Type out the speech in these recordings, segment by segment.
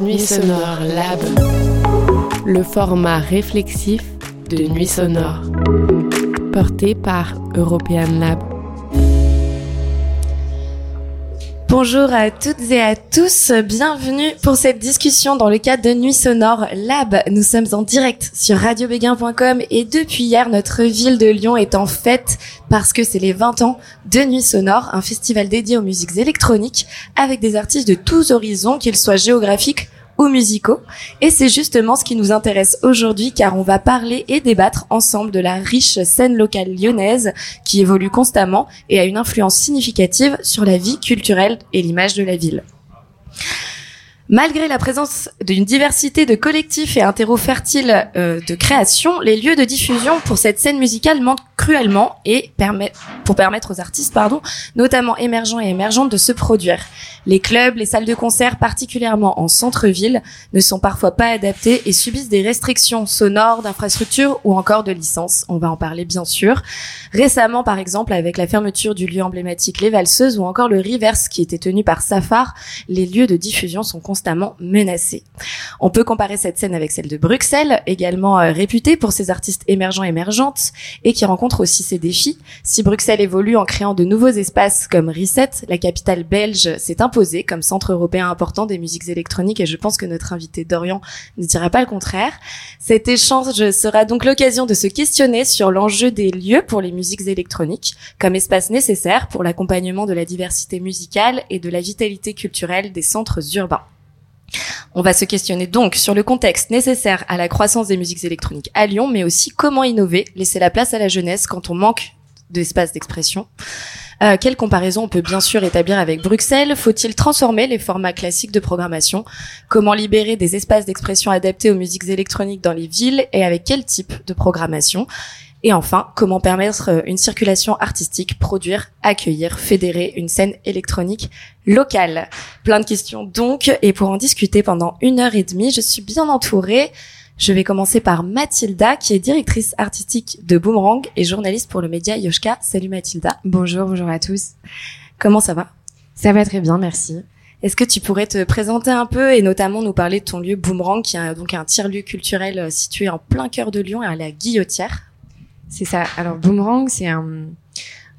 Nuit sonore lab. Le format réflexif de Nuit sonore. Porté par European Lab. Bonjour à toutes et à tous, bienvenue pour cette discussion dans le cadre de Nuit Sonore Lab. Nous sommes en direct sur radiobéguin.com et depuis hier, notre ville de Lyon est en fête parce que c'est les 20 ans de Nuit Sonore, un festival dédié aux musiques électroniques avec des artistes de tous horizons, qu'ils soient géographiques musicaux. Et c'est justement ce qui nous intéresse aujourd'hui car on va parler et débattre ensemble de la riche scène locale lyonnaise qui évolue constamment et a une influence significative sur la vie culturelle et l'image de la ville. Malgré la présence d'une diversité de collectifs et un terreau fertile euh, de création, les lieux de diffusion pour cette scène musicale manquent cruellement et permet, pour permettre aux artistes, pardon, notamment émergents et émergentes, de se produire. Les clubs, les salles de concert, particulièrement en centre-ville, ne sont parfois pas adaptés et subissent des restrictions sonores, d'infrastructures ou encore de licences. On va en parler bien sûr. Récemment, par exemple, avec la fermeture du lieu emblématique Les Valseuses ou encore le Reverse qui était tenu par Safar, les lieux de diffusion sont On peut comparer cette scène avec celle de Bruxelles, également euh, réputée pour ses artistes émergents émergentes et qui rencontre aussi ses défis. Si Bruxelles évolue en créant de nouveaux espaces comme Reset, la capitale belge s'est imposée comme centre européen important des musiques électroniques et je pense que notre invité Dorian ne dira pas le contraire. Cet échange sera donc l'occasion de se questionner sur l'enjeu des lieux pour les musiques électroniques comme espace nécessaire pour l'accompagnement de la diversité musicale et de la vitalité culturelle des centres urbains. On va se questionner donc sur le contexte nécessaire à la croissance des musiques électroniques à Lyon, mais aussi comment innover, laisser la place à la jeunesse quand on manque d'espace d'expression. Euh, quelle comparaison on peut bien sûr établir avec Bruxelles? Faut-il transformer les formats classiques de programmation? Comment libérer des espaces d'expression adaptés aux musiques électroniques dans les villes? Et avec quel type de programmation? Et enfin, comment permettre euh, une circulation artistique, produire, accueillir, fédérer une scène électronique locale? Plein de questions donc, et pour en discuter pendant une heure et demie, je suis bien entourée. Je vais commencer par Mathilda, qui est directrice artistique de Boomerang et journaliste pour le média Yoshka. Salut Mathilda. Bonjour, bonjour à tous. Comment ça va? Ça va très bien, merci. Est-ce que tu pourrais te présenter un peu et notamment nous parler de ton lieu Boomerang, qui est donc un tiers-lieu culturel euh, situé en plein cœur de Lyon, à la Guillotière? C'est ça. Alors Boomerang, c'est un,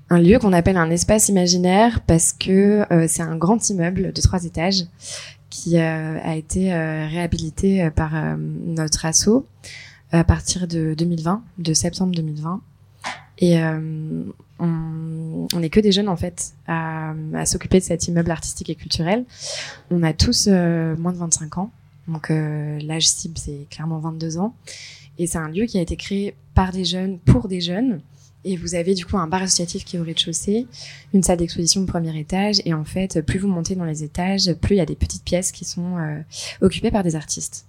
un lieu qu'on appelle un espace imaginaire parce que euh, c'est un grand immeuble de trois étages qui euh, a été euh, réhabilité par notre asso à partir de 2020, de septembre 2020. Et on, on est que des jeunes en fait à, à s'occuper de cet immeuble artistique et culturel. On a tous moins de 25 ans, donc l'âge cible c'est clairement 22 ans. Et c'est un lieu qui a été créé par des jeunes pour des jeunes. Et vous avez du coup un bar associatif qui est au rez-de-chaussée, une salle d'exposition au premier étage. Et en fait, plus vous montez dans les étages, plus il y a des petites pièces qui sont euh, occupées par des artistes.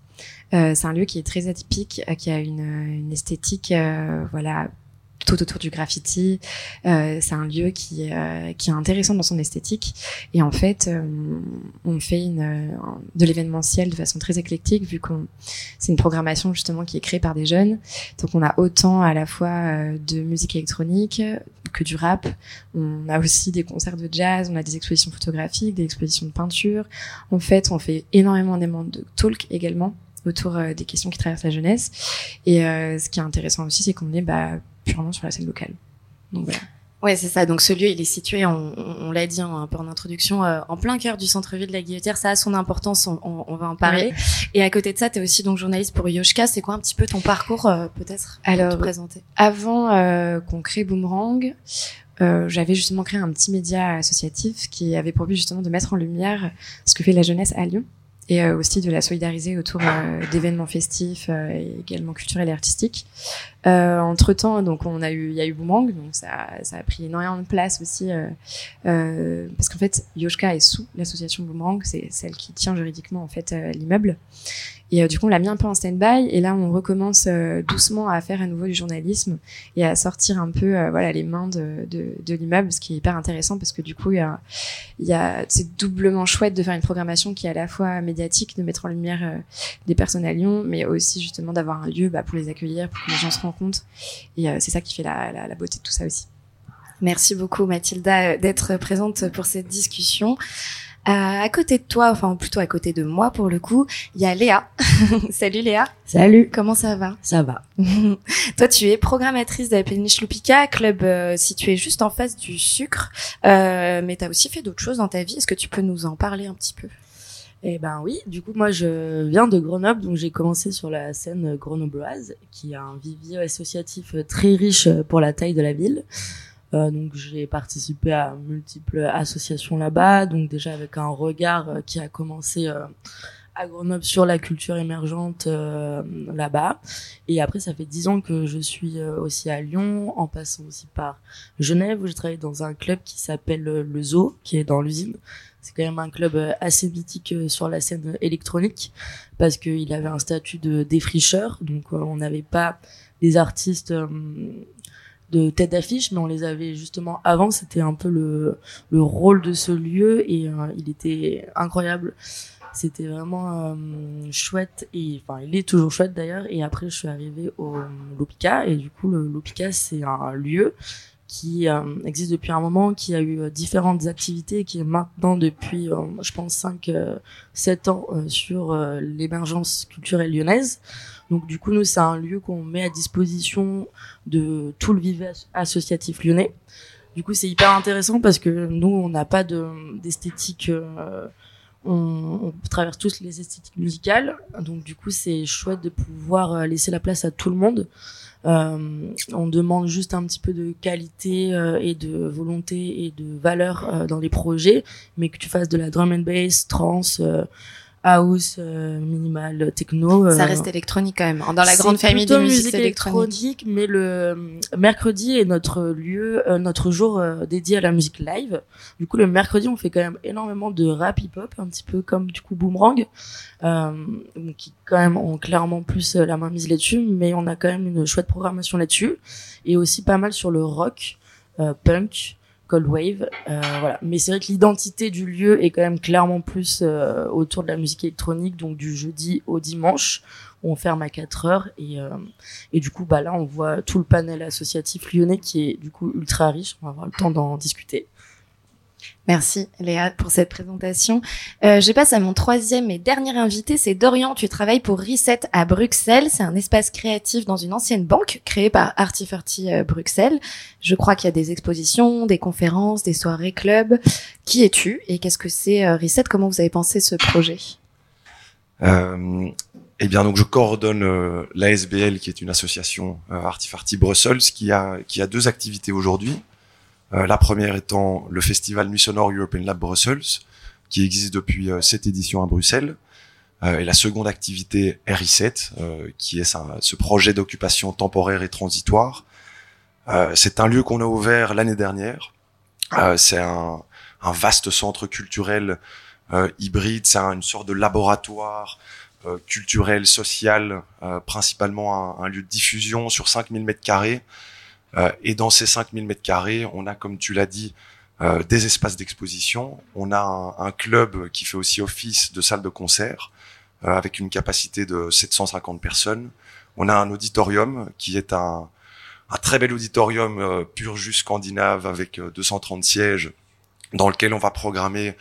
Euh, c'est un lieu qui est très atypique, euh, qui a une, une esthétique, voilà, tout autour du graffiti. Euh, c'est un lieu qui, euh, qui est intéressant dans son esthétique. Et en fait, euh, on fait une, de l'événementiel de façon très éclectique, vu qu'on c'est une programmation justement qui est créée par des jeunes. Donc on a autant à la fois de musique électronique que du rap. On a aussi des concerts de jazz, on a des expositions photographiques, des expositions de peinture. En fait, on fait énormément de talk également autour des questions qui traversent la jeunesse. Et ce qui est intéressant aussi, c'est qu'on est bah, purement sur la scène locale. Donc voilà. Ouais, c'est ça. Donc ce lieu, il est situé, on, on l'a dit un peu en introduction, euh, en plein cœur du centre-ville de la Guillotière. Ça a son importance, on, on va en parler. Et à côté de ça, tu es aussi donc journaliste pour Yoshka. C'est quoi un petit peu ton parcours, euh, peut-être Alors, te présenter? avant euh, qu'on crée Boomerang, j'avais justement créé un petit média associatif qui avait pour but justement de mettre en lumière ce que fait la jeunesse à Lyon et euh, aussi de la solidariser autour euh, d'événements festifs euh, également culturels et artistiques. entre temps, donc on a eu, il y a eu Boomerang, donc ça, ça a pris énormément de place aussi parce qu'en fait Yoshka est sous l'association Boomerang, c'est celle qui tient juridiquement en fait l'immeuble. Et euh, du coup, on l'a mis un peu en stand-by. Et là, on recommence euh, doucement à faire à nouveau du journalisme et à sortir un peu, euh, voilà, les mains de, de, de l'immeuble, ce qui est hyper intéressant parce que du coup, il y a, y a, c'est doublement chouette de faire une programmation qui est à la fois médiatique, de mettre en lumière des personnes à Lyon, mais aussi justement d'avoir un lieu bah, pour les accueillir, pour que les gens se rencontrent. Et c'est ça qui fait la, la beauté de tout ça aussi. Merci beaucoup Mathilda d'être présente pour cette discussion. Euh, à côté de toi, enfin plutôt à côté de moi pour le coup, il y a Léa. Salut Léa. Salut. Comment ça va? Ça va. toi, tu es programmatrice de la Péniche Lupica, club euh, situé juste en face du sucre. Euh, mais tu as aussi fait d'autres choses dans ta vie. Est-ce que tu peux nous en parler un petit peu? Eh ben oui, du coup moi je viens de Grenoble, donc j'ai commencé sur la scène grenobloise, qui a un vivier associatif très riche pour la taille de la ville. Euh, donc j'ai participé à multiples associations là-bas, donc déjà avec un regard euh, qui a commencé euh, à Grenoble sur la culture émergente là-bas. Et après, ça fait dix ans que je suis aussi à Lyon, en passant aussi par Genève, où je travaille dans un club qui s'appelle le Zoo, qui est dans l'usine. C'est quand même un club assez mythique sur la scène électronique, parce qu'il avait un statut de défricheur, donc on n'avait pas des artistes de tête d'affiche, mais on les avait justement avant. C'était un peu le, le rôle de ce lieu et euh, il était incroyable. C'était vraiment euh, chouette et enfin il est toujours chouette d'ailleurs. Et après je suis arrivée au Lopica et du coup le Lopica c'est un lieu qui euh, existe depuis un moment, qui a eu différentes activités, qui est maintenant depuis, je pense, 5 7 ans sur l'émergence culturelle lyonnaise. Donc du coup, nous, c'est un lieu qu'on met à disposition de tout le vivier associatif lyonnais. Du coup, c'est hyper intéressant parce que nous, on n'a pas d'esthétique. Euh, on, on, traverse tous les esthétiques musicales. Donc du coup, c'est chouette de pouvoir euh, laisser la place à tout le monde. Euh, on demande juste un petit peu de qualité euh, et de volonté et de valeur euh, dans les projets, mais que tu fasses de la drum and bass, trance, house, euh, minimal, techno. Ça euh, reste électronique quand même. Dans la grande famille des musiques électroniques. mais le euh, mercredi est notre lieu, notre jour dédié à la musique live. Du coup, le mercredi, on fait quand même énormément de rap hip-hop, un petit peu comme du coup Boomerang, qui quand même ont clairement plus la main mise là-dessus, mais on a quand même une chouette programmation là-dessus et aussi pas mal sur le rock, punk. Cold Wave. Euh, voilà. Mais c'est vrai que l'identité du lieu est quand même clairement plus euh, autour de la musique électronique, donc du jeudi au dimanche. Où on ferme à 4 heures et, euh, et du coup bah là on voit tout le panel associatif lyonnais qui est du coup ultra riche on va avoir le temps d'en discuter Merci Léa pour cette présentation. Euh, je passe à mon troisième et dernier invité, c'est Dorian. Tu travailles pour Reset à Bruxelles. C'est un espace créatif dans une ancienne banque créée par Artifarty euh, Bruxelles. Je crois qu'il y a des expositions, des conférences, des soirées clubs. Qui es-tu et qu'est-ce que c'est euh, Reset? Comment vous avez pensé ce projet? Euh, Eh bien, donc je coordonne euh, l'ASBL, qui est une association euh, Artifarty Bruxelles, qui a qui a deux activités aujourd'hui. Euh, la première étant le festival Nuit European Lab Brussels, qui existe depuis euh, cette édition à Bruxelles. Euh, et la seconde activité RI7, qui est ce projet d'occupation temporaire et transitoire. c'est un lieu qu'on a ouvert l'année dernière. c'est un, un, vaste centre culturel hybride, c'est une sorte de laboratoire culturel, social, principalement un, un, lieu de diffusion sur 5000 mètres carrés, euh, et dans ces 5000 mètres carrés, on a, comme tu l'as dit, euh, des espaces d'exposition. On a un, club qui fait aussi office de salle de concert euh, avec une capacité de 750 personnes. On a un auditorium qui est un, très bel auditorium pur jus scandinave avec 230 sièges dans lequel on va programmer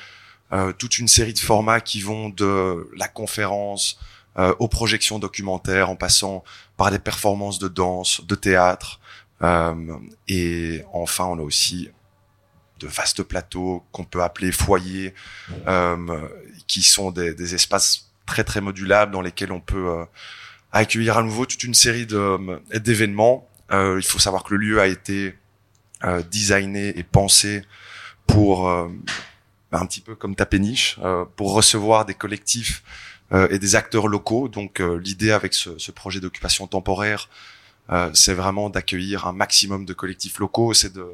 toute une série de formats qui vont de la conférence aux projections documentaires en passant par des performances de danse, de théâtre, euh, et enfin, on a aussi de vastes plateaux qu'on peut appeler foyers, euh, qui sont des, espaces très très modulables dans lesquels on peut euh, accueillir à nouveau toute une série d'événements. il faut savoir que le lieu a été designé et pensé pour un petit peu comme ta péniche, pour recevoir des collectifs et des acteurs locaux. Donc l'idée avec ce projet d'occupation temporaire, euh, c'est vraiment d'accueillir un maximum de collectifs locaux, c'est de,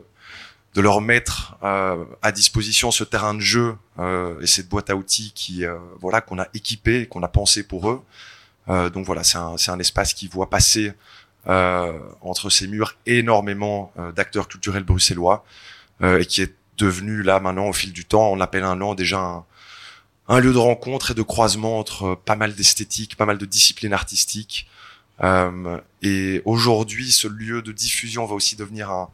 de leur mettre euh, à disposition ce terrain de jeu euh, et cette boîte à outils qui voilà qu'on a équipé, qu'on a pensé pour eux. donc voilà, c'est un, un espace qui voit passer entre ces murs énormément d'acteurs culturels bruxellois et qui est devenu là maintenant au fil du temps, on l'appelle un an déjà un, un lieu de rencontre et de croisement entre pas mal d'esthétiques, pas mal de disciplines artistiques, euh, et aujourd'hui, ce lieu de diffusion va aussi devenir un,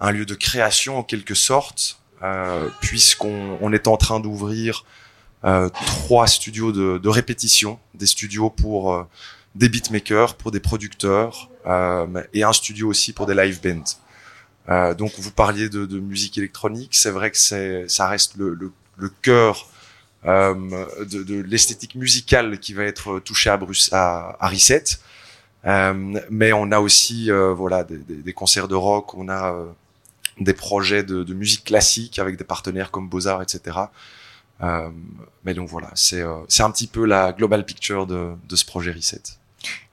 un lieu de création en quelque sorte, euh, puisqu'on on est en train d'ouvrir euh, trois studios de, de, répétition, des studios pour des beatmakers, pour des producteurs, et un studio aussi pour des live bands. Donc vous parliez de, de musique électronique, c'est vrai que c'est, ça reste le, le, le cœur de, de l'esthétique musicale qui va être touchée à, Bruce, à, à Reset. Euh, mais on a aussi euh, voilà des, des, des, concerts de rock, on a euh, des projets de, de, musique classique avec des partenaires comme Beaux-Arts, etc. Euh, mais donc voilà, c'est c'est un petit peu la global picture de, de ce projet Reset.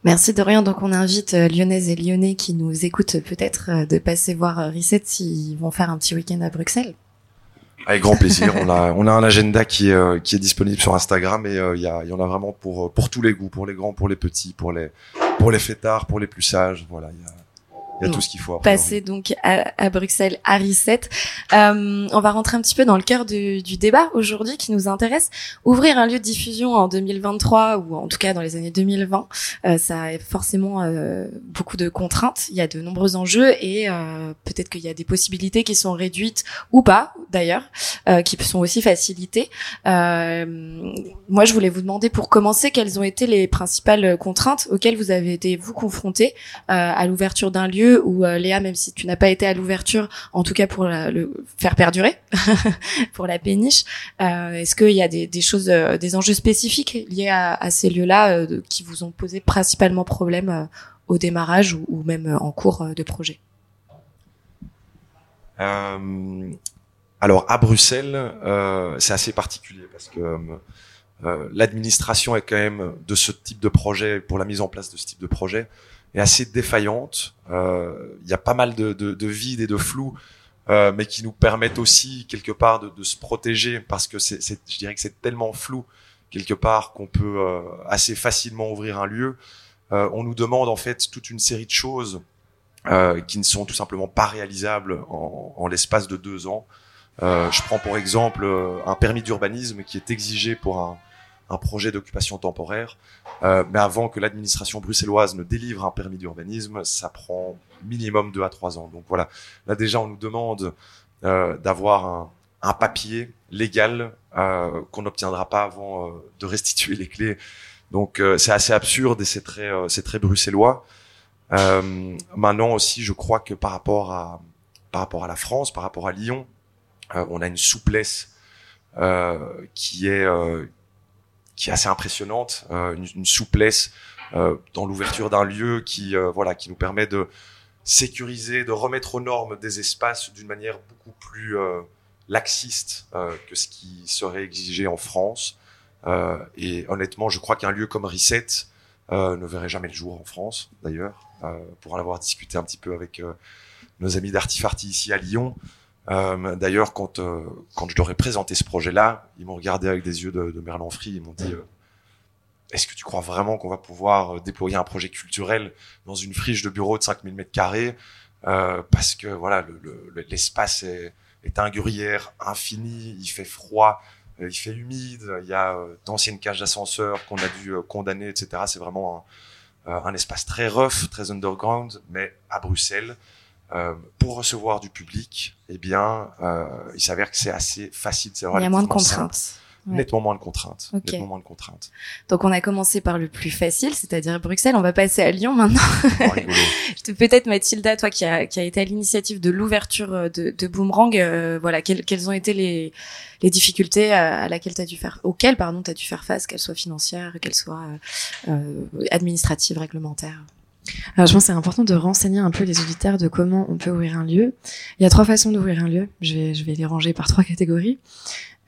Merci Dorian. Donc on invite euh, Lyonnaises et Lyonnais qui nous écoutent peut-être euh, de passer voir euh, Reset s'ils vont faire un petit week-end à Bruxelles. Avec grand plaisir. on a on a un agenda qui est qui est disponible sur Instagram et il y y en a vraiment pour pour tous les goûts, pour les grands, pour les petits, pour les pour les fêtards, pour les plus sages. Voilà, il y a tout ce qu'il faut. Passer donc à, à, Bruxelles, à Reset. Euh, on va rentrer un petit peu dans le cœur du, du débat aujourd'hui qui nous intéresse. Ouvrir un lieu de diffusion en 2023 ou en tout cas dans les années 2020, euh, ça a forcément euh, beaucoup de contraintes. Il y a de nombreux enjeux et peut-être qu'il y a des possibilités qui sont réduites ou pas d'ailleurs, qui sont aussi facilitées. Moi, je voulais vous demander pour commencer quelles ont été les principales contraintes auxquelles vous avez été vous confrontés à l'ouverture d'un lieu où euh, Léa, même si tu n'as pas été à l'ouverture, en tout cas pour le faire perdurer, pour la péniche, euh, est-ce qu'il y a des, choses, euh, des enjeux spécifiques liés à, ces lieux-là qui vous ont posé principalement problème au démarrage ou, même en cours de projet? Alors à Bruxelles, c'est assez particulier parce que l'administration est quand même de ce type de projet pour la mise en place de ce type de projet est assez défaillante. Euh, il y a pas mal de, de, de vide et de flou, euh, mais qui nous permettent aussi quelque part de, se protéger parce que je dirais que c'est tellement flou quelque part qu'on peut euh, assez facilement ouvrir un lieu. On nous demande en fait toute une série de choses qui ne sont tout simplement pas réalisables en, en l'espace de deux ans. Je prends pour exemple un permis d'urbanisme qui est exigé pour un, un projet d'occupation temporaire. Euh, mais avant que l'administration bruxelloise ne délivre un permis d'urbanisme, ça prend minimum deux à trois ans. Donc voilà, là déjà on nous demande euh, d'avoir un, un, papier légal euh, qu'on n'obtiendra pas avant euh, de restituer les clés. Donc euh, c'est assez absurde et c'est très, euh, c'est très bruxellois. maintenant aussi, je crois que par rapport à par rapport à la France, par rapport à Lyon, on a une souplesse qui est qui est assez impressionnante, euh, une, souplesse euh, dans l'ouverture d'un lieu qui euh, voilà qui nous permet de sécuriser, de remettre aux normes des espaces d'une manière beaucoup plus laxiste que ce qui serait exigé en France. Et honnêtement, je crois qu'un lieu comme Reset ne verrait jamais le jour en France, d'ailleurs, pour en avoir discuté un petit peu avec nos amis d'Artifarty ici à Lyon. Euh, D'ailleurs, quand euh, quand je leur ai présenté ce projet-là, ils m'ont regardé avec des yeux de, de Merlan Free. Ils m'ont dit euh, Est-ce que tu crois vraiment qu'on va pouvoir euh, déployer un projet culturel dans une friche de bureau de 5000 mètres carrés euh, Parce que voilà, l'espace le, le, est, est un gruyère infini, il fait froid, il fait humide, il y a d'anciennes cages d'ascenseur qu'on a dû condamner, etc. C'est vraiment un, un espace très rough, très underground, mais à Bruxelles. Euh, pour recevoir du public, eh bien, euh, il s'avère que c'est assez facile. Il y a moins de contraintes. Ouais. Nettement moins de contraintes. Okay. Nettement moins de contraintes. Donc on a commencé par le plus facile, c'est-à-dire Bruxelles. On va passer à Lyon maintenant. Peut-être Mathilda, toi qui a, qui a été à l'initiative de l'ouverture euh, de, de Boomerang, euh, voilà, quelles, quelles, ont été les, les difficultés à, à laquelle as dû faire, auxquelles pardon t'as dû faire face, qu'elles soient financières, qu'elles soient euh, administratives, réglementaires? Alors, je pense que c'est important de renseigner un peu les auditeurs de comment on peut ouvrir un lieu. Il y a trois façons d'ouvrir un lieu. Je vais, je vais les ranger par trois catégories.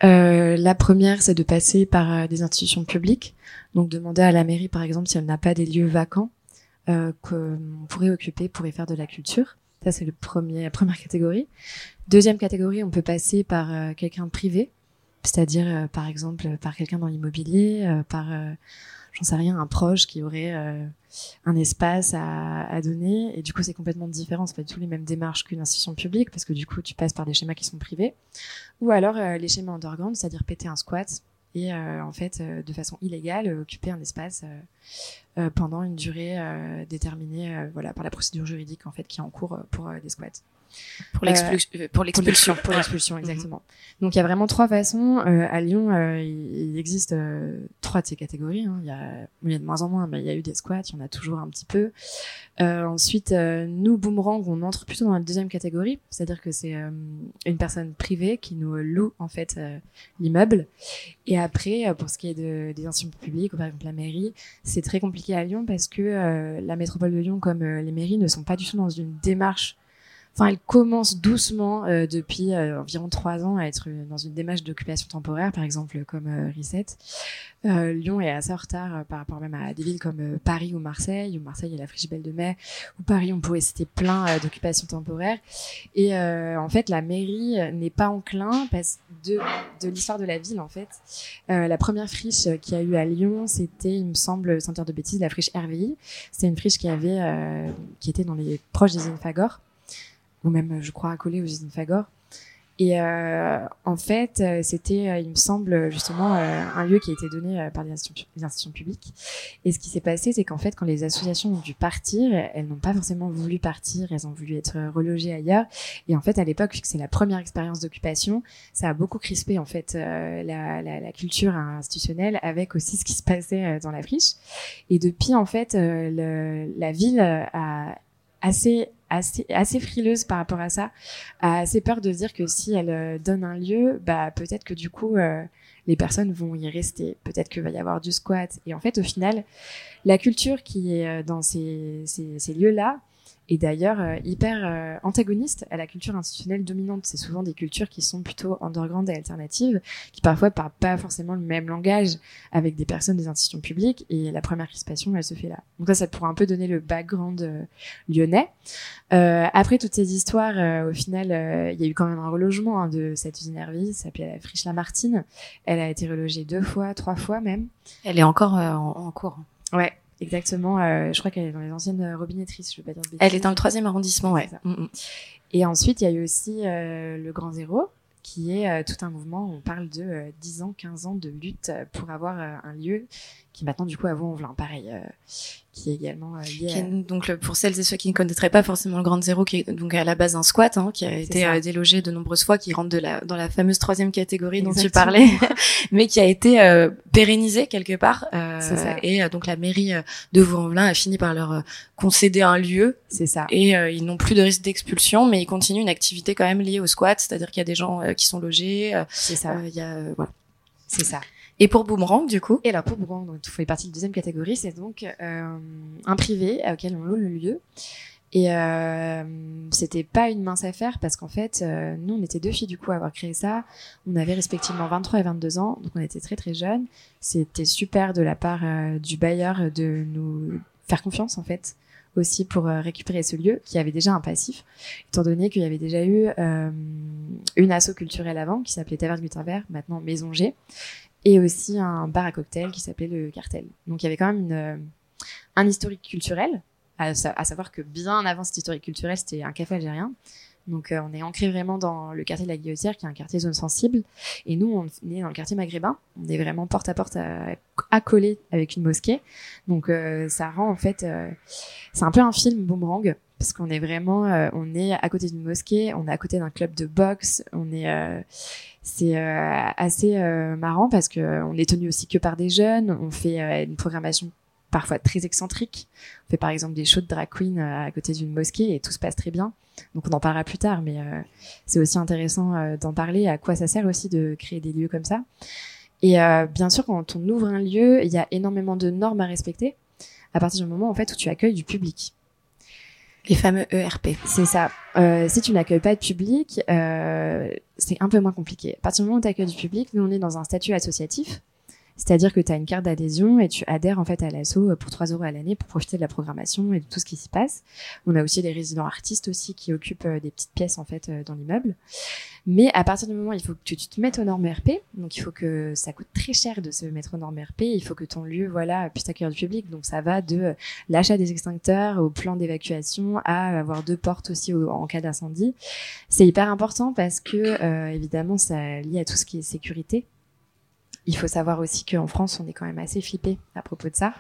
Euh, la première, c'est de passer par euh, des institutions publiques. Donc, demander à la mairie, par exemple, si elle n'a pas des lieux vacants euh, qu'on pourrait occuper pour y faire de la culture. Ça, c'est la première catégorie. Deuxième catégorie, on peut passer par euh, quelqu'un privé, c'est-à-dire, euh, par exemple, par quelqu'un dans l'immobilier, par j'en sais rien, un proche qui aurait un espace à, donner. Et du coup, c'est complètement différent. C'est pas du tout les mêmes démarches qu'une institution publique parce que du coup, tu passes par des schémas qui sont privés. Ou alors euh, les schémas underground, c'est-à-dire péter un squat et euh, en fait, euh, de façon illégale, occuper un espace pendant une durée déterminée, voilà, par la procédure juridique en fait qui est en cours pour des squats. Pour l'expulsion. pour l'expulsion. Pour l'expulsion, exactement. Donc il y a vraiment trois façons. Euh, à Lyon, euh, il, existe euh, trois de ces catégories. Hein. Il, y a, il y a de moins en moins, mais il y a eu des squats, il y en a toujours un petit peu. ensuite, nous, Boomerang, on entre plutôt dans la deuxième catégorie, c'est-à-dire que c'est une personne privée qui nous loue en fait l'immeuble. Et après, pour ce qui est de, des institutions publiques, par exemple la mairie, c'est très compliqué à Lyon parce que la métropole de Lyon, comme les mairies, ne sont pas du tout dans une démarche Enfin, elle commence doucement euh, depuis euh, environ trois ans à être dans une démarche d'occupation temporaire, par exemple comme euh, Reset. Lyon est assez en retard par rapport même à des villes comme Paris ou Marseille. Ou Marseille il y a la Friche Belle de Mai. Ou Paris, on pourrait citer plein d'occupations temporaires. Et en fait, la mairie n'est pas enclin parce de de l'histoire de la ville en fait. la première friche qui a eu à Lyon, c'était, il me semble, sans de bêtises, la friche RVI. C'était une friche qui avait qui était dans les proches des Fagor ou même, je crois, accolé aux usines Fagor. Et euh, en fait, euh, c'était, euh, il me semble, justement, un lieu qui a été donné par les institutions, publiques. Et ce qui s'est passé, c'est qu'en fait, quand les associations ont dû partir, elles n'ont pas forcément voulu partir, elles ont voulu être relogées ailleurs. Et en fait, à l'époque, vu que c'est la première expérience d'occupation, ça a beaucoup crispé en fait la, la, la, culture institutionnelle avec aussi ce qui se passait dans la friche. Et depuis, en fait, le, la ville a assez assez, assez frileuse par rapport à ça, a assez peur de dire que si elle euh, donne un lieu, bah peut-être que du coup euh, les personnes vont y rester, peut-être qu'il va y avoir du squat. Et en fait, au final, la culture qui est euh, dans ces, ces, ces lieux-là, et d'ailleurs euh, hyper euh, antagoniste à la culture institutionnelle dominante. C'est souvent des cultures qui sont plutôt underground et alternatives, qui parfois parlent pas forcément le même langage avec des personnes des institutions publiques, et la première crispation, elle se fait là. Donc ça, ça pourrait un peu donner le background euh, lyonnais. après toutes ces histoires, au final, il y a eu quand même un relogement hein, de cette usine Hervy, ça s'appelait la Friche Lamartine. Elle a été relogée deux fois, trois fois même. Elle est encore en, en cours. Ouais, Exactement. Euh, je crois qu'elle est dans les anciennes euh, robinettrices. Je vais pas dire de Elle est dans le troisième arrondissement, ouais. Mm, mm. Et ensuite, il y a eu aussi euh, le Grand Zéro, qui est euh, tout un mouvement. On parle de 10 ans, 15 ans de lutte pour avoir un lieu qui maintenant, du coup, à Vaux-en-Velin, pareil, qui est également lié Donc, pour celles et ceux qui ne connaîtraient pas forcément le Grand Zéro, qui est donc à la base un squat, hein, qui a été euh, délogé de nombreuses fois, qui rentre de la, dans la fameuse troisième catégorie dont tu parlais, mais qui a été euh, pérennisé quelque part. Euh, et euh, donc la mairie de Vaux-en-Velin a fini par leur concéder un lieu. C'est ça. Et ils n'ont plus de risque d'expulsion, mais ils continuent une activité quand même liée au squat, c'est-à-dire qu'il y a des gens qui sont logés. C'est ça. Il y a voilà. C'est ça. Et pour Boomerang, du coup Et alors pour Boomerang, donc, fait partie de la deuxième catégorie, c'est donc euh, un privé auquel on loue le lieu. Et euh, c'était pas une mince affaire parce qu'en fait, euh, nous, on était deux filles du coup à avoir créé ça. On avait respectivement 23 et 22 ans, donc on était très très jeunes. C'était super de la part euh, du bailleur de nous faire confiance en fait aussi pour euh, récupérer ce lieu qui avait déjà un passif, étant donné qu'il y avait déjà eu une asso culturelle avant qui s'appelait Taverne Gutenberg, maintenant Maison G, et aussi un bar à cocktail qui s'appelait le Cartel. Donc il y avait quand même une, euh, un historique culturel, à, savoir que bien avant cet historique culturel, c'était un café algérien. Donc euh, on est ancré vraiment dans le quartier de la Guillotière, qui est un quartier zone sensible. Et nous, on est dans le quartier maghrébin. On est vraiment porte à porte accolé avec une mosquée. Donc euh, ça rend en fait, c'est un peu un film boomerang parce qu'on est vraiment, on est à côté d'une mosquée, on est à côté d'un club de boxe, on est c'est euh, assez euh, marrant parce que euh, on est tenu aussi que par des jeunes. On fait une programmation parfois très excentrique. On fait par exemple des shows de drag queen à côté d'une mosquée et tout se passe très bien. Donc on en parlera plus tard, mais c'est aussi intéressant d'en parler. À quoi ça sert aussi de créer des lieux comme ça Et bien sûr, quand on ouvre un lieu, il y a énormément de normes à respecter. À partir du moment en fait où tu accueilles du public. Les fameux ERP. C'est ça. Euh, si tu n'accueilles pas de public, euh, c'est un peu moins compliqué. À partir du moment où tu accueilles du public, nous on est dans un statut associatif. C'est-à-dire que tu as une carte d'adhésion et tu adhères en fait à l'asso pour 3 euros à l'année pour profiter de la programmation et de tout ce qui s'y passe. On a aussi des résidents artistes aussi qui occupent euh, des petites pièces en fait euh, dans l'immeuble. Mais à partir du moment où il faut que tu, te mettes aux normes RP, donc il faut que ça coûte très cher de se mettre aux normes RP, il faut que ton lieu voilà puisse accueillir du public. Donc ça va de euh, l'achat des extincteurs au plan d'évacuation à avoir deux portes aussi en cas d'incendie. C'est hyper important parce que évidemment ça lie à tout ce qui est sécurité il faut savoir aussi qu'en France, on est quand même assez flippé à propos de ça.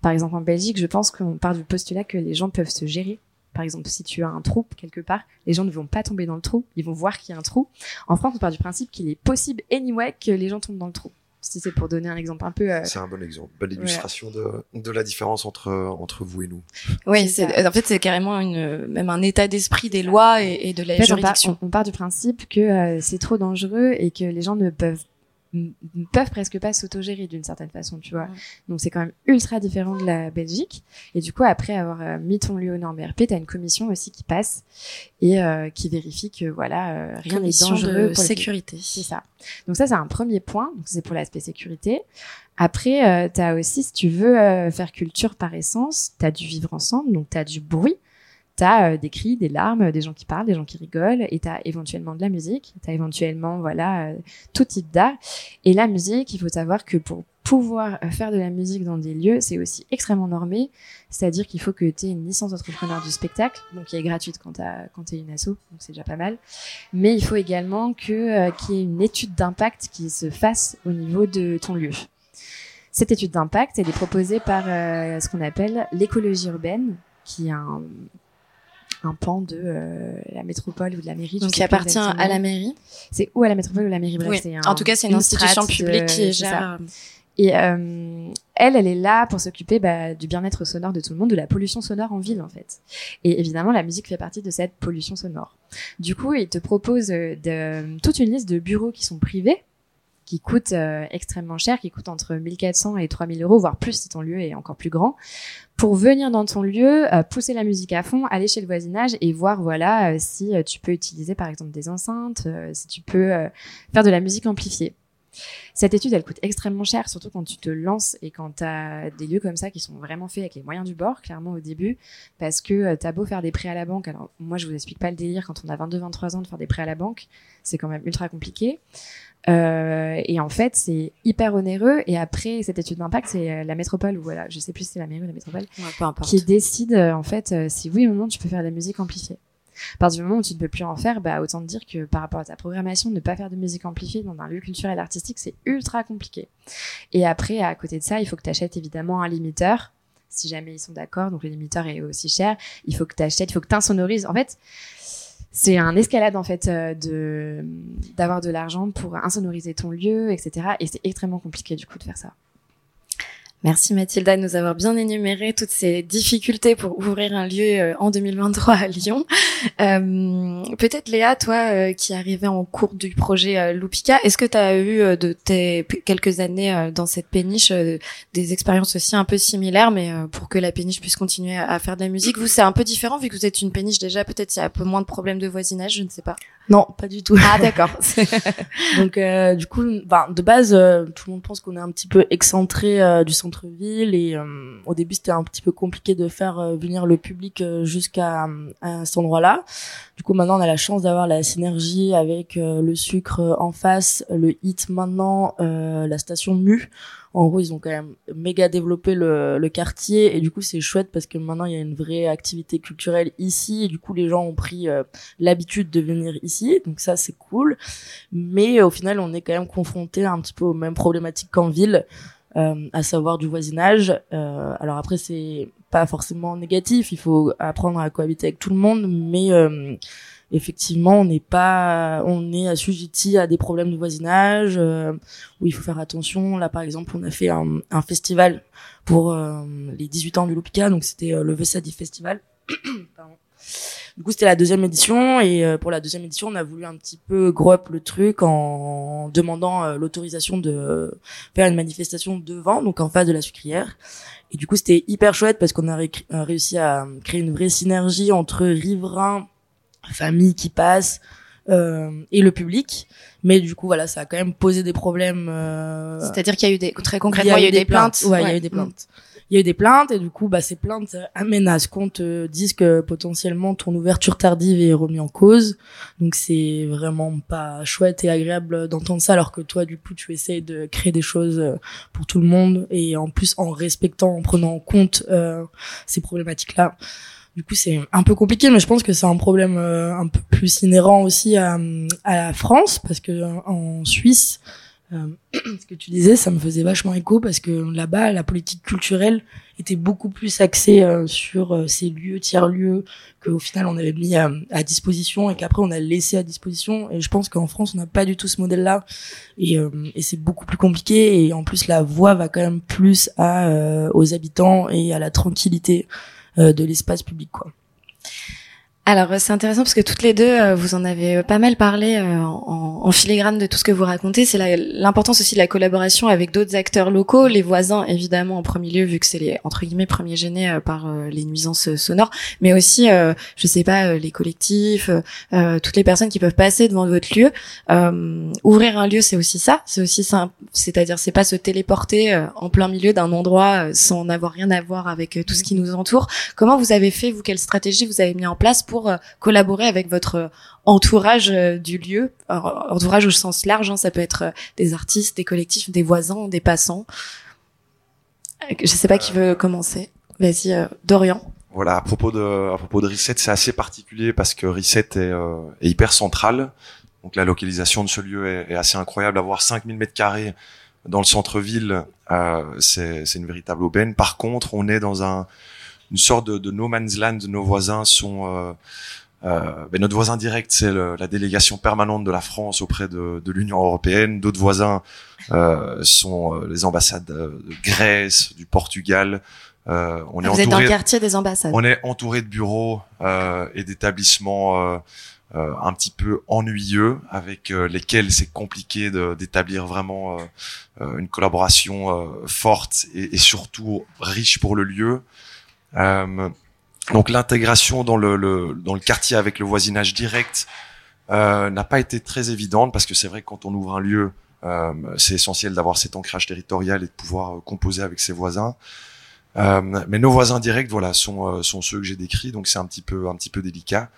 Par exemple, en Belgique, je pense qu'on part du postulat que les gens peuvent se gérer Par exemple, si tu as un trou quelque part, les gens ne vont pas tomber dans le trou, ils vont voir qu'il y a un trou. En France, on part du principe qu'il est possible anyway que les gens tombent dans le trou. Si c'est pour donner un exemple un peu. Euh... C'est un bon exemple, belle illustration de, de la différence entre entre vous et nous. Oui, c'est en fait c'est carrément une même un état d'esprit des lois et, et de la juridiction. On part, on part, du principe que euh, c'est trop dangereux et que les gens ne peuvent peuvent presque pas s'autogérer d'une certaine façon, tu vois. Donc c'est quand même ultra différent de la Belgique. Et du coup, après avoir euh, mis ton lieu aux normes BRP, t'as une commission aussi qui passe et euh, qui vérifie que voilà euh, rien n'est dangereux de pour sécurité. C'est ça. Donc ça c'est un premier point. Donc c'est pour l'aspect sécurité. Après, tu as aussi, si tu veux faire culture par essence, tu as du vivre ensemble, donc tu as du bruit t'as euh, des cris, des larmes, des gens qui parlent, des gens qui rigolent, et t'as éventuellement de la musique, t'as éventuellement voilà euh, tout type d'art. Et la musique, il faut savoir que pour pouvoir euh, faire de la musique dans des lieux, c'est aussi extrêmement normé, c'est-à-dire qu'il faut que tu aies une licence d'entrepreneur du spectacle, donc qui est gratuite quand tu es une asso, donc c'est déjà pas mal. Mais il faut également que qu'il y ait une étude d'impact qui se fasse au niveau de ton lieu. Cette étude d'impact, elle est proposée par ce qu'on appelle l'écologie urbaine, qui est un, un pan de euh, la métropole ou de la mairie. Donc qui appartient à la mairie. C'est ou à la métropole ou à la mairie. Bref, oui. en tout cas, c'est une, institution publique qui gère. Et euh, elle, elle est là pour s'occuper bah, du bien-être sonore de tout le monde, de la pollution sonore en ville en fait. Et évidemment, la musique fait partie de cette pollution sonore. Du coup, il te propose de, toute une liste de bureaux qui sont privés qui coûtent euh, extrêmement cher, qui coûtent entre 1400 et 3000 euros, voire plus si ton lieu est encore plus grand, pour venir dans ton lieu, euh, pousser la musique à fond, aller chez le voisinage et voir voilà euh, si tu peux utiliser par exemple des enceintes, si tu peux faire de la musique amplifiée. Cette étude, elle coûte extrêmement cher, surtout quand tu te lances et quand tu as des lieux comme ça qui sont vraiment faits avec les moyens du bord, clairement au début, parce que tu as beau faire des prêts à la banque. Alors, moi, je vous explique pas le délire quand on a 22-23 ans de faire des prêts à la banque, c'est quand même ultra compliqué. Euh, et en fait, c'est hyper onéreux. Et après cette étude d'impact, c'est euh, la métropole ou voilà, je sais plus si c'est la mairie ou la métropole, qui décide euh, en fait euh, si oui ou non tu peux faire de la musique amplifiée. Partir du moment où tu ne peux plus en faire, bah autant te dire que par rapport à ta programmation, ne pas faire de musique amplifiée dans un lieu culturel artistique, c'est ultra compliqué. Et après, à côté de ça, il faut que tu achètes évidemment un limiteur, si jamais ils sont d'accord. Donc le limiteur est aussi cher. Il faut que tu achètes, il faut que tu insonorises. En fait, c'est un escalade en fait euh, de d'avoir de l'argent pour insonoriser ton lieu, etc. Et c'est extrêmement compliqué du coup de faire ça. Merci Mathilda de nous avoir bien énuméré toutes ces difficultés pour ouvrir un lieu euh, en 2023 à Lyon. Euh, Peut-être Léa, toi euh, qui arrivais en cours du projet euh, Loupika, est-ce que tu as eu de tes quelques années dans cette péniche des expériences aussi un peu similaires, mais pour que la péniche puisse continuer à, faire de la musique? Vous, c'est un peu différent vu que vous êtes une péniche déjà, peut-être il y a un peu moins de problèmes de voisinage, je ne sais pas. Non, pas du tout. Ah d'accord. Donc du coup, ben, de base, tout le monde pense qu'on est un petit peu excentré du centre ville et euh, au début c'était un petit peu compliqué de faire euh, venir le public euh, jusqu'à cet endroit-là. Du coup maintenant on a la chance d'avoir la synergie avec le sucre en face, le hit maintenant, la station Mu. En gros, ils ont quand même méga développé le, le quartier et du coup, c'est chouette parce que maintenant, il y a une vraie activité culturelle ici et du coup, les gens ont pris l'habitude de venir ici. Donc ça, c'est cool. Mais au final, on est quand même confronté un petit peu aux mêmes problématiques qu'en ville. Euh, à savoir du voisinage. Euh, alors après, c'est pas forcément négatif. Il faut apprendre à cohabiter avec tout le monde, mais euh, effectivement, on n'est pas, on est assujetti à des problèmes de voisinage où il faut faire attention. Là, par exemple, on a fait un, un festival pour les 18 ans du Lopica, donc c'était le Vesadi Festival. Du coup, c'était la deuxième édition et euh, pour la deuxième édition, on a voulu un petit peu grow up le truc en demandant euh, l'autorisation de faire une manifestation devant, donc en face de la sucrière. Et du coup, c'était hyper chouette parce qu'on a réussi à créer une vraie synergie entre riverains, famille qui passe, euh, et le public. Mais du coup, voilà, ça a quand même posé des problèmes. Euh... C'est-à-dire qu'il y a eu des très concrètement, il y a eu, des, plaintes. Ouais, il y a eu des plaintes il y a eu des plaintes et du coup bah ces plaintes amènent à ce qu'on te dise que potentiellement ton ouverture tardive est remise en cause donc c'est vraiment pas chouette et agréable d'entendre ça alors que toi du coup tu essayes de créer des choses euh, pour tout le monde et en plus en respectant en prenant en compte euh, ces problématiques là du coup c'est un peu compliqué mais je pense que c'est un problème euh, un peu plus inhérent aussi à, à la France parce que en Suisse Euh, ce que tu disais, ça me faisait vachement écho parce que là-bas, la politique culturelle était beaucoup plus axée euh, sur euh, ces lieux, tiers-lieux, qu'au final on avait mis à, disposition et qu'après on a laissé à disposition. Et je pense qu'en France, on n'a pas du tout ce modèle-là. Et, et c'est beaucoup plus compliqué. Et en plus, la voix va quand même plus à, aux habitants et à la tranquillité de l'espace public. quoi. Alors c'est intéressant parce que toutes les deux, euh, vous en avez euh, pas mal parlé euh, en, en, filigrane de tout ce que vous racontez. C'est l'importance aussi de la collaboration avec d'autres acteurs locaux, les voisins évidemment en premier lieu vu que c'est les entre guillemets premiers gênés par les nuisances sonores, mais aussi je sais pas les collectifs, toutes les personnes qui peuvent passer devant votre lieu. ouvrir un lieu c'est aussi ça, c'est aussi ça, c'est-à-dire c'est pas se téléporter en plein milieu d'un endroit sans n'avoir rien à voir avec tout ce qui nous entoure. Comment vous avez fait vous? Quelle stratégie vous avez mis en place pour euh, collaborer avec votre euh, entourage euh, du lieu, entourage au sens large, hein, ça peut être des artistes, des collectifs, des voisins, des passants. Je sais pas qui veut commencer. Vas-y, Dorian. Voilà, à propos de à propos de Reset, c'est assez particulier parce que Reset est, est, hyper central. Donc la localisation de ce lieu est, est assez incroyable. Avoir 5000 mètres carrés dans le centre-ville, euh, c'est une véritable aubaine. Par contre, on est dans un une sorte de, de no man's land. Nos voisins sont euh, euh, ben notre voisin direct, c'est la délégation permanente de la France auprès de, de l'Union européenne. D'autres voisins euh, sont euh, les ambassades de Grèce, du Portugal. Euh, on est Vous êtes dans le quartier des ambassades. On est entouré de bureaux euh, et d'établissements un petit peu ennuyeux, avec lesquels c'est compliqué d'établir vraiment une collaboration forte et, et, surtout riche pour le lieu. Euh, donc l'intégration dans le, le, dans le quartier avec le voisinage direct euh, n'a pas été très évidente parce que c'est vrai que quand on ouvre un lieu, euh, c'est essentiel d'avoir cet ancrage territorial et de pouvoir euh, composer avec ses voisins. Euh, mais nos voisins directs, voilà, sont, sont ceux que j'ai décrits, donc c'est un petit peu un petit peu délicat.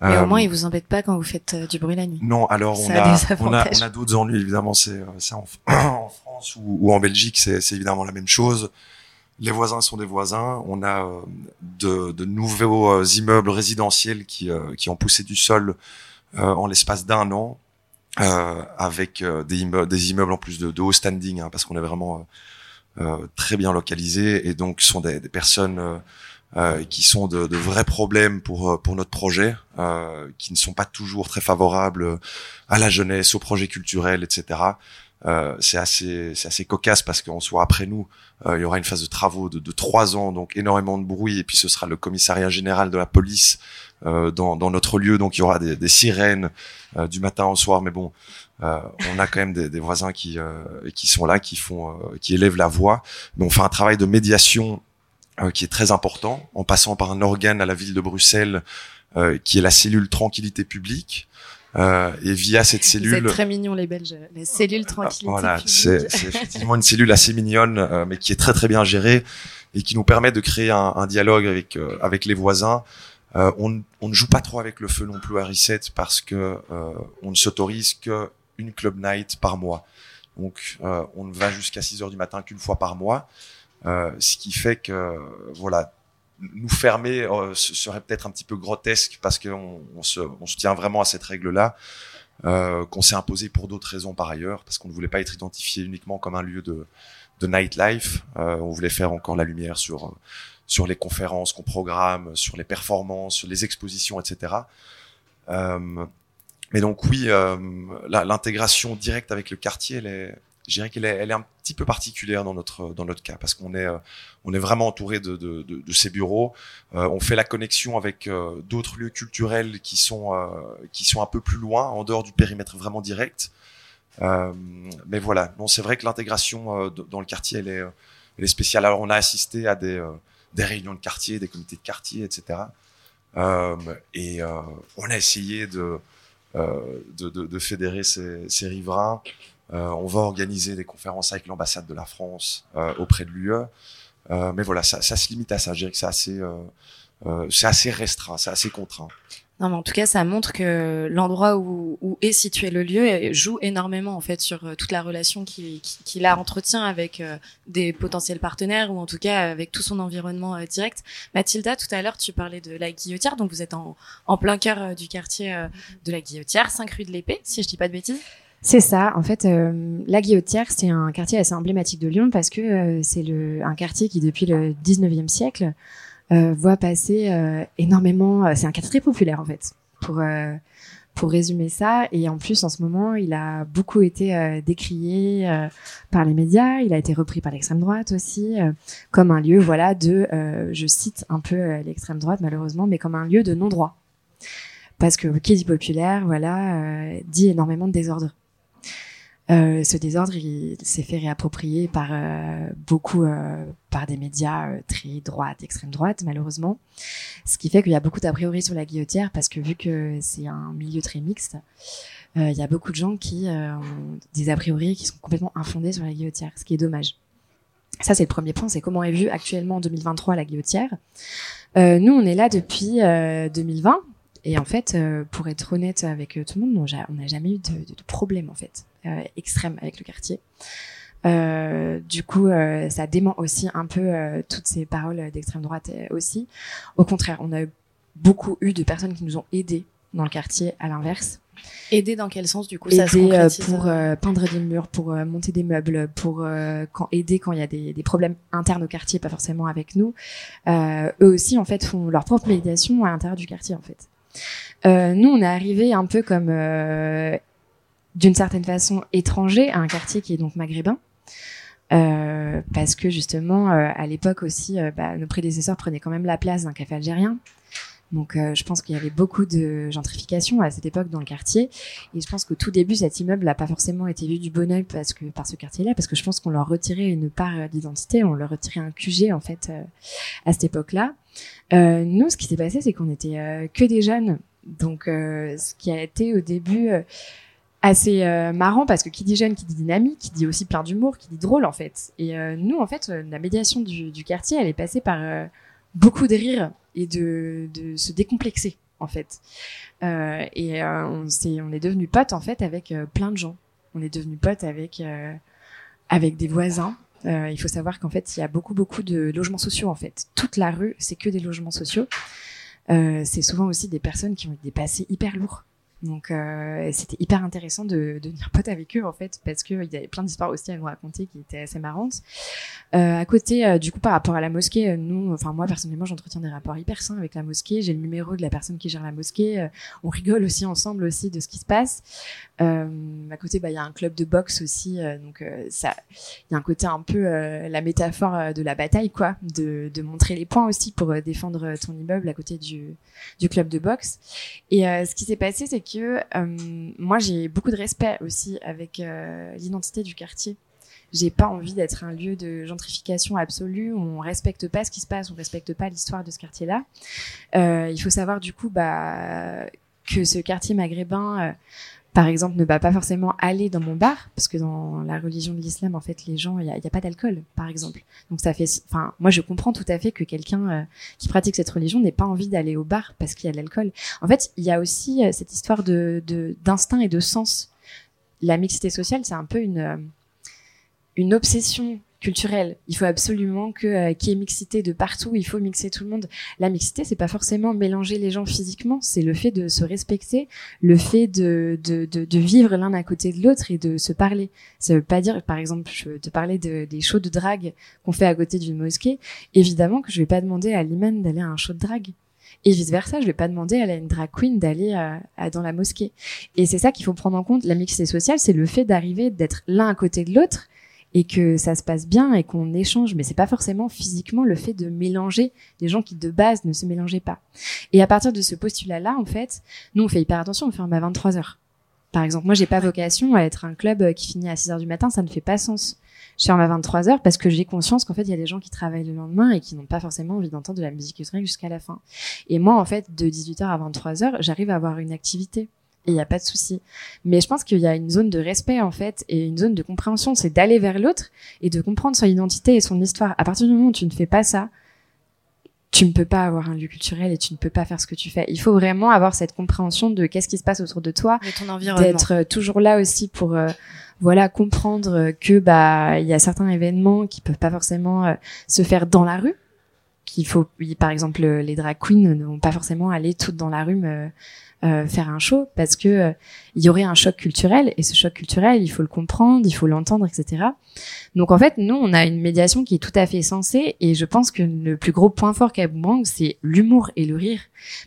Mais au moins, ils vous embêtent pas quand vous faites du bruit la nuit. Non, alors on a, on a, on a d'autres ennuis évidemment. C'est en, en, France ou, ou en Belgique, c'est évidemment la même chose les voisins sont des voisins. On a euh, de, nouveaux euh, immeubles résidentiels qui, euh, qui ont poussé du sol en l'espace d'un an, avec des, immeubles, en plus de, de haut standing, hein, parce qu'on est vraiment très bien localisé et donc sont des, personnes qui sont de, vrais problèmes pour pour notre projet, qui ne sont pas toujours très favorables à la jeunesse, au projet culturel, etc. Euh, c'est assez c'est assez cocasse parce qu'en soit après nous euh, il y aura une phase de travaux de, de trois ans donc énormément de bruit et puis ce sera le commissariat général de la police euh, dans, dans notre lieu. Donc il y aura des, des sirènes euh, du matin au soir. Mais bon euh, on a quand même des, des voisins qui qui sont là qui font qui élèvent la voix. Mais on fait un travail de médiation qui est très important en passant par un organe à la ville de Bruxelles qui est la cellule tranquillité publique euh, et via cette cellule, Vous très mignon les Belges, les cellules ah, tranquillité. Voilà, c'est effectivement une cellule assez mignonne, euh, mais qui est très très bien gérée et qui nous permet de créer un, un dialogue avec euh, avec les voisins. Euh, on, on, ne joue pas trop avec le feu non plus à Reset parce que on ne s'autorise que une club night par mois. Donc on ne va jusqu'à 6 heures du matin qu'une fois par mois, ce qui fait que voilà nous fermer euh, serait peut-être un petit peu grotesque parce qu'on on se, on se tient vraiment à cette règle-là euh, qu'on s'est imposé pour d'autres raisons par ailleurs parce qu'on ne voulait pas être identifié uniquement comme un lieu de, de nightlife. Euh, on voulait faire encore la lumière sur sur les conférences qu'on programme, sur les performances, les expositions, etc. Euh, mais donc oui, euh, l'intégration directe avec le quartier, elle est, je dirais qu'elle est, un petit peu particulière dans notre dans notre cas parce qu'on est euh, on est vraiment entouré de, ces bureaux. Euh, on fait la connexion avec euh, d'autres lieux culturels qui sont qui sont un peu plus loin, en dehors du périmètre vraiment direct. mais voilà, non, c'est vrai que l'intégration dans le quartier elle est spéciale. Alors on a assisté à des des réunions de quartier, des comités de quartier, etc. et on a essayé de de, fédérer ces riverains. Euh, on va organiser des conférences avec l'ambassade de la France euh, auprès de l'UE. Euh, mais voilà, ça, ça, se limite à ça. Je dirais que c'est assez, c'est assez restreint, c'est assez contraint. Non, mais en tout cas, ça montre que l'endroit où, où, est situé le lieu joue énormément en fait sur toute la relation qu'il qui, a entretient avec des potentiels partenaires ou en tout cas avec tout son environnement direct. Mathilda, tout à l'heure, tu parlais de la Guillotière, donc vous êtes en, en plein cœur du quartier de la Guillotière, 5 rue de l'Épée, si je dis pas de bêtises. C'est ça. En fait, euh, la Guillotière, c'est un quartier assez emblématique de Lyon parce que euh, c'est un quartier qui, depuis le 19e siècle, euh, voit passer énormément. c'est un quartier très populaire en fait. Pour pour résumer ça, et en plus en ce moment, il a beaucoup été décrié par les médias. Il a été repris par l'extrême droite aussi, comme un lieu, voilà, de, je cite un peu l'extrême droite malheureusement, mais comme un lieu de non droit parce que qui dit populaire, voilà, dit énormément de désordre. Euh, ce désordre, il s'est fait réapproprier par euh, beaucoup, euh, par des médias euh, très droite, extrême droite, malheureusement. Ce qui fait qu'il y a beaucoup d'a priori sur la guillotière, parce que vu que c'est un milieu très mixte, il y a beaucoup de gens qui ont des a priori qui sont complètement infondés sur la guillotière, ce qui est dommage. Ça, c'est le premier point, c'est comment est vue actuellement en 2023 la guillotière. nous, on est là depuis 2020, et en fait, pour être honnête avec tout le monde, on n'a jamais eu de, de, problème en fait. Euh, extrême avec le quartier. Euh, du coup, euh, ça dément aussi un peu toutes ces paroles d'extrême droite aussi. Au contraire, on a beaucoup eu de personnes qui nous ont aidés dans le quartier, à l'inverse. Aider dans quel sens du coup ça se pour peindre des murs, pour monter des meubles, pour quand aider quand il y a des, des, problèmes internes au quartier, pas forcément avec nous. eux aussi en fait font leur propre médiation à l'intérieur du quartier en fait. Nous on est arrivé un peu comme d'une certaine façon étranger à un quartier qui est donc maghrébin. Euh, parce que justement, euh, à l'époque aussi, euh, bah, nos prédécesseurs prenaient quand même la place d'un café algérien. Donc, euh, je pense qu'il y avait beaucoup de gentrification à cette époque dans le quartier. Et je pense qu'au tout début, cet immeuble n'a pas forcément été vu du bon oeil par ce quartier-là, parce que je pense qu'on leur retirait une part d'identité, on leur retirait un QG en fait à cette époque-là. Nous, ce qui s'est passé, c'est qu'on était que des jeunes. Donc, ce qui a été au début assez euh, marrant parce que qui dit jeune, qui dit dynamique, qui dit aussi plein d'humour, qui dit drôle en fait. Et euh, nous, en fait, euh, la médiation du, du, quartier, elle est passée par beaucoup de rire et de, de se décomplexer en fait. et on, est, on est devenu potes en fait avec plein de gens. On est devenu potes avec avec des voisins. Il faut savoir qu'en fait, il y a beaucoup beaucoup de logements sociaux en fait. Toute la rue, c'est que des logements sociaux. c'est souvent aussi des personnes qui ont des passés hyper lourds. Donc euh, c'était hyper intéressant de, de devenir pote avec eux en fait parce qu'il y avait plein d'histoires aussi à nous raconter qui étaient assez marrantes. Euh, à côté, euh, du coup, par rapport à la mosquée, euh, nous, enfin moi personnellement, j'entretiens des rapports hyper sains avec la mosquée. J'ai le numéro de la personne qui gère la mosquée. Euh, on rigole aussi ensemble aussi de ce qui se passe. à côté, bah il y a un club de boxe aussi, donc ça, il y a un côté un peu la métaphore de la bataille quoi, de, de montrer les points aussi pour défendre ton immeuble à côté du du club de boxe. Et ce qui s'est passé, c'est que moi j'ai beaucoup de respect aussi avec l'identité du quartier j'ai pas envie d'être un lieu de gentrification absolue où on respecte pas ce qui se passe, on respecte pas l'histoire de ce quartier-là. Euh, il faut savoir du coup bah, que ce quartier maghrébin, euh, par exemple, ne va pas forcément aller dans mon bar parce que dans la religion de l'islam, en fait, les gens, il y a, pas d'alcool, par exemple. Donc ça fait, enfin, moi je comprends tout à fait que quelqu'un euh, qui pratique cette religion n'ait pas envie d'aller au bar parce qu'il y a de l'alcool. En fait, il y a aussi euh, cette histoire de d'instinct et de sens. La mixité sociale, c'est un peu une une obsession culturelle. Il faut absolument que euh, qu'il y ait mixité de partout. Il faut mixer tout le monde. La mixité, c'est pas forcément mélanger les gens physiquement. C'est le fait de se respecter, le fait de de, de, de vivre l'un à côté de l'autre et de se parler. Ça veut pas dire, par exemple, je te parler de, des shows de drague qu'on fait à côté d'une mosquée. Évidemment que je vais pas demander à l'imam d'aller à un show de drague. Et vice versa, je vais pas demander à une drag queen d'aller euh, dans la mosquée. Et c'est ça qu'il faut prendre en compte. La mixité sociale, c'est le fait d'arriver d'être l'un à côté de l'autre et que ça se passe bien et qu'on échange, mais c'est pas forcément physiquement le fait de mélanger des gens qui de base ne se mélangeaient pas. Et à partir de ce postulat-là, en fait, nous on fait hyper attention, on ferme à 23 heures. Par exemple, moi j'ai pas vocation à être un club qui finit à 6 heures du matin, ça ne fait pas sens. Je ferme à 23 heures parce que j'ai conscience qu'en fait il y a des gens qui travaillent le lendemain et qui n'ont pas forcément envie d'entendre de la musique électronique jusqu'à la fin. Et moi en fait de 18h à 23h, j'arrive à avoir une activité il n'y a pas de souci. Mais je pense qu'il y a une zone de respect en fait et une zone de compréhension, c'est d'aller vers l'autre et de comprendre son identité et son histoire. À partir du moment où tu ne fais pas ça, tu ne peux pas avoir un lieu culturel et tu ne peux pas faire ce que tu fais. Il faut vraiment avoir cette compréhension de qu'est-ce qui se passe autour de toi, de ton environnement, d'être euh, toujours là aussi pour euh, voilà comprendre que bah il y a certains événements qui peuvent pas forcément euh, se faire dans la rue. Qu'il faut, par exemple, les drag queens ne vont pas forcément aller toutes dans la rue euh, faire un show parce que euh, il y aurait un choc culturel et ce choc culturel, il faut le comprendre, il faut l'entendre, etc. Donc en fait, nous, on a une médiation qui est tout à fait sensée et je pense que le plus gros point fort qu'a Boomerang, c'est l'humour et le rire.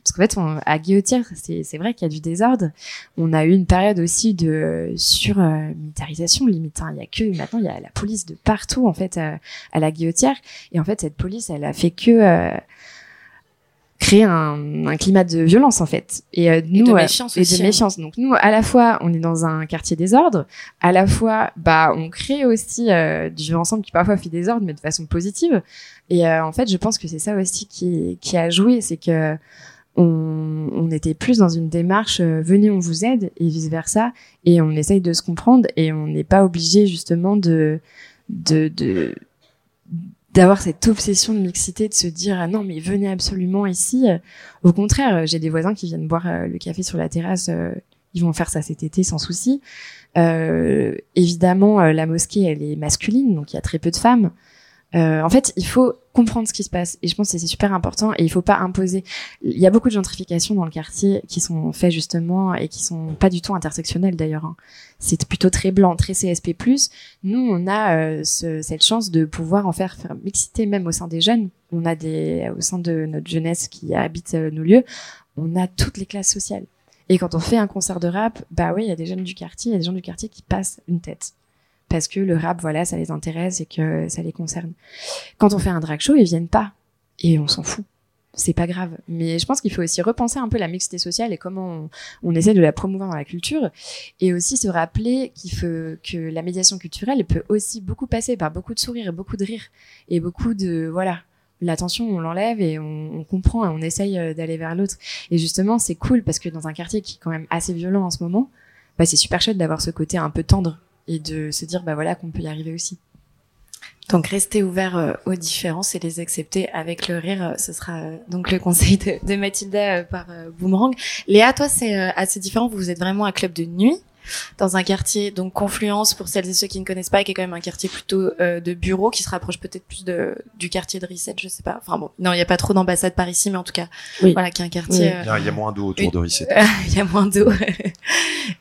Parce qu'en fait, on, à Guillotière, c'est vrai qu'il y a du désordre. On a eu une période aussi de sur-militarisation limite. Hein. Il y a que maintenant, il y a la police de partout en fait à, à la Guillotière et en fait, cette police, elle a fait que euh, créer un, un, climat de violence en fait. Et, euh, nous, et de méfiance et de hein. méfiance. Donc nous à la fois on est dans un quartier désordre à la fois bah on crée aussi euh, du vivre ensemble qui parfois fait désordre mais de façon positive. Et euh, en fait je pense que c'est ça aussi qui qui a joué. C'est que on, on, était plus dans une démarche euh, venez on vous aide et vice versa et on essaye de se comprendre. Et on n'est pas obligé justement de de, de d'avoir cette obsession de mixité, de se dire ah non mais venez absolument ici. Au contraire, j'ai des voisins qui viennent boire euh, le café sur la terrasse, euh, ils vont faire ça cet été sans souci. Euh, évidemment, la mosquée elle est masculine, donc il y a très peu de femmes. Euh, en fait, il faut comprendre ce qui se passe et je pense que c'est super important et il faut pas imposer. Il y a beaucoup de gentrification dans le quartier qui sont faits justement et qui sont pas du tout intersectionnels d'ailleurs. Hein. C'est plutôt très blanc, très CSP+. Nous, on a euh, ce, cette chance de pouvoir en faire, faire mixité même au sein des jeunes. On a des au sein de notre jeunesse qui habite euh, nos lieux, on a toutes les classes sociales. Et quand on fait un concert de rap, bah oui, il y a des jeunes du quartier, il y a des gens du quartier qui passent une tête parce que le rap, voilà, ça les intéresse et que ça les concerne. Quand on fait un drag show, ils viennent pas et on s'en fout. C'est pas grave. Mais je pense qu'il faut aussi repenser un peu la mixité sociale et comment on, essaie de la promouvoir dans la culture et aussi se rappeler qu'il faut que la médiation culturelle peut aussi beaucoup passer par beaucoup de sourires et beaucoup de rires et beaucoup de voilà l'attention, on l'enlève et on, comprend et on essaye euh, d'aller vers l'autre. Et justement, c'est cool parce que dans un quartier qui est quand même assez violent en ce moment, bah, c'est super chouette d'avoir ce côté un peu tendre et de se dire bah voilà qu'on peut y arriver aussi. Donc rester ouvert euh, aux différences et les accepter avec le rire, euh, ce sera euh, donc le conseil de, de Mathilda par Boomerang. Léa, toi c'est assez différent, vous êtes vraiment un club de nuit dans un quartier donc Confluence pour celles et ceux qui ne connaissent pas qui est quand même un quartier plutôt euh, de bureaux qui se rapproche peut-être plus de du quartier de Risset je sais pas. Enfin bon non il y a pas trop d'ambassades par ici mais en tout cas oui. voilà qui est un quartier il, y a, moins d'eau autour de Risset il y a moins d'eau.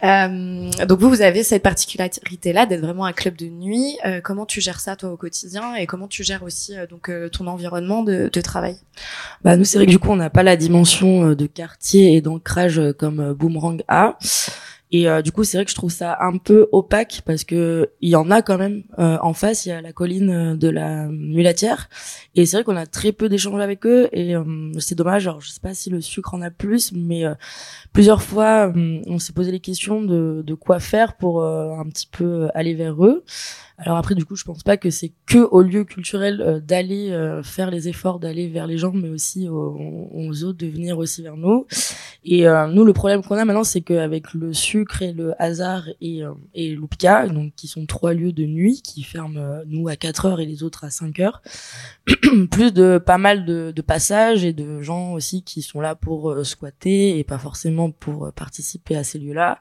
Euh, donc vous vous avez cette particularité là d'être vraiment un club de nuit. Euh, comment tu gères ça toi au quotidien? Et comment tu gères aussi euh, donc euh, ton environnement de, de travail? Bah nous c'est vrai que du coup on n'a pas la dimension de quartier et d'ancrage comme Boomerang a et euh, du coup, c'est vrai que je trouve ça un peu opaque parce que il y en a quand même euh, en face. Il y a la colline euh, de la Mulatière, et c'est vrai qu'on a très peu d'échanges avec eux. Et c'est dommage. Alors, je sais pas si le sucre en a plus, mais plusieurs fois, on s'est posé les questions de, de quoi faire pour un petit peu aller vers eux. Alors après, du coup, je pense pas que c'est que au lieu culturel euh, d'aller euh, faire les efforts d'aller vers les gens, mais aussi aux, autres de venir aussi vers nous. Et euh, nous, le problème qu'on a maintenant, c'est qu'avec le sucre et le hasard et, et l'Oupika, donc qui sont trois lieux de nuit qui ferment nous à 4 heures et les autres à 5 heures, plus de pas mal de, de, passages et de gens aussi qui sont là pour squatter et pas forcément pour participer à ces lieux-là.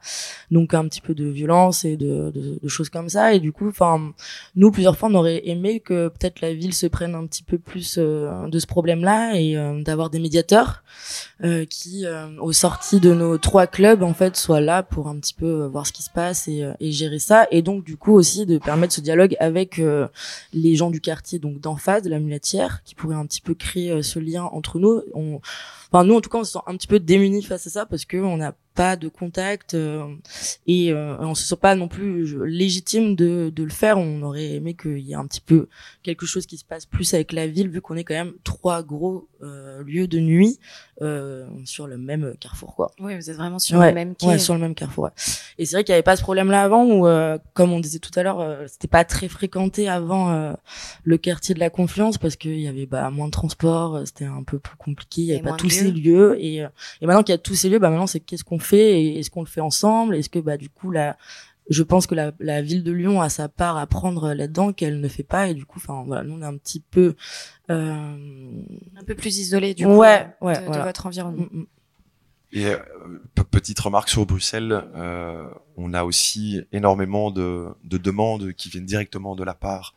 Donc un petit peu de violence et de, de, de choses comme ça. Et du coup, enfin nous plusieurs fois on aurait aimé que peut-être la ville se prenne un petit peu plus euh, de ce problème-là et euh, d'avoir des médiateurs euh, qui aux sorties de nos trois clubs en fait soient là pour un petit peu voir ce qui se passe et, et gérer ça. Et donc du coup aussi de permettre ce dialogue avec les gens du quartier donc d'en face de la mulatière qui pourrait un petit peu créer ce lien entre nous. On Enfin, nous, en tout cas, on se sent un petit peu démunis face à ça parce que on n'a pas de contact euh, et euh, on se sent pas non plus légitime de, de le faire. On aurait aimé qu'il y ait un petit peu quelque chose qui se passe plus avec la ville vu qu'on est quand même trois gros euh, lieux de nuit euh, sur le même carrefour quoi. Oui, vous êtes vraiment sur le même quai. sur le même carrefour. Ouais. Et c'est vrai qu'il y avait pas ce problème là avant où comme on disait tout à l'heure, c'était pas très fréquenté avant le quartier de la Confluence parce qu'il y avait bah moins de transport, c'était un peu plus compliqué, il y avait pas tous ces lieux et, et maintenant qu'il y a tous ces lieux, bah maintenant c'est qu'est-ce qu'on fait et est-ce qu'on le fait ensemble? Est-ce que bah du coup la je pense que la, la, ville de Lyon a sa part à prendre là-dedans qu'elle ne fait pas et du coup enfin voilà nous on est un petit peu euh... un peu plus isolé du coup ouais, ouais, de, votre environnement. Mm, mm. Et euh, petite remarque sur Bruxelles, euh, on a aussi énormément de, de, demandes qui viennent directement de la part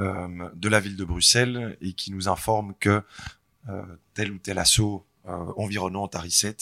euh, de la ville de Bruxelles et qui nous informent que tel ou tel assaut environnant Tarisset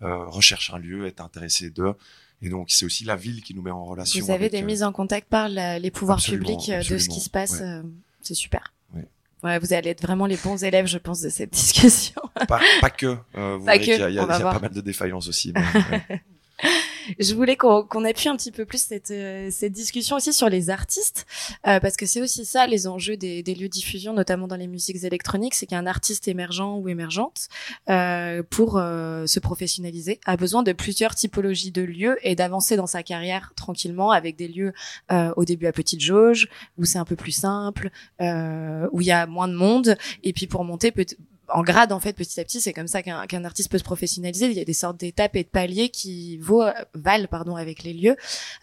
recherchent un lieu, est intéressée d'eux. Et donc, c'est aussi la ville qui nous met en relation. Vous avez avec, des euh, mises en contact par la- les pouvoirs publics euh, de ce qui se passe. ouais. euh, c'est super. Ouais. Ouais, vous allez être vraiment les bons élèves, je pense, de cette discussion. pas, pas que. euh, vous Pas verrez qu'il y a, y y pas mal de défaillances aussi. mais, ouais. Je voulais qu'on appuie un petit peu plus cette, euh, cette discussion aussi sur les artistes, euh, parce que c'est aussi ça les enjeux des, des lieux de diffusion, notamment dans les musiques électroniques, c'est qu'un artiste émergent ou émergente, euh, pour euh, se professionnaliser, a besoin de plusieurs typologies de lieux et d'avancer dans sa carrière tranquillement avec des lieux euh, au début à petite jauge, où c'est un peu plus simple, euh, où il y a moins de monde, et puis pour monter peut en grade en fait petit à petit c'est comme ça qu'un qu'un artiste peut se professionnaliser. Il y a des sortes d'étapes et de paliers qui vaut, valent pardon avec les lieux.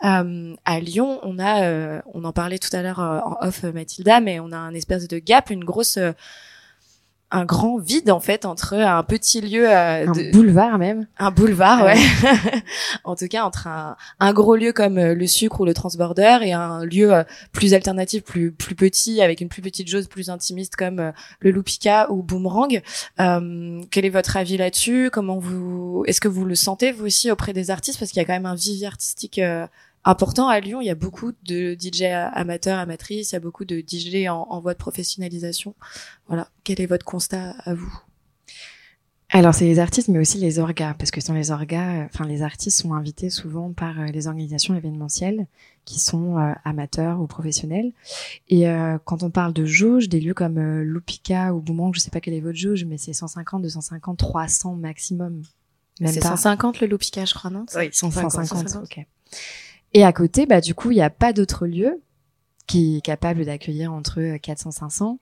Euh, à Lyon on a euh, on en parlait tout à l'heure euh, en off euh, Mathilda mais on a un espèce de gap une grosse euh, un grand vide en fait entre un petit lieu euh, Un de- boulevard même. un boulevard, ouais. en tout cas, entre un, un gros lieu comme euh, le sucre ou le transborder et un lieu euh, plus alternatif, plus plus petit, avec une plus petite chose, plus intimiste comme le Loupika ou Boomerang. Euh, quel est votre avis là-dessus? Comment vous Est-ce que vous le sentez vous aussi auprès des artistes? Parce qu'il y a quand même un vivier artistique. Important à Lyon, il y a beaucoup de DJ amateurs, amatrices, il y a beaucoup de DJ en, en voie de professionnalisation. Voilà, quel est votre constat à vous? Alors c'est les artistes, mais aussi les orgas, parce que sans les orgas, euh, enfin les artistes sont invités souvent par euh, les organisations événementielles qui sont euh, amateurs ou professionnels. Et euh, quand on parle de jauge, des lieux comme Lupika ou Boomerang, je sais pas quelle est votre jauge, mais c'est 150, 250, 300 maximum. C'est pas. 150 le Loupika, je crois, non? Oui, 150, 150. ok. Et à côté, bah, du coup, il n'y a pas d'autre lieu qui est capable d'accueillir entre 400 500,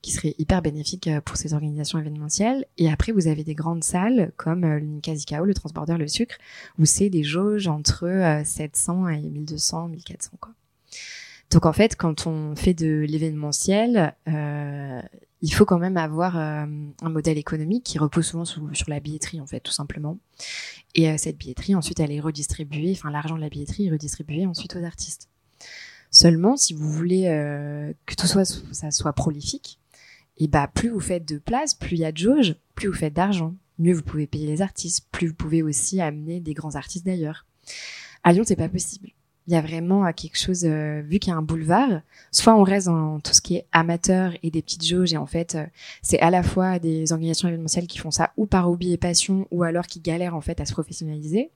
qui serait hyper bénéfique euh, pour ces organisations événementielles. Et après, vous avez des grandes salles comme euh, le Nikazikao, le Transborder, le Sucre, où c'est des jauges entre euh, 700 et 1200, 1400, quoi. Donc en fait, quand on fait de l'événementiel, euh, il faut quand même avoir euh, un modèle économique qui repose souvent sur la billetterie, en fait, tout simplement. Et euh, cette billetterie, ensuite, elle est redistribuée, enfin l'argent de la billetterie est redistribué ensuite aux artistes. Seulement, si vous voulez euh, que tout soit, ça soit prolifique, et bah plus vous faites de place, plus il y a de jauge, plus vous faites d'argent, mieux vous pouvez payer les artistes, plus vous pouvez aussi amener des grands artistes d'ailleurs. À Lyon, c'est pas possible. Il y a vraiment euh, quelque chose, euh, vu qu'il y a un boulevard, soit on reste dans tout ce qui est amateur et des petites jauges, et en fait, euh, c'est à la fois des organisations événementielles qui font ça ou par hobby et passion, ou alors qui galèrent en fait à se professionnaliser.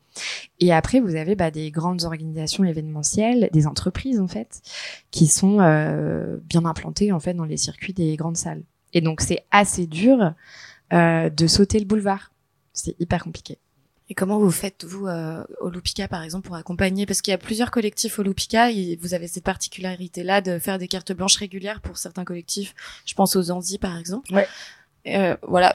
Et après, vous avez bah, des grandes organisations événementielles, des entreprises en fait, qui sont euh, bien implantées en fait dans les circuits des grandes salles. Et donc c'est assez dur euh, de sauter le boulevard. C'est hyper compliqué. Et comment vous faites, vous, euh, au Loupika, par exemple, pour accompagner? Parce qu'il y a plusieurs collectifs au Loupika, et vous avez cette particularité-là de faire des cartes blanches régulières pour certains collectifs. Je pense aux Anzi, par exemple. Euh, voilà,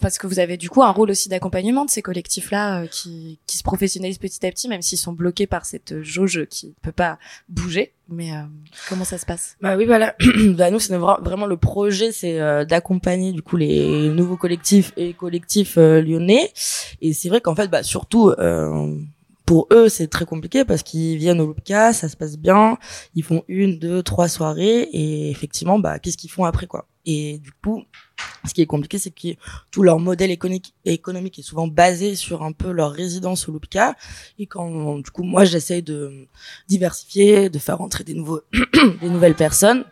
parce que vous avez du coup un rôle aussi d'accompagnement de ces collectifs-là euh, qui, qui se professionnalisent petit à petit, même s'ils sont bloqués par cette jauge qui ne peut pas bouger. Mais euh, comment ça se passe? Bah oui, voilà. bah nous, c'est vra- vraiment le projet, c'est euh, d'accompagner du coup les nouveaux collectifs et collectifs euh, lyonnais. Et c'est vrai qu'en fait, bah surtout euh, pour eux, c'est très compliqué parce qu'ils viennent au Loupka, ça se passe bien, ils font une, deux, trois soirées et effectivement, bah qu'est-ce qu'ils font après quoi? Et du coup, ce qui est compliqué, c'est que tout leur modèle économique, est souvent basé sur un peu leur résidence au Loupka. Et quand, du coup, moi, j'essaye de diversifier, de faire rentrer des nouveaux, des nouvelles personnes.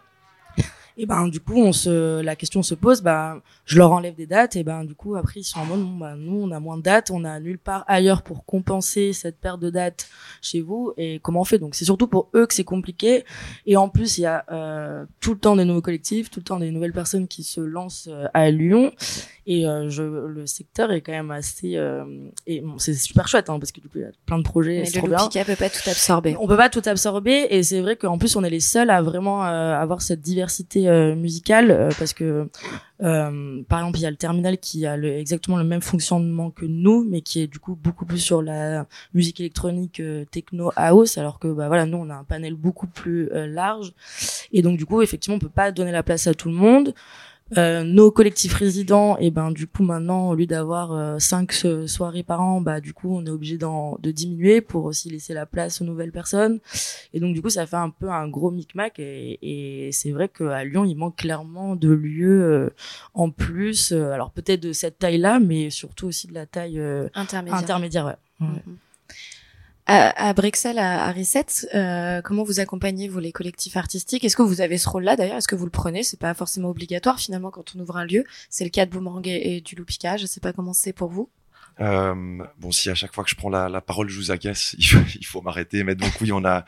Et ben, du coup, on se, la question se pose, bah, je leur enlève des dates et ben, du coup, après, ils sont en mode, bon, bah, nous, on a moins de dates, on a nulle part ailleurs pour compenser cette perte de dates chez vous et comment on fait? Donc, c'est surtout pour eux que c'est compliqué. Et en plus, il y a, euh, tout le temps des nouveaux collectifs, tout le temps des nouvelles personnes qui se lancent euh, à Lyon. Et euh, je, le secteur est quand même assez, euh, et bon, c'est super chouette, hein, parce que du coup, il y a plein de projets, Mais le trop bien. Loupika peut pas tout absorber. On peut pas tout absorber et c'est vrai qu'en plus on est les seuls à vraiment euh, avoir cette diversité euh, musicale euh, parce que euh, par exemple il y a le terminal qui a exactement le même fonctionnement que nous mais qui est du coup beaucoup plus sur la musique électronique euh, techno house alors que bah voilà nous on a un panel beaucoup plus large. Et donc du coup effectivement on peut pas donner la place à tout le monde Euh, nos collectifs résidents, et ben du coup maintenant au lieu d'avoir euh, cinq soirées par an, bah du coup on est obligé de diminuer pour aussi laisser la place aux nouvelles personnes. Et donc du coup ça fait un peu un gros micmac et, et c'est vrai qu'à Lyon il manque clairement de lieux euh, en plus. alors peut-être de cette taille-là, mais surtout aussi de la taille intermédiaire. intermédiaire ouais. Mm-hmm. À, Bruxelles, à, à Reset, euh, comment vous accompagnez vous les collectifs artistiques? Est-ce que vous avez ce rôle-là d'ailleurs? Est-ce que vous le prenez? C'est pas forcément obligatoire finalement quand on ouvre un lieu. C'est le cas de Boomerang et, du Loupika. Je sais pas comment c'est pour vous. Euh, bon, si à chaque fois que je prends la, la parole, je vous agace, il faut, il faut m'arrêter. Mais donc oui, on a,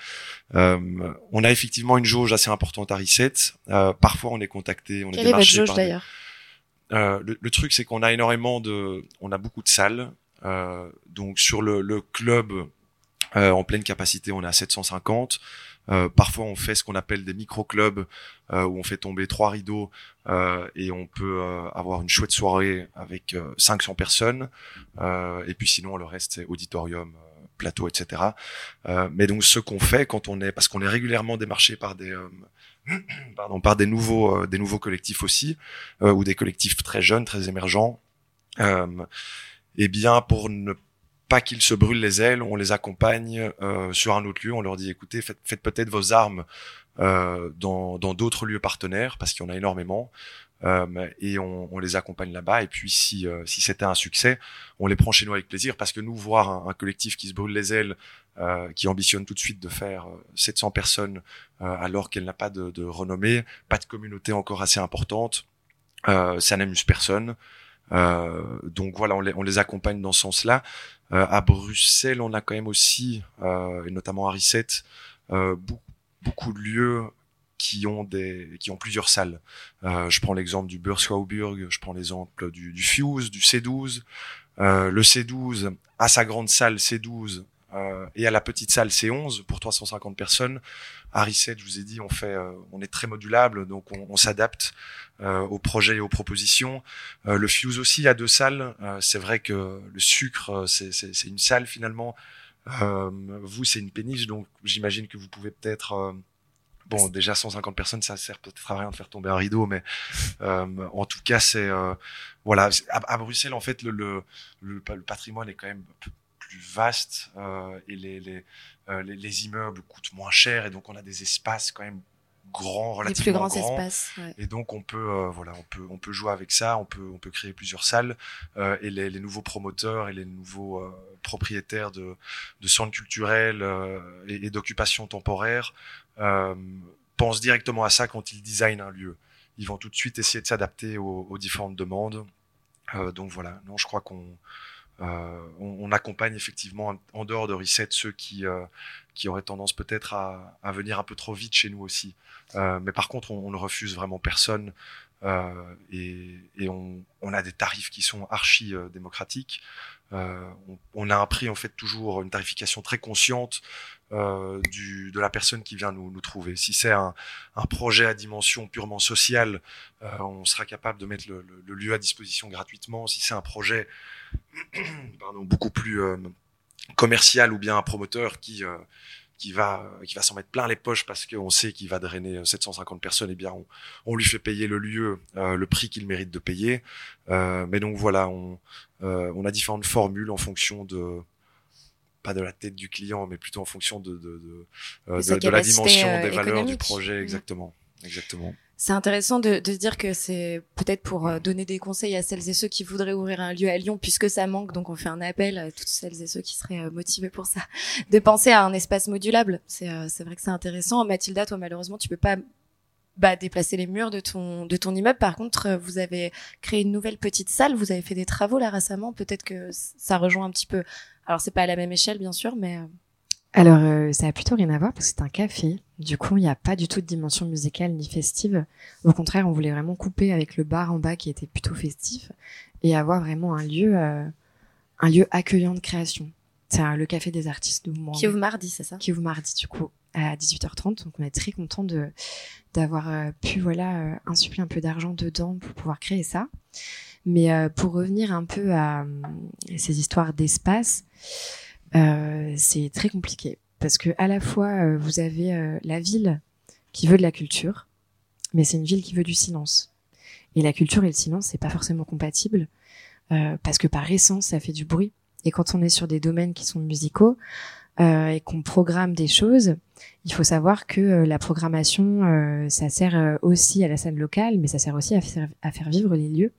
euh, on a effectivement une jauge assez importante à Reset. Euh, parfois, on est contacté, on Quelle est, est votre jauge d'ailleurs? Euh, le, le, truc, c'est qu'on a énormément de, on a beaucoup de salles. Euh, donc sur le, le club euh, en pleine capacité, on est à 750. Euh, parfois, on fait ce qu'on appelle des micro-clubs euh, où on fait tomber trois rideaux euh, et on peut euh, avoir une chouette soirée avec 500 personnes. et puis sinon, le reste, c'est auditorium, plateau, etc. mais donc, ce qu'on fait quand on est, parce qu'on est régulièrement démarché par des pardon, par des nouveaux, des nouveaux collectifs aussi, ou des collectifs très jeunes, très émergents. eh bien, pour ne pas qu'ils se brûlent les ailes, on les accompagne euh, sur un autre lieu, on leur dit écoutez, faites, faites peut-être vos armes euh, dans d'autres lieux partenaires, parce qu'il y en a énormément, euh, et on, on, les accompagne là-bas. Et puis si, euh, si c'était un succès, on les prend chez nous avec plaisir, parce que nous, voir un, un collectif qui se brûle les ailes, euh, qui ambitionne tout de suite de faire 700 personnes alors qu'elle n'a pas de, de, renommée, pas de communauté encore assez importante, ça n'amuse personne. donc voilà, on les, on les accompagne dans ce sens-là. Euh, à Bruxelles, on a quand même aussi, euh, et notamment à Risset, euh, beaucoup, de lieux qui ont des qui ont plusieurs salles. Euh, je prends l'exemple du Burg, je prends l'exemple du, du Fuse, du C12. Euh, le C12 a sa grande salle C12 euh, et à la petite salle C11 pour 350 personnes. À Reset, je vous ai dit, on fait, euh, on est très modulable, donc on, on s'adapte euh, aux projets et aux propositions. Euh, le Fuse aussi a deux salles. c'est vrai que le sucre, c'est une salle finalement. vous, c'est une péniche, donc j'imagine que vous pouvez peut-être Bon, déjà 150 personnes, ça sert peut-être à rien de faire tomber un rideau, mais euh, en tout cas, c'est euh, voilà. À, Bruxelles, en fait, le, le, le, patrimoine est quand même plus vaste euh, et les, les, euh, les, les, immeubles coûtent moins cher et donc on a des espaces quand même grands relativement plus grands, espaces ouais. et donc on peut euh, voilà on peut on peut jouer avec ça on peut on peut créer plusieurs salles et les, nouveaux promoteurs et les nouveaux propriétaires de de centres culturels et, et d'occupation temporaire pensent directement à ça quand ils designent un lieu. Ils vont tout de suite essayer de s'adapter aux, aux, différentes demandes. Donc voilà. Non je crois qu'on euh, on, on, accompagne effectivement en dehors de Reset ceux qui, euh, qui auraient tendance peut-être à, à, venir un peu trop vite chez nous aussi. Euh, mais par contre, on, on, ne refuse vraiment personne euh, et, et on, on, a des tarifs qui sont archi euh, démocratiques. Euh, on, on, a un prix en fait toujours une tarification très consciente euh, du, de la personne qui vient nous, nous trouver. Si c'est un, un, projet à dimension purement sociale, euh, on sera capable de mettre le, le, le, lieu à disposition gratuitement. Si c'est un projet pardon, beaucoup plus euh, commercial ou bien un promoteur qui euh, qui va qui va s'en mettre plein les poches parce qu'on sait qu'il va drainer 750 personnes, et eh bien on, on lui fait payer le lieu euh, le prix qu'il mérite de payer. Euh, mais donc voilà, on euh, on a différentes formules en fonction de pas de la tête du client, mais plutôt en fonction de de, de, euh, de, la dimension des valeurs du projet, mmh. exactement, exactement. C'est intéressant de, de se dire que c'est peut-être pour euh, donner des conseils à celles et ceux qui voudraient ouvrir un lieu à Lyon, puisque ça manque. Donc, on fait un appel à toutes celles et ceux qui seraient euh, motivés pour ça, de penser à un espace modulable. C'est euh, c'est vrai que c'est intéressant. Mathilda, toi, malheureusement, tu peux pas bah, déplacer les murs de ton de ton immeuble. Par contre, vous avez créé une nouvelle petite salle. Vous avez fait des travaux là récemment. Peut-être que ça rejoint un petit peu. Alors, c'est pas à la même échelle, bien sûr, mais alors, euh, ça a plutôt rien à voir parce que c'est un café. Du coup, il n'y a pas du tout de dimension musicale ni festive. Au contraire, on voulait vraiment couper avec le bar en bas qui était plutôt festif et avoir vraiment un lieu, euh, un lieu accueillant de création. C'est le café des artistes de Qui ouvre mardi, c'est ça? Qui ouvre mardi, du coup, à 18h30. Donc, on est très content de d'avoir euh, pu voilà euh, insuffler un peu d'argent dedans pour pouvoir créer ça. Mais euh, pour revenir un peu à, à ces histoires d'espace. Euh, c'est très compliqué parce que à la fois euh, vous avez euh, la ville qui veut de la culture, mais c'est une ville qui veut du silence. Et la culture et le silence, c'est pas forcément compatible euh, parce que par essence, ça fait du bruit. Et quand on est sur des domaines qui sont musicaux euh, et qu'on programme des choses, il faut savoir que euh, la programmation, euh, ça sert euh, aussi à la scène locale, mais ça sert aussi à faire, vivre les lieux.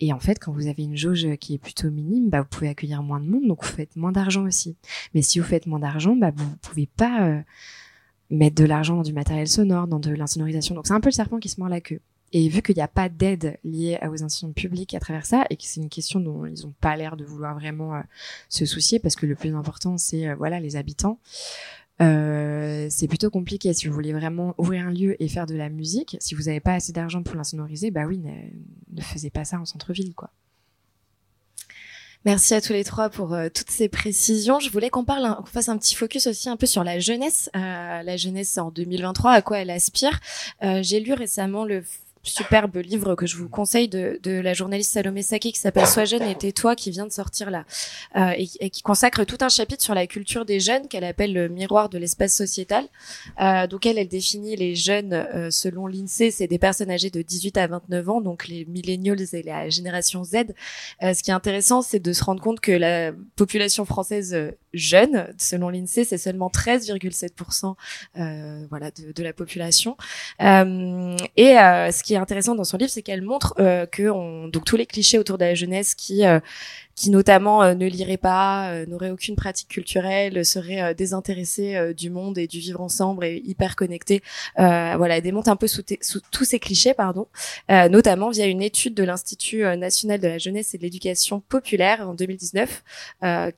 Et en fait, quand vous avez une jauge qui est plutôt minime, bah, vous pouvez accueillir moins de monde, donc vous faites moins d'argent aussi. Mais si vous faites moins d'argent, bah, vous pouvez pas euh, mettre de l'argent dans du matériel sonore, dans de l'insonorisation. Donc c'est un peu le serpent qui se mord la queue. Et vu qu'il n'y a pas d'aide liée aux institutions publiques à travers ça, et que c'est une question dont ils n'ont pas l'air de vouloir vraiment euh, se soucier, parce que le plus important, c'est euh, voilà les habitants, euh, c'est plutôt compliqué. Si vous voulez vraiment ouvrir un lieu et faire de la musique, si vous n'avez pas assez d'argent pour l'insonoriser, bah oui, ne, ne faisez pas ça en centre-ville, quoi. Merci à tous les trois pour euh, toutes ces précisions. Je voulais qu'on parle, qu'on fasse un petit focus aussi un peu sur la jeunesse. Euh, la jeunesse en 2023, à quoi elle aspire. J'ai lu récemment le superbe livre que je vous conseille de, de la journaliste Salomé Saki qui s'appelle Sois jeune et tais-toi qui vient de sortir là euh, et, qui consacre tout un chapitre sur la culture des jeunes qu'elle appelle le miroir de l'espace sociétal. Euh, donc elle, définit les jeunes euh, selon l'INSEE, c'est des personnes âgées de 18 à 29 ans, donc les millennials et la génération Z. Euh, ce qui est intéressant, c'est de se rendre compte que la population française jeune, selon l'INSEE, c'est seulement 13,7% euh, voilà de, de, la population. et ce qui intéressant dans son livre, c'est qu'elle montre euh, que on, donc tous les clichés autour de la jeunesse qui euh, qui notamment euh, ne lirait pas, euh, n'aurait aucune pratique culturelle, serait euh, désintéressé euh, du monde et du vivre ensemble et hyper connecté. voilà, démonte un peu sous, sous, tous ces clichés, pardon, notamment via une étude de l'Institut national de la jeunesse et de l'éducation populaire en 2019,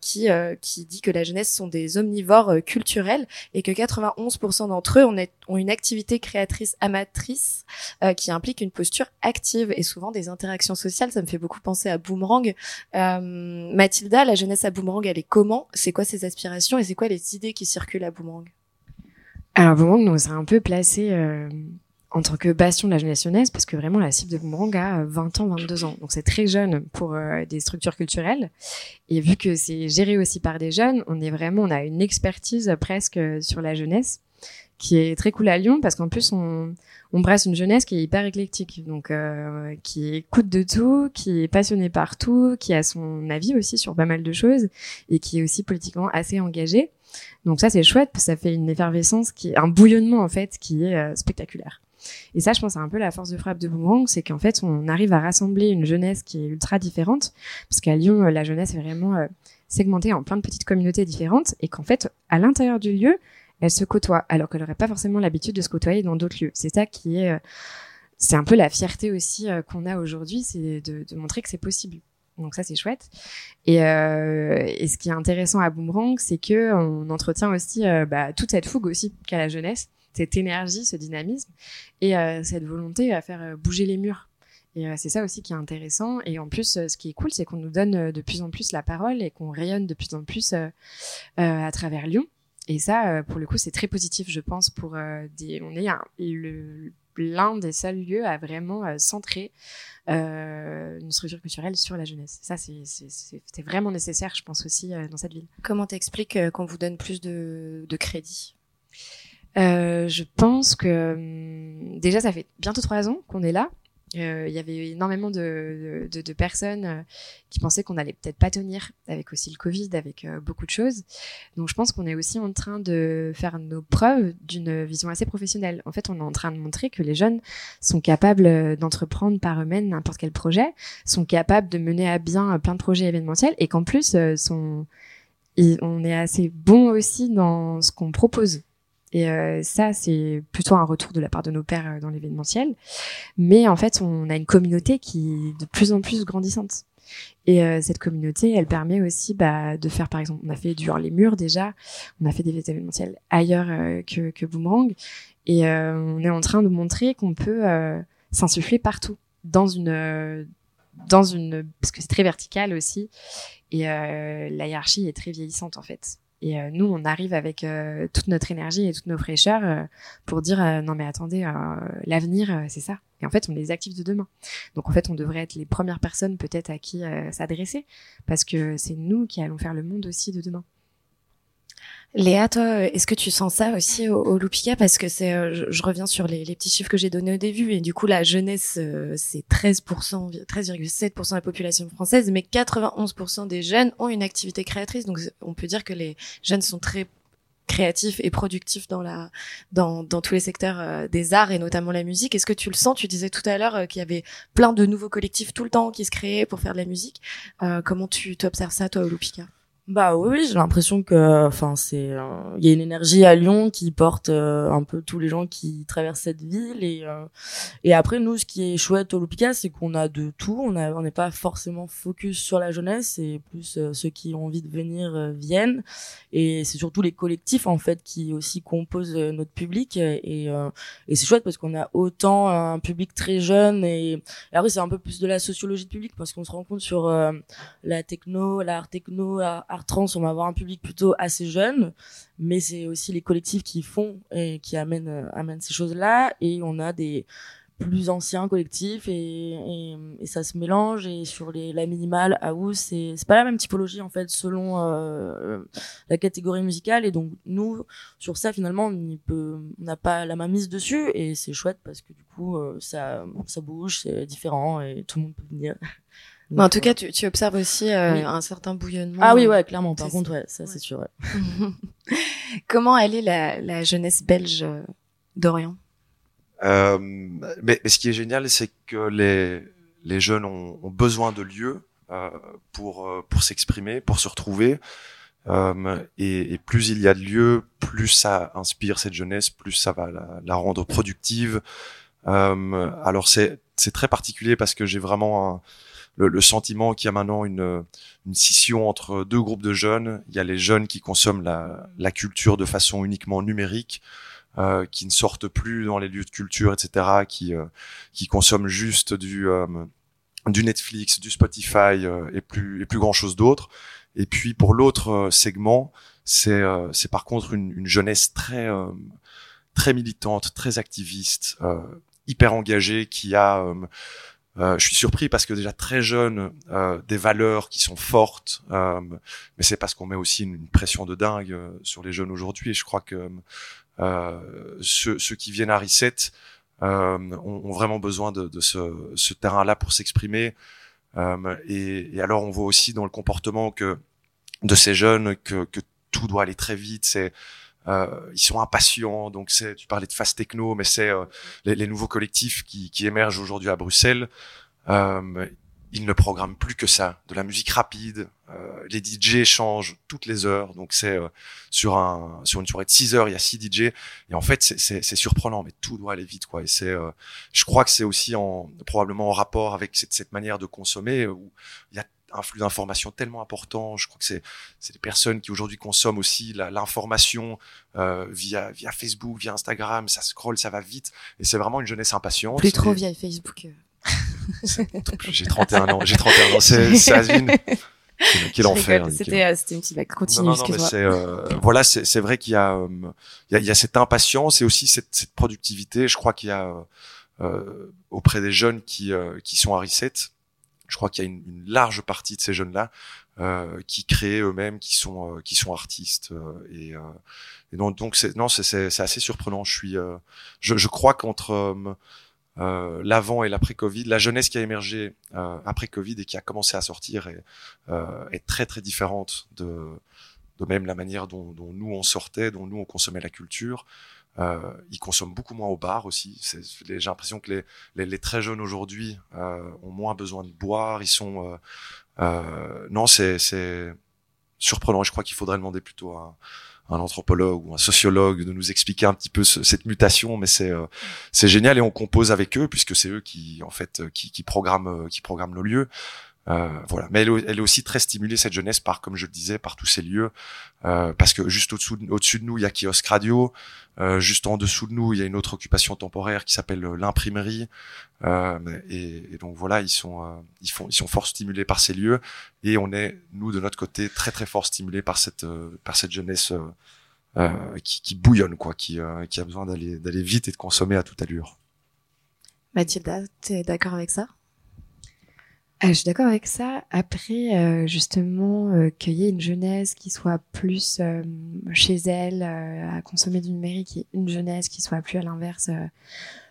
qui qui dit que la jeunesse sont des omnivores culturels et que 91% d'entre eux ont, ont, une activité créatrice amatrice qui implique une posture active et souvent des interactions sociales. Ça me fait beaucoup penser à Boomerang. Euh, Mathilda, la jeunesse à Boomerang, elle est comment? C'est quoi ses aspirations et c'est quoi les idées qui circulent à Boomerang? Alors Boomerang nous a un peu placé euh, en tant que bastion de la jeunesse jeunesse parce que vraiment la cible de Boomerang a 20 ans, 22 ans. Donc c'est très jeune pour euh, des structures culturelles. Et vu que c'est géré aussi par des jeunes, on est vraiment, on a une expertise presque sur la jeunesse qui est très cool à Lyon parce qu'en plus on, brasse une jeunesse qui est hyper éclectique, donc euh, qui écoute de tout, qui est passionnée par tout, qui a son avis aussi sur pas mal de choses et qui est aussi politiquement assez engagée. Donc ça c'est chouette, parce que ça fait une effervescence qui est un bouillonnement en fait qui est euh, spectaculaire. Et ça, je pense, c'est un peu la force de frappe de Boomerang, c'est qu'en fait, on arrive à rassembler une jeunesse qui est ultra différente, parce qu'à Lyon, la jeunesse est vraiment euh, segmentée en plein de petites communautés différentes, et qu'en fait, à l'intérieur du lieu, elle se côtoie, alors qu'elle n'aurait pas forcément l'habitude de se côtoyer dans d'autres lieux. C'est ça qui est, euh, c'est un peu la fierté aussi euh, qu'on a aujourd'hui, c'est de, montrer que c'est possible. Donc ça c'est chouette. Et, euh, et, ce qui est intéressant à Boomerang, c'est que on entretient aussi bah, toute cette fougue aussi qu'a la jeunesse, cette énergie, ce dynamisme et cette volonté à faire bouger les murs. Et c'est ça aussi qui est intéressant. Et en plus, ce qui est cool, c'est qu'on nous donne de plus en plus la parole et qu'on rayonne de plus en plus à travers Lyon. Et ça, euh, pour le coup, c'est très positif, je pense, pour euh, des. On est l'un des seuls lieux à vraiment euh, centrer euh, une structure culturelle sur la jeunesse. Ça, c'était vraiment nécessaire, je pense aussi, euh, dans cette ville. Comment t'expliques qu'on vous donne plus de, de crédit? Je pense que hum, déjà, ça fait bientôt trois ans qu'on est là. Euh, il y avait énormément de, personnes euh, qui pensaient qu'on allait peut-être pas tenir avec aussi le Covid, avec euh, beaucoup de choses. Donc je pense qu'on est aussi en train de faire nos preuves d'une vision assez professionnelle. En fait, on est en train de montrer que les jeunes sont capables d'entreprendre par eux-mêmes n'importe quel projet, sont capables de mener à bien plein de projets événementiels et qu'en plus on est assez bon aussi dans ce qu'on propose. Et euh, ça, c'est plutôt un retour de la part de nos pères euh, dans l'événementiel. Mais en fait, on a une communauté qui est de plus en plus grandissante. Et euh, cette communauté, elle permet aussi bah, de faire, par exemple, on a fait du hors les murs déjà, on a fait des événementiels ailleurs euh, que, que Boomerang, et euh, on est en train de montrer qu'on peut s'insuffler partout. Dans une dans une parce que c'est très vertical aussi. Et la hiérarchie est très vieillissante en fait et euh, nous, on arrive avec euh, toute notre énergie et toutes nos fraîcheurs euh, pour dire non mais attendez, l'avenir c'est ça. Et en fait, on les active de demain. Donc en fait, on devrait être les premières personnes peut-être à qui s'adresser parce que c'est nous qui allons faire le monde aussi de demain. Léa, toi, est-ce que tu sens ça aussi au, au Parce que c'est, euh, je, reviens sur les, petits chiffres que j'ai donnés au début, et du coup, la jeunesse, euh, c'est 13%, 13,7% de la population française, mais 91% des jeunes ont une activité créatrice. Donc, on peut dire que les jeunes sont très créatifs et productifs dans la dans, tous les secteurs euh, des arts et notamment la musique. Est-ce que tu le sens? Tu disais tout à l'heure qu'il y avait plein de nouveaux collectifs tout le temps qui se créaient pour faire de la musique. comment tu observes ça toi au Loupika bah oui, j'ai l'impression que, enfin, c'est, euh, il y a une énergie à Lyon qui porte euh, un peu tous les gens qui traversent cette ville et euh, et après nous, ce qui est chouette au Lupica, c'est qu'on a de tout. On n'est pas forcément focus sur la jeunesse, et plus ceux qui ont envie de venir viennent et c'est surtout les collectifs en fait qui aussi composent notre public et et c'est chouette parce qu'on a autant un public très jeune et, et après c'est un peu plus de la sociologie de public parce qu'on se rend compte sur la techno, l'art techno, l'art trans, on va avoir un public plutôt assez jeune, mais c'est aussi les collectifs qui font et qui amènent, euh, ces choses-là. Et on a des plus anciens collectifs et, ça se mélange. Et sur la minimale, house, c'est, c'est pas la même typologie en fait selon euh, la catégorie musicale. Et donc nous, sur ça finalement, on n'a pas la main mise dessus et c'est chouette parce que du coup, euh, ça bouge, c'est différent et tout le monde peut venir. Mais en tout cas, tu, tu observes aussi euh, un certain bouillonnement. Ah oui, ouais, clairement. Par contre, ouais, ça c'est sûr. Ouais. Comment elle est la, la jeunesse belge euh, d'Orient? Euh, mais, mais, ce qui est génial, c'est que les, les jeunes ont, ont besoin de lieux euh, pour pour s'exprimer, pour se retrouver. Euh, et, et, plus il y a de lieux, plus ça inspire cette jeunesse, plus ça va la, la rendre productive. Euh, alors c'est c'est très particulier parce que j'ai vraiment un, le, le, sentiment qu'il y a maintenant une, une scission entre deux groupes de jeunes. Il y a les jeunes qui consomment la, la culture de façon uniquement numérique, euh, qui ne sortent plus dans les lieux de culture, etc., qui, euh, qui consomment juste du, euh, du Netflix, du Spotify euh, et plus, et plus grand chose d'autre. Et puis pour l'autre segment, c'est c'est par contre une, une jeunesse très très militante, très activiste, hyper engagée, qui a euh, je suis surpris parce que déjà très jeune, euh, des valeurs qui sont fortes, euh, mais c'est parce qu'on met aussi une, pression de dingue euh, sur les jeunes aujourd'hui. Je crois que euh, ceux, ceux, qui viennent à Reset ont, ont, vraiment besoin de, de ce, ce terrain-là pour s'exprimer. Et, et, alors on voit aussi dans le comportement que de ces jeunes que, que tout doit aller très vite. C'est euh, ils sont impatients. Donc c'est, tu parlais de fast techno, mais c'est euh, les, les, nouveaux collectifs qui, qui émergent aujourd'hui à Bruxelles. Euh, ils ne programment plus que ça, de la musique rapide. Euh, les DJ changent toutes les heures, donc c'est euh, sur un sur une soirée de 6 heures, il y a 6 DJ. Et en fait, c'est surprenant, mais tout doit aller vite, quoi. Et c'est, euh, je crois que c'est aussi en probablement en rapport avec cette, cette manière de consommer où il y a un flux d'informations tellement important. Je crois que c'est c'est des personnes qui aujourd'hui consomment aussi l'information euh, via via Facebook, via Instagram. Ça scrolle, ça va vite, et c'est vraiment une jeunesse impatiente. Plus trop via Facebook. j'ai 31 ans. J'ai 31 ans. C'est Asvin. Quel enfer. C'était euh, c'était une petite vague. Continue. Non, non, mais euh, voilà, c'est vrai qu'il y a euh, il y a, il y a cette impatience et aussi cette, cette productivité. Je crois qu'il y a euh, auprès des jeunes qui qui sont à Reset, je crois qu'il y a une, une, large partie de ces jeunes-là euh, qui créent eux-mêmes, qui sont euh, qui sont artistes euh, et, euh, et, donc donc c'est non c'est c'est assez surprenant. Je suis euh, je, je crois qu'entre l'avant et l'après Covid, la jeunesse qui a émergé après Covid et qui a commencé à sortir est, est très très différente de de même la manière dont, dont, nous on sortait, dont nous on consommait la culture. Euh, ils consomment beaucoup moins au bar aussi. J'ai l'impression que les, les, les, très jeunes aujourd'hui euh, ont moins besoin de boire. Ils sont euh, euh non, c'est surprenant. Je crois qu'il faudrait demander plutôt à un anthropologue ou un sociologue de nous expliquer un petit peu ce, cette mutation, mais c'est euh, génial et on compose avec eux puisque c'est eux qui en fait qui, qui programment qui programment nos lieux. Euh, voilà. Mais elle, elle, est aussi très stimulée cette jeunesse par, comme je le disais, par tous ces lieux, euh, parce que juste au-dessous, au-dessus de nous, il y a kiosque radio. Euh, juste en dessous de nous, il y a une autre occupation temporaire qui s'appelle euh, l'imprimerie. Euh, et, et, donc voilà, ils sont, euh, ils font, ils sont fort stimulés par ces lieux, et on est nous de notre côté très très fort stimulés par cette, par cette jeunesse qui, qui, bouillonne quoi, qui, qui a besoin d'aller d'aller vite et de consommer à toute allure. Mathilda, tu es d'accord avec ça? Ah, je suis d'accord avec ça. Après, euh, justement, euh, qu'il y ait une jeunesse qui soit plus euh, chez elle à consommer du numérique et une jeunesse qui soit plus à l'inverse,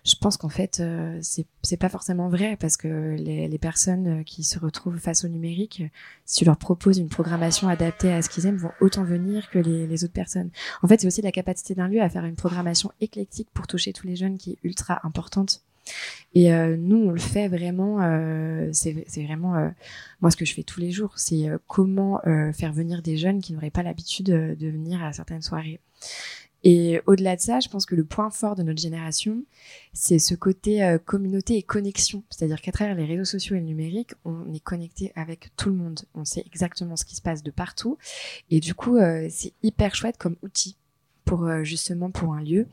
je pense qu'en fait, c'est c'est pas forcément vrai parce que les, les personnes qui se retrouvent face au numérique, si tu leur proposes une programmation adaptée à ce qu'ils aiment, vont autant venir que les, les autres personnes. En fait, c'est aussi la capacité d'un lieu à faire une programmation éclectique pour toucher tous les jeunes qui est ultra importante. Et euh, nous, on le fait vraiment. Euh, c'est vraiment euh, moi ce que je fais tous les jours. C'est comment faire venir des jeunes qui n'auraient pas l'habitude de, de, venir à certaines soirées. Et au-delà de ça, je pense que le point fort de notre génération, c'est ce côté communauté et connexion. C'est-à-dire qu'à travers les réseaux sociaux et le numérique, on est connecté avec tout le monde. On sait exactement ce qui se passe de partout. Et du coup, c'est hyper chouette comme outil pour euh, justement pour un lieu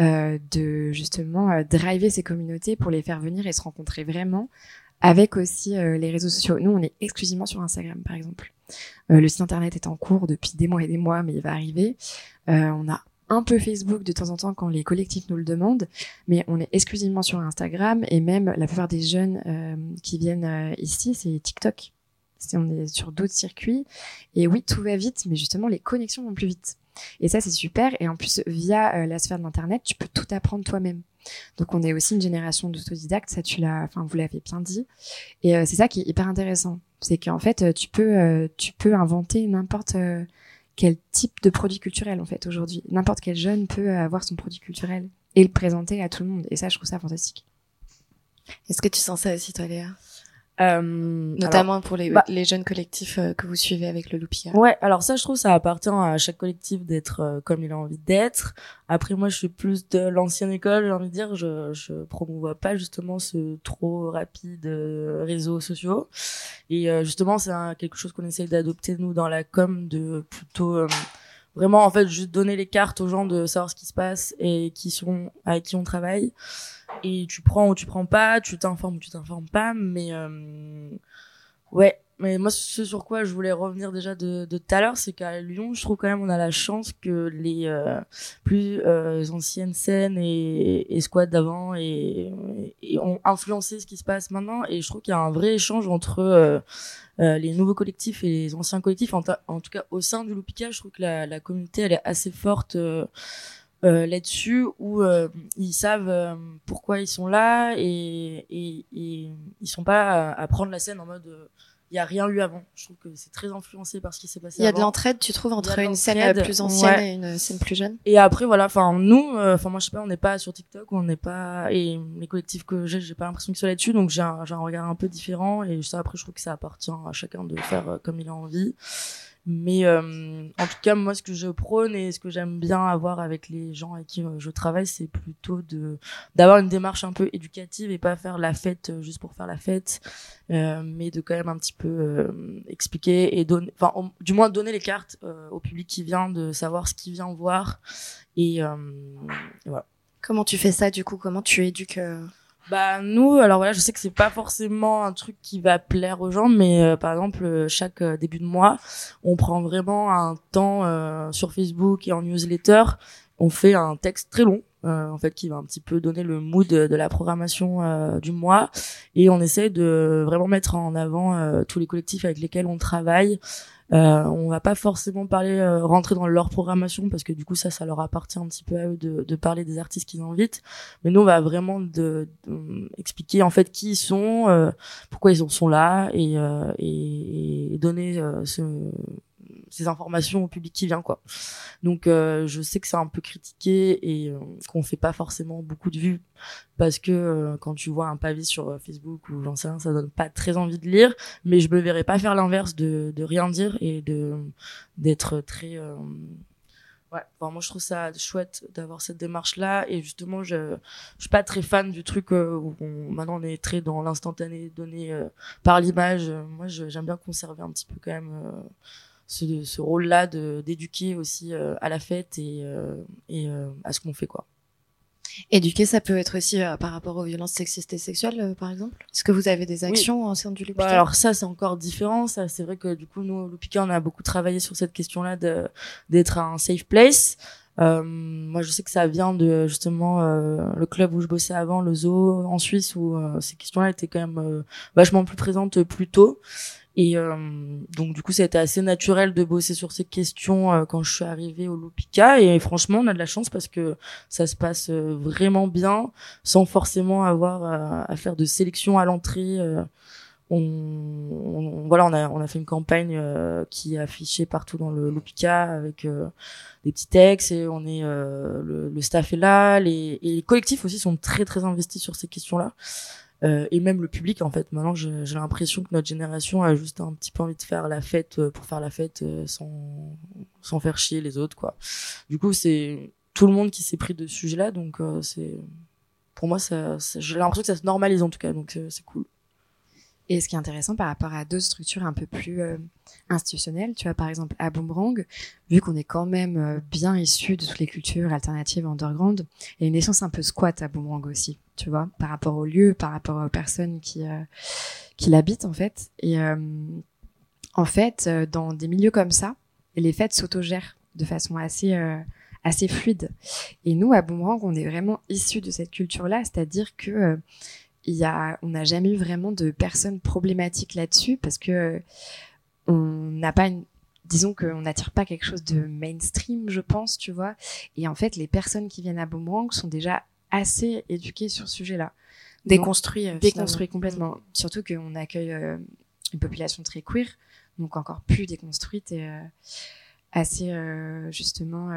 euh, de justement euh, driver ces communautés pour les faire venir et se rencontrer vraiment avec aussi les réseaux sociaux. Nous, on est exclusivement sur Instagram, par exemple. le site internet est en cours depuis des mois et des mois, mais il va arriver. on a un peu Facebook de temps en temps quand les collectifs nous le demandent, mais on est exclusivement sur Instagram et même la plupart des jeunes qui viennent ici, c'est TikTok. On est sur d'autres circuits. Et oui, tout va vite, mais justement, les connexions vont plus vite. Et ça, c'est super. Et en plus, via euh, la sphère de l'Internet, tu peux tout apprendre toi-même. Donc, on est aussi une génération d'autodidactes. Ça, tu l'as, enfin, vous l'avez bien dit. Et euh, c'est ça qui est hyper intéressant. C'est qu'en fait, euh, tu peux, tu peux inventer n'importe quel type de produit culturel, en fait, aujourd'hui. N'importe quel jeune peut avoir son produit culturel et le présenter à tout le monde. Et ça, je trouve ça fantastique. Est-ce que tu sens ça aussi, toi, Léa? Euh, Notamment pour les, bah les jeunes collectifs euh, que vous suivez avec le Loupia. Ouais, alors ça, je trouve, ça appartient à chaque collectif d'être euh, comme il a envie d'être. Après, moi, je suis plus de l'ancienne école, j'ai envie de dire. Je, je promouvois pas justement ce trop rapide réseaux sociaux. Et justement, c'est quelque chose qu'on essaye d'adopter nous dans la com, de plutôt vraiment en fait juste donner les cartes aux gens de savoir ce qui se passe et qui sont avec qui on travaille et tu prends ou tu prends pas, tu t'informes ou tu t'informes pas, mais euh, ouais. Mais moi, ce sur quoi je voulais revenir déjà de tout à l'heure, c'est qu'à Lyon, je trouve quand même on a la chance que les euh, plus euh, anciennes scènes et, et squads d'avant et, et, ont influencé ce qui se passe maintenant. Et je trouve qu'il y a un vrai échange entre euh, euh, les nouveaux collectifs et les anciens collectifs. En, tout cas, au sein du Loupika, je trouve que la, la communauté, elle est assez forte. Euh, là-dessus où euh, ils savent euh, pourquoi ils sont là et, et, et, ils sont pas à, prendre la scène en mode il y a rien eu avant. Je trouve que c'est très influencé par ce qui s'est passé. Il y a de l'entraide, tu trouves, entre une scène plus ancienne et une scène plus jeune? Et après, voilà, enfin nous, enfin moi je sais pas, on n'est pas sur TikTok, on n'est pas et les collectifs que j'ai, j'ai pas l'impression qu'ils soient là-dessus, donc j'ai un, j'ai un regard un peu différent et ça après je trouve que ça appartient à chacun de faire comme il a envie. Mais euh, en tout cas, moi, ce que je prône et ce que j'aime bien avoir avec les gens avec qui euh, je travaille, c'est plutôt de d'avoir une démarche un peu éducative et pas faire la fête euh, juste pour faire la fête, euh, mais de quand même un petit peu euh, expliquer et donner, enfin, du moins donner les cartes au public qui vient, de savoir ce qu'il vient voir et, et voilà. Comment tu fais ça du coup? Comment tu éduques bah nous, alors voilà, je sais que c'est pas forcément un truc qui va plaire aux gens, mais euh, par exemple euh, chaque euh, début de mois, on prend vraiment un temps sur Facebook et en newsletter, on fait un texte très long. en fait, qui va un petit peu donner le mood de, la programmation du mois, et on essaie de vraiment mettre en avant tous les collectifs avec lesquels on travaille, euh, on va pas forcément parler euh, rentrer dans leur programmation parce que du coup ça ça leur appartient un petit peu à eux de, de parler des artistes qu'ils invitent. Mais nous on va vraiment de, expliquer en fait qui ils sont euh, pourquoi ils sont là et, euh, et, et donner ce ces informations au public qui vient quoi. Donc euh, je sais que c'est un peu critiqué et euh, qu'on fait pas forcément beaucoup de vues parce que euh, quand tu vois un pavé sur Facebook ou j'en sais rien, ça donne pas très envie de lire, mais je me verrais pas faire l'inverse de, de rien dire et de d'être très Ouais, moi je trouve ça chouette d'avoir cette démarche là et justement je je suis pas très fan du truc où on, maintenant on est très dans l'instantané donné par l'image. Moi j'aime bien conserver un petit peu quand même ce, ce rôle-là de d'éduquer aussi euh, à la fête et, euh, et euh, à ce qu'on fait quoi. Éduquer, ça peut être aussi par rapport aux violences sexistes et sexuelles, par exemple? Est-ce que vous avez des actions en sein du Lupika bah, Alors ça, c'est encore différent. Ça, c'est vrai que du coup, nous, au Lupika, on a beaucoup travaillé sur cette question-là de d'être un safe place. Euh, moi, je sais que ça vient de justement euh, le club où je bossais avant, le zoo en Suisse, où euh, ces questions-là étaient quand même euh, vachement plus présentes plus tôt. Et donc du coup, ça a été assez naturel de bosser sur ces questions quand je suis arrivée au Lupika. Et franchement, on a de la chance parce que ça se passe vraiment bien, sans forcément avoir à faire de sélection à l'entrée on, voilà, on a, on a fait une campagne euh, qui est affichée partout dans le l'Opica avec euh, des petits textes et on est euh, le, staff est là, les, et les collectifs aussi sont très très investis sur ces questions-là. Et même le public en fait. Maintenant j'ai l'impression que notre génération a juste un petit peu envie de faire la fête pour faire la fête sans sans faire chier les autres quoi. Du coup c'est tout le monde qui s'est pris de ce sujet là donc c'est pour moi ça, j'ai l'impression que ça se normalise en tout cas. Donc c'est cool et ce qui est intéressant par rapport à d'autres structures un peu plus euh, institutionnelles, tu vois, par exemple à Boomerang, vu qu'on est quand même euh, bien issu de toutes les cultures alternatives underground, il y a une essence un peu squat à Boomerang aussi, tu vois, par rapport au lieu, par rapport aux personnes qui, euh, qui l'habitent en fait. Et en fait, dans des milieux comme ça, les fêtes s'autogèrent de façon assez assez fluide. Et nous, à Boomerang, on est vraiment issus de cette culture-là, c'est-à-dire que il y a, on n'a jamais eu vraiment de personnes problématiques là-dessus parce que on n'a pas une, disons qu'on n'attire pas quelque chose de mainstream, je pense, tu vois. Et en fait, les personnes qui viennent à Boomerang sont déjà assez éduquées sur ce sujet-là. Déconstruits. Euh, déconstruits complètement. Surtout qu'on accueille euh, une population très queer, donc encore plus déconstruite et euh, assez justement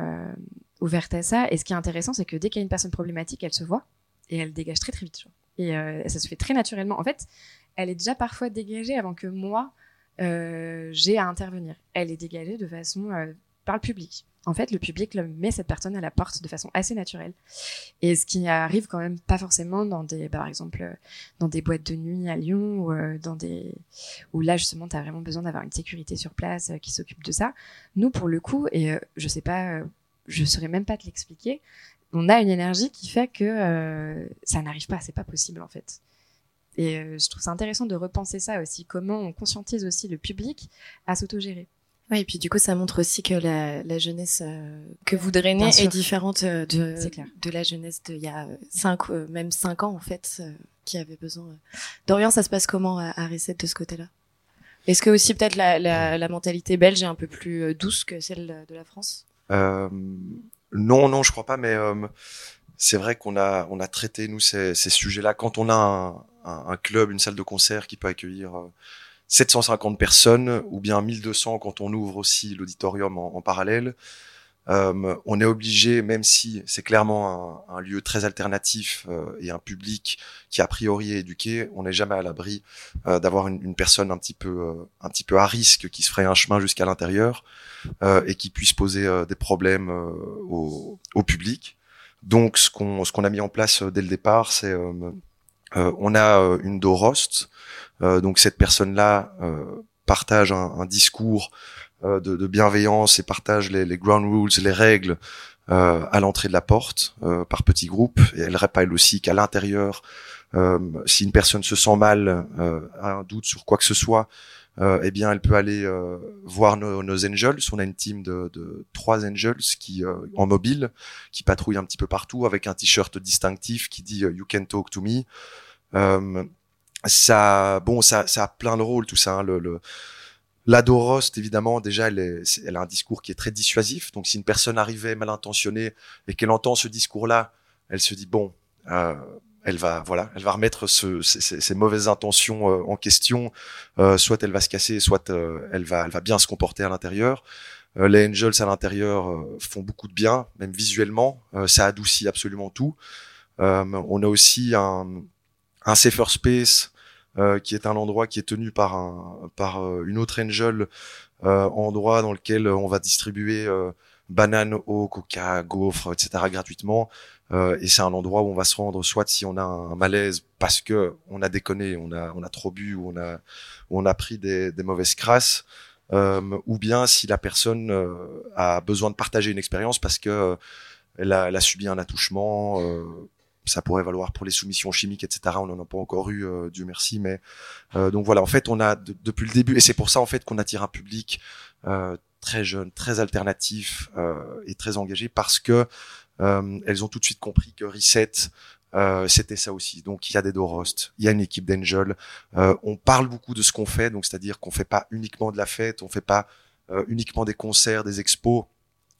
ouverte à ça. Et ce qui est intéressant, c'est que dès qu'il y a une personne problématique, elle se voit et elle dégage très très vite. Et euh, ça se fait très naturellement. En fait, elle est déjà parfois dégagée avant que moi, euh, j'ai à intervenir. Elle est dégagée de façon euh, par le public. En fait, le public met cette personne à la porte de façon assez naturelle. Et ce qui arrive quand même pas forcément dans des, par exemple, dans des boîtes de nuit à Lyon dans des, où là justement tu as vraiment besoin d'avoir une sécurité sur place qui s'occupe de ça. Nous, pour le coup, et je sais pas, je saurais même pas te l'expliquer, on a une énergie qui fait que euh, ça n'arrive pas, c'est pas possible en fait. Et euh, je trouve ça intéressant de repenser ça aussi, comment on conscientise aussi le public à s'autogérer. Oui, et puis du coup, ça montre aussi que la, jeunesse euh, que vous drainez est différente de, de la jeunesse d'il y a cinq, même cinq ans en fait, qui avait besoin. Dorian, ça se passe comment à, à Reset de ce côté-là? Est-ce que aussi peut-être la, la, mentalité belge est un peu plus douce que celle de la France? Non, non, je crois pas, mais euh, c'est vrai qu'on a, on a traité nous ces, sujets-là. Quand on a un, un, club, une salle de concert qui peut accueillir 750 euh, personnes, ou bien 1200 quand on ouvre aussi l'auditorium en, parallèle, euh, on est obligé, même si c'est clairement un, lieu très alternatif euh, et un public qui a priori est éduqué, on n'est jamais à l'abri euh, d'avoir une, personne un petit peu, un petit peu à risque qui se ferait un chemin jusqu'à l'intérieur et qui puisse poser des problèmes au, public. Donc, ce qu'on a mis en place dès le départ, c'est on a une rost donc cette personne-là partage un, discours de, de, bienveillance et partage les, les, ground rules, les règles euh, à l'entrée de la porte euh, par petits groupes. Et elle rappelle aussi qu'à l'intérieur, si une personne se sent mal, a un doute sur quoi que ce soit, euh, eh bien, elle peut aller voir nos, nos, angels. On a une team de, de trois angels qui en mobile, qui patrouillent un petit peu partout avec un t-shirt distinctif qui dit "You can talk to me". ça, bon, ça, ça a plein de rôles tout ça. Hein, le, le L'Adorost, évidemment, déjà, elle, elle, a un discours qui est très dissuasif. Donc, si une personne arrivait mal intentionnée et qu'elle entend ce discours-là, elle se dit bon, euh, elle va, voilà, elle va remettre ce, ces, mauvaises intentions euh, en question. Euh, soit elle va se casser, soit euh, elle va, elle va bien se comporter à l'intérieur. les angels à l'intérieur font beaucoup de bien, même visuellement. ça adoucit absolument tout. on a aussi un, un safer space euh, qui est un endroit qui est tenu par un par euh, une autre angel, euh, endroit dans lequel on va distribuer bananes, eau, coca, gaufres, etc. gratuitement. et c'est un endroit où on va se rendre soit si on a un malaise parce que on a déconné, on a on a trop bu ou on a on a pris des, des mauvaises crasses. Euh, ou bien si la personne a besoin de partager une expérience parce que elle, a, elle, a, subi un attouchement, ça pourrait valoir pour les soumissions chimiques, etc. On n'en a pas encore eu, euh, Dieu merci. Mais euh, donc voilà, en fait, on a depuis le début, et c'est pour ça en fait qu'on attire un public euh, très jeunes, très alternatifs et très engagés parce que elles ont tout de suite compris que Reset c'était ça aussi. Donc il y a des Dorost, il y a une équipe d'Angel. on parle beaucoup de ce qu'on fait, donc c'est-à-dire qu'on fait pas uniquement de la fête, on fait pas uniquement des concerts, des expos,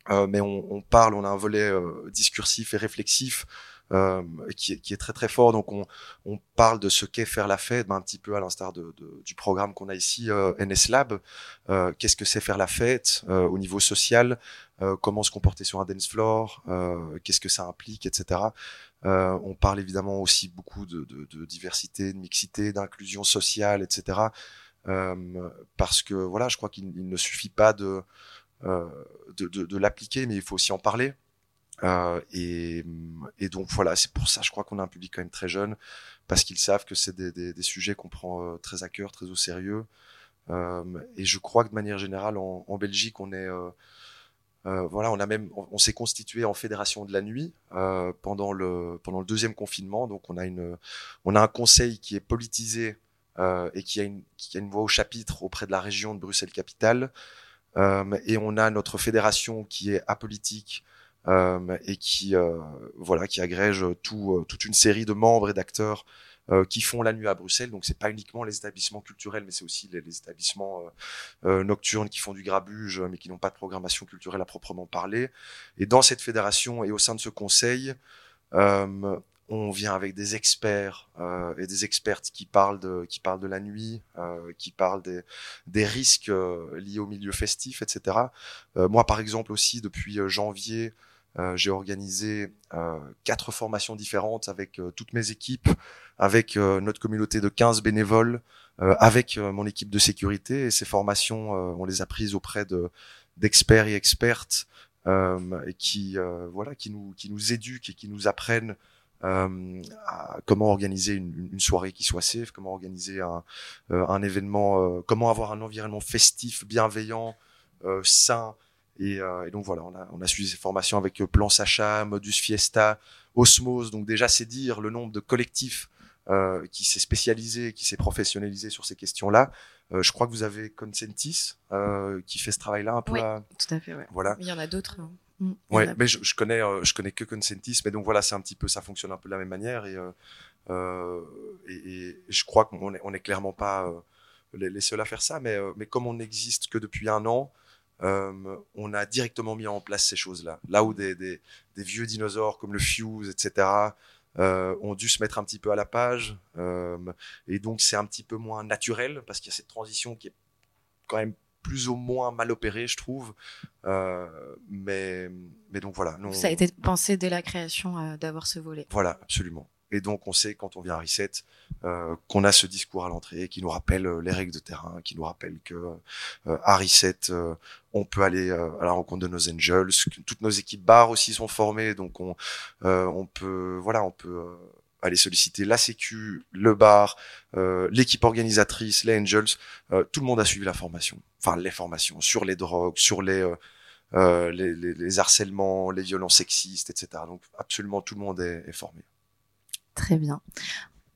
mais on, on, parle, on a un volet discursif et réflexif euh, qui, est, qui, est, très très fort. Donc on, on parle de ce qu'est faire la fête, ben, un petit peu à l'instar de, de, du programme qu'on a ici, euh, NS Lab. Euh, Qu'est-ce que c'est faire la fête euh, au niveau social? Euh, Comment se comporter sur un dance floor? Qu'est-ce que ça implique, etc. on parle évidemment aussi beaucoup de, de, de diversité, de mixité, d'inclusion sociale, etc. parce que voilà, je crois qu'il ne suffit pas de de, de, de l'appliquer, mais il faut aussi en parler. Euh, et, et, donc voilà, c'est pour ça, je crois qu'on a un public quand même très jeune, parce qu'ils savent que c'est des, sujets qu'on prend euh, très à cœur, très au sérieux. Euh, et je crois que de manière générale, en, Belgique, on est, euh, voilà, on a même, on, s'est constitué en fédération de la nuit pendant le pendant le deuxième confinement. Donc on a une, on a un conseil qui est politisé et qui a une qui a une voix au chapitre auprès de la région de Bruxelles capitale. et on a notre fédération qui est apolitique et qui euh, voilà qui agrège tout, euh, toute une série de membres et d'acteurs qui font la nuit à Bruxelles. Donc c'est pas uniquement les établissements culturels, mais c'est aussi les, établissements nocturnes qui font du grabuge, mais qui n'ont pas de programmation culturelle à proprement parler. Et dans cette fédération et au sein de ce conseil, on vient avec des experts euh, et des expertes qui parlent de qui parlent de la nuit, euh, qui parlent des, des risques euh, liés au milieu festif, etc. moi, par exemple, aussi depuis janvier, euh, j'ai organisé euh, quatre formations différentes avec euh, toutes mes équipes, avec notre communauté de 15 bénévoles, avec mon équipe de sécurité. Et ces formations, on les a prises auprès de d'experts et expertes et qui voilà qui nous qui nous éduquent et qui nous apprennent euh, comment organiser une, une, soirée qui soit safe, comment organiser un, un événement, euh, comment avoir un environnement festif, bienveillant, euh, sain, et, euh, et, donc voilà, on a, on a suivi ces formations avec euh, Plan Sacha, Modus Fiesta, Osmose. Donc déjà, c'est dire le nombre de collectifs euh, qui s'est spécialisé, qui s'est professionnalisé sur ces questions-là. Euh, je crois que vous avez Consentis euh, qui fait ce travail-là un peu. Oui, tout à fait. Ouais. Voilà. Il y en a d'autres. Hein. Mm. Ouais, mais je, je connais, euh, je connais que Consentis, mais donc voilà, c'est un petit peu, ça fonctionne un peu de la même manière et et, et, je crois qu'on est, on est clairement pas les, les, seuls à faire ça, mais mais comme on n'existe que depuis un an. Euh, on a directement mis en place ces choses-là. Là où des, des, des, vieux dinosaures comme le Fuse, etc., euh, ont dû se mettre un petit peu à la page. Euh, et donc, c'est un petit peu moins naturel parce qu'il y a cette transition qui est quand même plus ou moins mal opérée, je trouve. Mais, mais donc voilà. Ça a été pensé dès la création d'avoir ce volet. Voilà, absolument. Et donc, on sait quand on vient à Reset euh, qu'on a ce discours à l'entrée qui nous rappelle euh, les règles de terrain, qui nous rappelle que euh, à Reset, euh, on peut aller euh, à la rencontre de nos angels, toutes nos équipes bars aussi sont formées, donc on, on peut, voilà, on peut aller solliciter la Sécu, le bar, l'équipe organisatrice, les angels. tout le monde a suivi la formation, enfin les formations sur les drogues, sur les les, les, les, harcèlements, les violences sexistes, etc. Donc absolument tout le monde est, est formé. Très bien.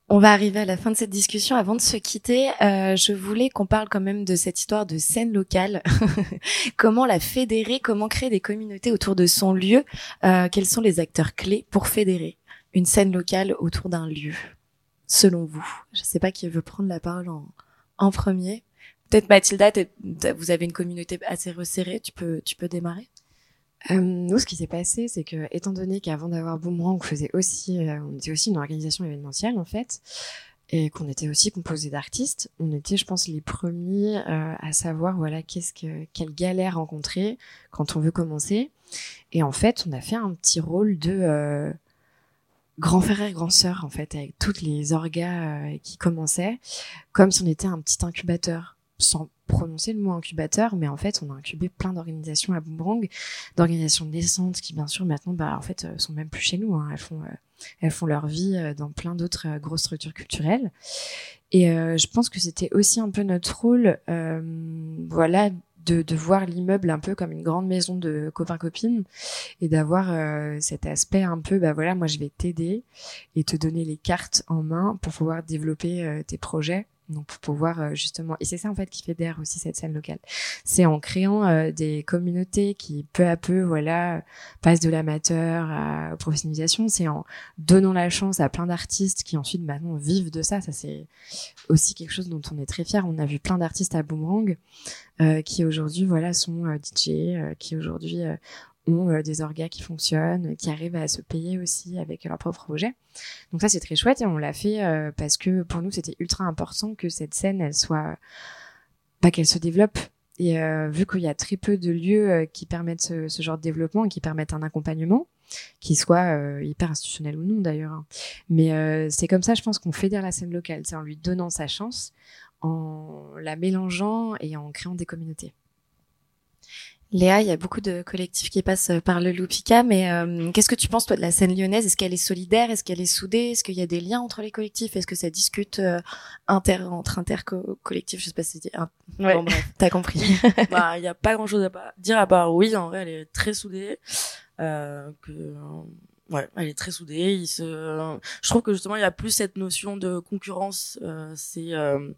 On va arriver à la fin de cette discussion. Avant de se quitter, euh, je voulais qu'on parle quand même de cette histoire de scène locale. comment la fédérer? Comment créer des communautés autour de son lieu? Euh, Quels sont les acteurs clés pour fédérer une scène locale autour d'un lieu Selon vous, je ne sais pas qui veut prendre la parole en, en premier. Peut-être Mathilda, vous avez une communauté assez resserrée. Tu peux, tu peux démarrer? Euh, nous, ce qui s'est passé, c'est que, étant donné qu'avant d'avoir Boomerang, on faisait aussi, euh, on était aussi une organisation événementielle en fait, et qu'on était aussi composé d'artistes, on était, je pense, les premiers euh, à savoir, voilà, qu'est-ce que, quelle galère rencontrer quand on veut commencer. Et en fait, on a fait un petit rôle de euh, grand frère et grand sœur en fait, avec toutes les orgas euh, qui commençaient, comme si on était un petit incubateur, sans prononcer le mot incubateur, mais en fait, on a incubé plein d'organisations à Boomerang, d'organisations naissantes qui, bien sûr, maintenant, bah, en fait, sont même plus chez nous. Hein. Elles font, euh, elles font leur vie euh, dans plein d'autres euh, grosses structures culturelles. Et euh, je pense que c'était aussi un peu notre rôle, euh, voilà, de, de voir l'immeuble un peu comme une grande maison de copains-copines et d'avoir euh, cet aspect un peu, bah voilà, moi je vais t'aider et te donner les cartes en main pour pouvoir développer tes projets Donc pour pouvoir euh, justement, et c'est ça en fait qui fédère aussi cette scène locale, c'est en créant euh, des communautés qui peu à peu, voilà, passent de l'amateur à professionnalisation. C'est en donnant la chance à plein d'artistes qui ensuite maintenant vivent de ça. Ça c'est aussi quelque chose dont on est très fier. On a vu plein d'artistes à Boomerang euh, qui aujourd'hui, voilà, sont DJ, qui aujourd'hui ont euh, des orgas qui fonctionnent, qui arrivent à se payer aussi avec leur propre projet. Donc ça c'est très chouette et on l'a fait euh, parce que pour nous c'était ultra important que cette scène elle soit pas qu'elle se développe et euh, vu qu'il y a très peu de lieux qui permettent ce, genre de développement et qui permettent un accompagnement, qui soit hyper institutionnel ou non d'ailleurs. Hein. Mais c'est comme ça, je pense qu'on fédère la scène locale, c'est en lui donnant sa chance, en la mélangeant et en créant des communautés. Léa, il y a beaucoup de collectifs qui passent euh, par le Loupika, mais euh, qu'est-ce que tu penses toi de la scène lyonnaise? Est-ce qu'elle est solidaire? Est-ce qu'elle est soudée? Est-ce qu'il y a des liens entre les collectifs? Est-ce que ça discute euh, inter entre intercollectifs? Je sais pas si c'est un... ouais. bon bref, t'as compris. bah, il y a pas grand-chose à dire à part oui, en vrai, elle est très soudée. Euh, que Ouais, elle est très soudée. Il se... Je trouve que justement, il y a plus cette notion de concurrence. Euh, c'est, euh,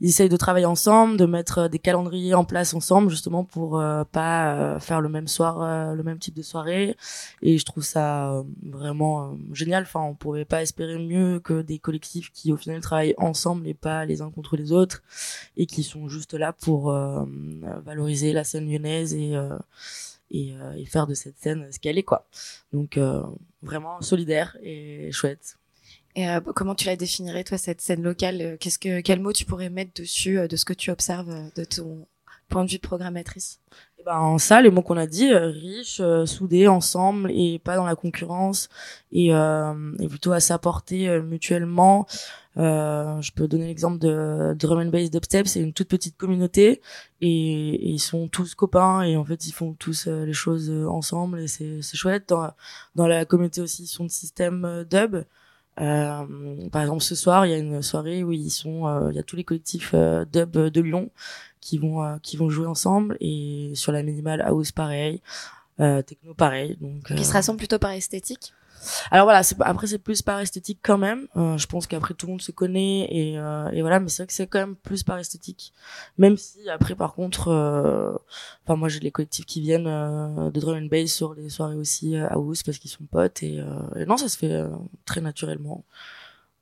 ils essayent de travailler ensemble, de mettre des calendriers en place ensemble, justement pour euh, pas euh, faire le même soir, euh, le même type de soirée. Et je trouve ça vraiment génial. Enfin, on pouvait pas espérer mieux que des collectifs qui, au final, travaillent ensemble et pas les uns contre les autres, et qui sont juste là pour valoriser la scène lyonnaise et euh, et, faire de cette scène ce qu'elle est quoi. Donc euh, vraiment solidaire et chouette. Et euh, comment tu la définirais toi cette scène locale? Qu'est-ce que quel mot tu pourrais mettre dessus de ce que tu observes de ton point de vue de programmatrice et eh ben ça les mots qu'on a dit riche soudés ensemble et pas dans la concurrence et, et plutôt à s'apporter mutuellement euh, je peux donner l'exemple de Drum and Bass Dubstep, c'est une toute petite communauté et, ils sont tous copains et en fait ils font tous euh, les choses euh, ensemble et c'est chouette. Dans, dans la communauté aussi, ils sont de système euh, dub. Euh, par exemple, ce soir, il y a une soirée où ils sont, il y a tous les collectifs dub de Lyon qui vont qui vont jouer ensemble et sur la minimale house pareil, techno pareil. Donc qui se rassemblent plutôt par esthétique. Alors voilà, c'est après c'est plus par esthétique quand même. Euh, je pense qu'après tout le monde se connaît et, euh, et voilà, mais c'est vrai que c'est quand même plus par esthétique. Même si après par contre, euh, enfin moi j'ai les collectifs qui viennent de drum and bass sur les soirées aussi à House parce qu'ils sont potes et, et, non ça se fait très naturellement.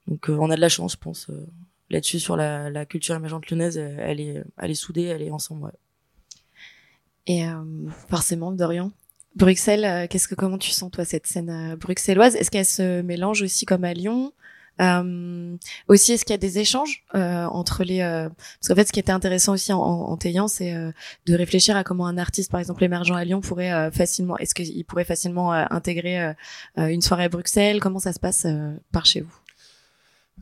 Donc on a de la chance, je pense là-dessus sur la, la culture émergente lyonnaise, elle est elle est soudée, elle est ensemble. Ouais. Et forcément, Dorian, Bruxelles, euh, qu'est-ce que comment tu sens toi cette scène euh, bruxelloise? Est-ce qu'elle se mélange aussi comme à Lyon? Euh, aussi, est-ce qu'il y a des échanges euh, entre les euh... Parce qu'en fait, ce qui était intéressant aussi en, en, en c'est euh, de réfléchir à comment un artiste, par exemple, émergent à Lyon, pourrait facilement, est-ce qu'il pourrait facilement intégrer une soirée à Bruxelles? Comment ça se passe par chez vous?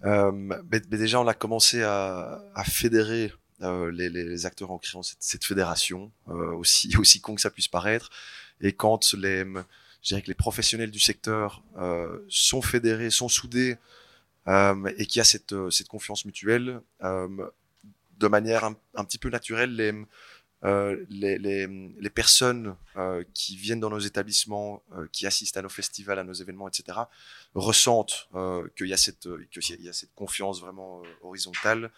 Mais, déjà, on a commencé à, à fédérer les, les, acteurs en créant cette, cette fédération, aussi aussi con que ça puisse paraître. Et quand les, je dirais que les professionnels du secteur euh, sont fédérés, sont soudés, euh, et qu'il y a cette, euh, cette confiance mutuelle, euh, de manière un, un, petit peu naturelle, les, euh, les, les, les, personnes euh, qui viennent dans nos établissements, qui assistent à nos festivals, à nos événements, etc., ressentent qu'il y a cette, y a cette confiance vraiment horizontale.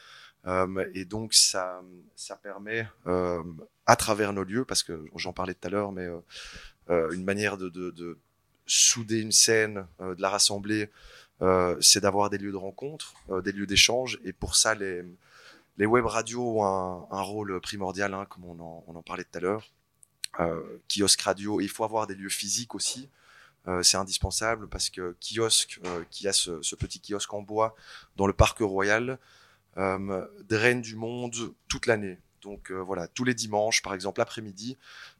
et donc ça, ça permet à travers nos lieux, parce que j'en parlais tout à l'heure, mais euh, euh, une manière de, de, de, souder une scène, euh, de la rassembler, c'est d'avoir des lieux de rencontre, des lieux d'échange, et pour ça, les, les web radios ont un, rôle primordial, hein, comme on en, parlait tout à l'heure. Euh, kiosque radio, il faut avoir des lieux physiques aussi. Euh, c'est indispensable parce que kiosque, euh, qui a ce, petit kiosque en bois dans le parc royal, draine du monde toute l'année. Donc euh, voilà, tous les dimanches, par exemple l'après-midi,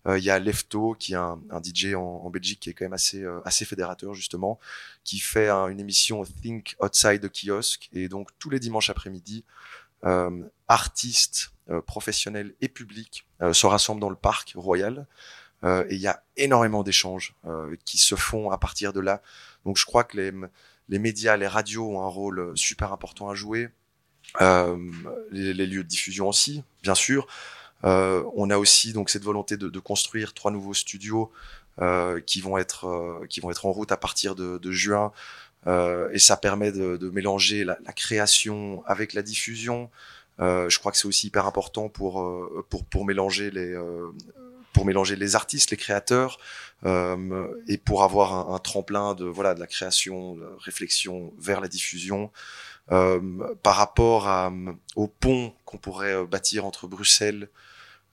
euh, il y a Lefto, qui est un, DJ en, Belgique qui est quand même assez euh, assez fédérateur justement, qui fait une émission Think Outside the Kiosk. Et donc tous les dimanches après-midi, artistes, professionnels et publics se rassemblent dans le parc royal. et il y a énormément d'échanges qui se font à partir de là. Donc je crois que les les médias, les radios ont un rôle super important à jouer. Euh, les, les, lieux de diffusion aussi, bien sûr. Euh, on a aussi donc cette volonté de, de construire trois nouveaux studios euh, qui vont être euh, qui vont être en route à partir de, de juin et ça permet de, de mélanger la, la, création avec la diffusion. je crois que c'est aussi hyper important pour pour pour mélanger les pour mélanger les artistes, les créateurs, euh, et pour avoir un, un, tremplin de voilà de la création, de la réflexion vers la diffusion. Euh, par rapport à, au pont qu'on pourrait euh, bâtir entre Bruxelles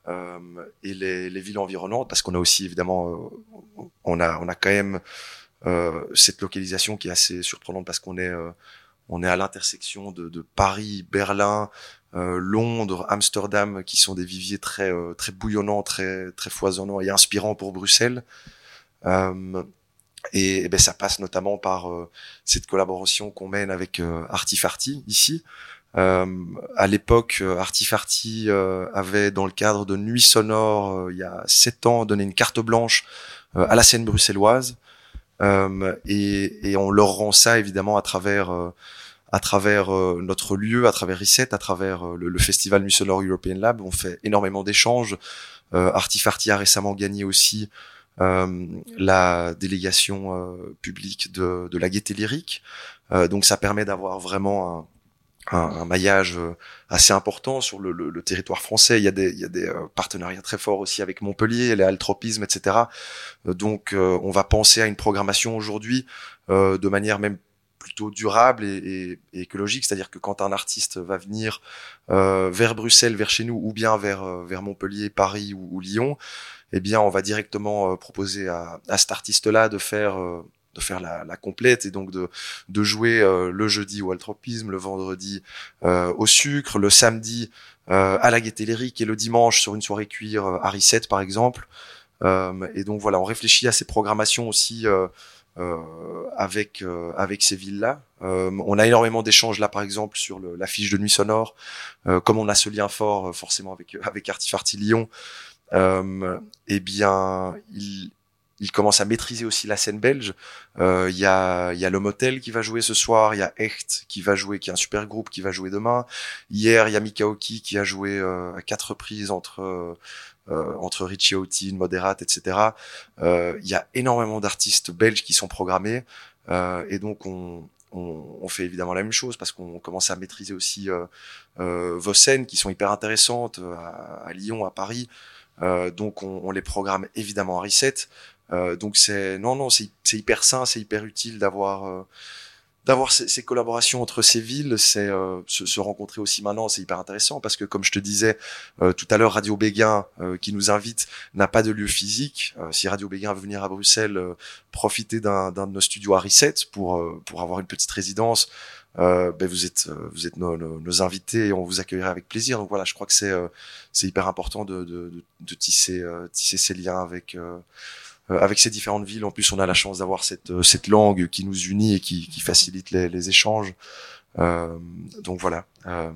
euh, et les, les, villes environnantes, parce qu'on a aussi évidemment, euh, on a on a quand même cette localisation qui est assez surprenante parce qu'on est on est à l'intersection de, de, Paris, Berlin, euh, Londres, Amsterdam, qui sont des viviers très euh, très bouillonnants, très très foisonnants et inspirants pour Bruxelles. Euh, et, et, ben ça passe notamment par cette collaboration qu'on mène avec Artifarty ici. à l'époque, Artifarty avait, dans le cadre de Nuit Sonore, il y a sept ans, donné une carte blanche à la scène bruxelloise. Et, et, on leur rend ça évidemment à travers à travers euh, notre lieu, à travers Reset, à travers euh, le, festival Mussolor European Lab. On fait énormément d'échanges. Euh, Artifarty a récemment gagné aussi euh, la délégation publique de, de, la Gaieté Lyrique. donc ça permet d'avoir vraiment un, un, un, maillage assez important sur le, le, le, territoire français. Il y a des, il y a des partenariats très forts aussi avec Montpellier, les altropismes, etc. donc on va penser à une programmation aujourd'hui de manière même plutôt durable et, et, écologique, c'est-à-dire que quand un artiste va venir euh, vers Bruxelles, vers chez nous, ou bien vers euh, vers Montpellier, Paris ou, Lyon, eh bien, on va directement euh, proposer à, à cet artiste-là de faire euh, de faire la, la, complète et donc de de jouer le jeudi au altropisme, le vendredi au sucre, le samedi à la gaieté lyrique et le dimanche sur une soirée cuir à Risset par exemple. et donc voilà, on réfléchit à ces programmations aussi. Euh, avec euh, avec ces villes-là. Euh, on a énormément d'échanges là, par exemple, sur le, la fiche de nuit sonore. comme on a ce lien fort forcément avec avec Artifarty Lyon, eh bien, il il commence à maîtriser aussi la scène belge. Il euh, y, a, y le Motel qui va jouer ce soir, il y a Echt qui va jouer, qui est un super groupe qui va jouer demain. Hier, il y a Mikaoki qui a joué euh, à quatre reprises entre euh, entre Richie etc. Il y a énormément d'artistes belges qui sont programmés et donc on, fait évidemment la même chose parce qu'on commence à maîtriser aussi vos scènes qui sont hyper intéressantes à, Lyon, à Paris. Euh, donc on, on, les programme évidemment à Reset. Euh, donc c'est non non c'est hyper sain, c'est hyper utile d'avoir euh, d'avoir ces, ces, collaborations entre ces villes, c'est euh, se, se, rencontrer aussi maintenant, c'est hyper intéressant parce que comme je te disais euh, tout à l'heure, Radio Béguin euh, qui nous invite n'a pas de lieu physique. si Radio Béguin veut venir à Bruxelles, profiter d'un de nos studios à Reset pour pour avoir une petite résidence, ben vous êtes vous êtes nos, nos, invités et on vous accueillera avec plaisir. Donc voilà, je crois que c'est c'est hyper important de, de, de, tisser tisser ces liens avec euh, avec ces différentes villes. En plus, on a la chance d'avoir cette, euh, cette langue qui nous unit et qui, qui facilite les, les échanges. Euh, donc voilà. Euh...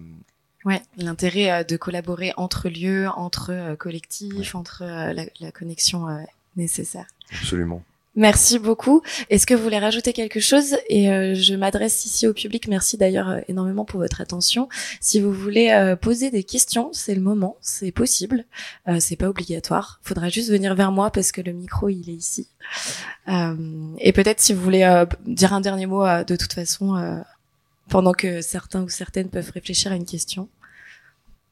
Ouais, l'intérêt de collaborer entre lieux, entre collectifs, entre la, la, connexion nécessaire. Absolument. Merci beaucoup. Est-ce que vous voulez rajouter quelque chose? Et euh, je m'adresse ici au public. Merci d'ailleurs euh, énormément pour votre attention. Si vous voulez euh, poser des questions, c'est le moment, c'est possible. C'est pas obligatoire. Faudra juste venir vers moi parce que le micro il est ici. et peut-être si vous voulez dire un dernier mot, de toute façon, pendant que certains ou certaines peuvent réfléchir à une question,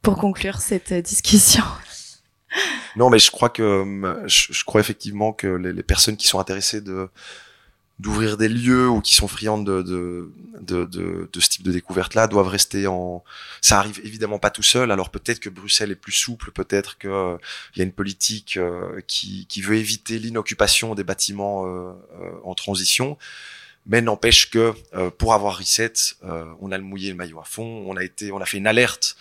pour conclure cette discussion. Non, mais je crois que euh, je, crois effectivement que les, les, personnes qui sont intéressées de d'ouvrir des lieux ou qui sont friandes de de, de, de, ce type de découverte là doivent rester en ça arrive évidemment pas tout seul. Alors peut-être que Bruxelles est plus souple peut-être que euh, y a une politique euh, qui qui veut éviter l'inoccupation des bâtiments en transition. Mais n'empêche que pour avoir reset on a le mouillé le maillot à fond on a été on a fait une alerte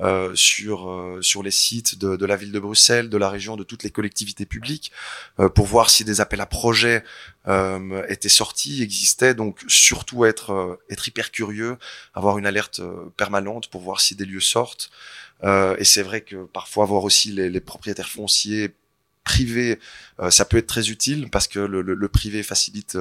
euh, sur euh, sur les sites de, de, la ville de Bruxelles, de la région, de toutes les collectivités publiques, euh, pour voir si des appels à projets euh, étaient sortis, existaient. Donc surtout être être hyper curieux, avoir une alerte permanente pour voir si des lieux sortent. et c'est vrai que parfois voir aussi les, les propriétaires fonciers privés, ça peut être très utile parce que le, le, le privé facilite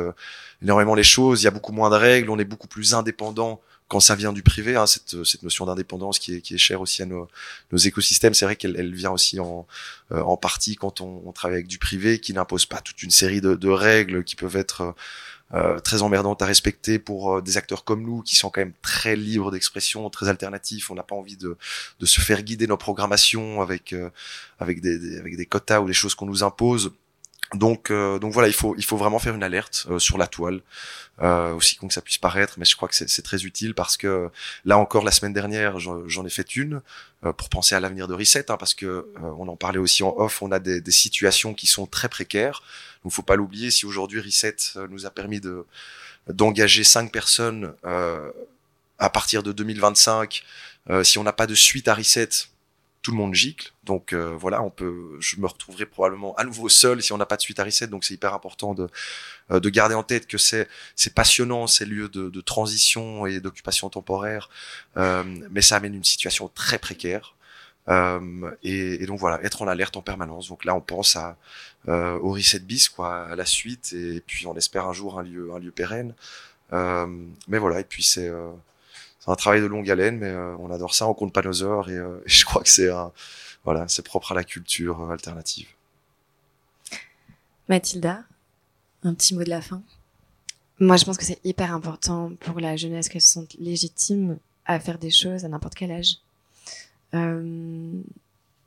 énormément les choses. Il y a beaucoup moins de règles, on est beaucoup plus indépendant quand ça vient du privé, hein, cette, cette notion d'indépendance qui est, qui est chère aussi à nos, nos écosystèmes, c'est vrai qu'elle elle vient aussi en, euh, en partie quand on, on, travaille avec du privé, qui n'impose pas toute une série de, de règles qui peuvent être euh, très emmerdante à respecter pour des acteurs comme nous qui sont quand même très libres d'expression, très alternatifs. On n'a pas envie de, de se faire guider nos programmations avec avec des, des, avec des quotas ou des choses qu'on nous impose. Donc, euh, donc voilà, il faut, il vraiment faire une alerte euh, sur la toile, euh, aussi con que ça puisse paraître, mais je crois que c'est très utile parce que là encore, la semaine dernière, j'en ai fait une pour penser à l'avenir de Reset, hein, parce que on en parlait aussi en off, on a des, situations qui sont très précaires. Donc, faut pas l'oublier. Si aujourd'hui Reset nous a permis de d'engager cinq personnes à partir de 2025, si on n'a pas de suite à Reset, tout le monde gicle. Donc euh, voilà, on peut, je me retrouverai probablement à nouveau seul si on n'a pas de suite à reset. Donc c'est hyper important de, euh, de garder en tête que c'est c'est passionnant ces lieux de, de transition et d'occupation temporaire, euh, mais ça amène une situation très précaire. Et, et, donc voilà, être en alerte en permanence. Donc là, on pense à au reset bis, quoi, à la suite, et puis on espère un jour un lieu un lieu pérenne. mais voilà, et puis c'est c'est un travail de longue haleine, mais euh, on adore ça, on compte pas nos heures et, euh, je crois que c'est voilà, c'est propre à la culture euh, alternative. Mathilda, un petit mot de la fin? Moi, je pense que c'est hyper important pour la jeunesse qu'elle se sente légitime à faire des choses à n'importe quel âge. Il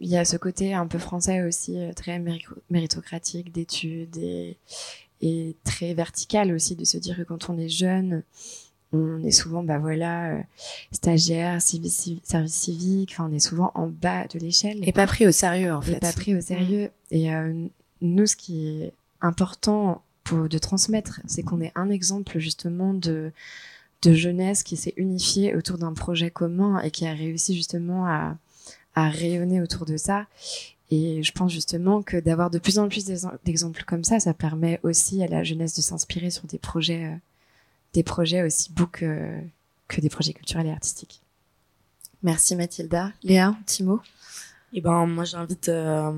y a ce côté un peu français aussi, très méritocratique d'études et, et, très vertical aussi de se dire que quand on est jeune, on est souvent, bah voilà, euh, stagiaire, service civique, enfin, on est souvent en bas de l'échelle. Et pas pris au sérieux, en fait. Et pas pris au sérieux. Et euh, nous, ce qui est important pour, de transmettre, c'est qu'on est un exemple, justement, de, de jeunesse qui s'est unifiée autour d'un projet commun et qui a réussi, justement, à, à rayonner autour de ça. Et je pense justement que d'avoir de plus en plus d'exemples comme ça, ça permet aussi à la jeunesse de s'inspirer sur des projets euh, des projets aussi beaux que, que des projets culturels et artistiques. Merci Mathilda. Léa, un petit mot? Eh ben, moi, j'invite euh,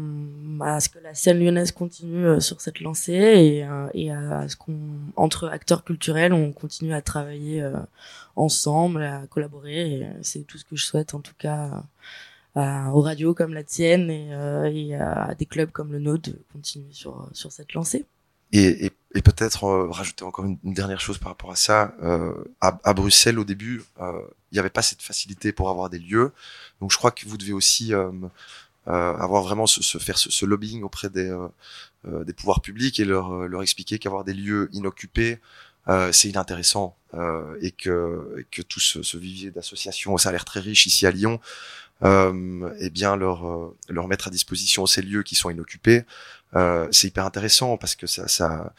à ce que la scène lyonnaise continue euh, sur cette lancée et, euh, et à ce qu'on, entre acteurs culturels, on continue à travailler ensemble, à collaborer. C'est tout ce que je souhaite, en tout cas, aux radios comme la tienne et, et, à des clubs comme le nôtre de continuer sur sur cette lancée. Et, et, et peut-être euh, rajouter encore une, dernière chose par rapport à ça. Euh, à, à, Bruxelles, au début, euh, il n'y avait pas cette facilité pour avoir des lieux. Donc je crois que vous devez aussi euh, euh avoir vraiment ce, ce faire ce, ce, lobbying auprès des, des pouvoirs publics et leur, leur expliquer qu'avoir des lieux inoccupés, c'est inintéressant et que, que tout ce, ce vivier d'associations au salaire très riche ici à Lyon, euh, eh bien leur leur mettre à disposition ces lieux qui sont inoccupés euh, c'est hyper intéressant parce que ça, ça,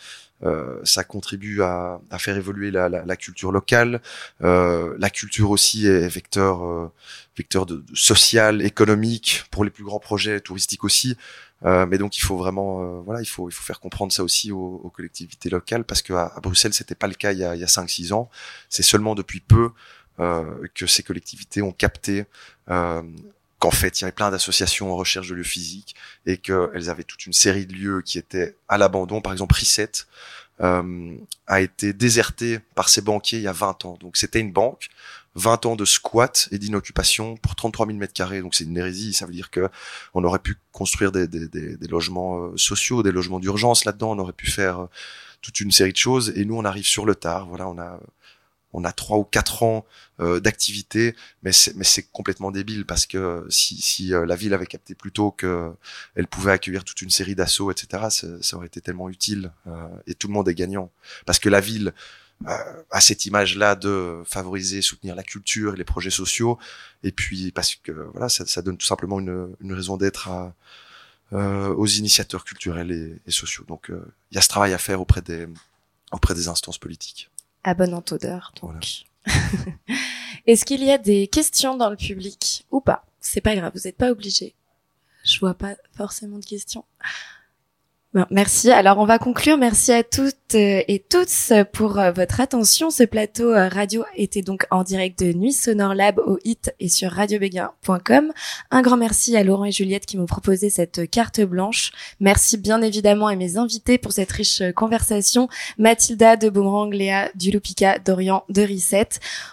euh, ça contribue à, à, faire évoluer la, la, la culture locale. Euh, la culture aussi est vecteur, euh, vecteur de, social, économique pour les plus grands projets touristiques aussi. Euh, mais donc il faut vraiment, euh, voilà, il faut, il faut faire comprendre ça aussi aux, aux collectivités locales parce que à, Bruxelles c'était pas le cas il y a, il y a 5-6 ans. C'est seulement depuis peu que ces collectivités ont capté qu'en fait, il y avait plein d'associations en recherche de lieux physiques et qu'elles avaient toute une série de lieux qui étaient à l'abandon. Par exemple, Reset euh, a été déserté par ses banquiers il y a 20 ans. Donc, c'était une banque, 20 ans de squat et d'inoccupation pour 33 000 mètres carrés. Donc, c'est une hérésie. Ça veut dire que on aurait pu construire des, des, logements euh, sociaux, des logements d'urgence là-dedans. On aurait pu faire euh, toute une série de choses. Et nous, on arrive sur le tard. Voilà, on a on a trois ou quatre ans euh, d'activité, mais c'est complètement débile parce que si, euh, la ville avait capté plus tôt que elle pouvait accueillir toute une série d'assauts, etc., ça, aurait été tellement utile euh, et tout le monde est gagnant parce que la ville a cette image-là de favoriser, soutenir la culture et les projets sociaux, et puis parce que voilà, ça, donne tout simplement une, raison d'être aux initiateurs culturels et, sociaux. Donc il y a ce travail à faire des auprès des instances politiques à bonne odeur. Donc. Est-ce qu'il y a des questions dans le public ou pas? C'est pas grave, vous n'êtes pas obligé. Je vois pas forcément de questions merci. Alors on va conclure. Merci à toutes euh, et tous pour euh, votre attention. Ce plateau euh, radio était donc en direct de Nuit Sonore Lab au HIT et sur radiobéguin.com. Un grand merci à Laurent et Juliette qui m'ont proposé cette carte blanche. Merci bien évidemment à mes invités pour cette riche conversation. Mathilda de Boomerang, Léa Dulupica, Dorian de Reset.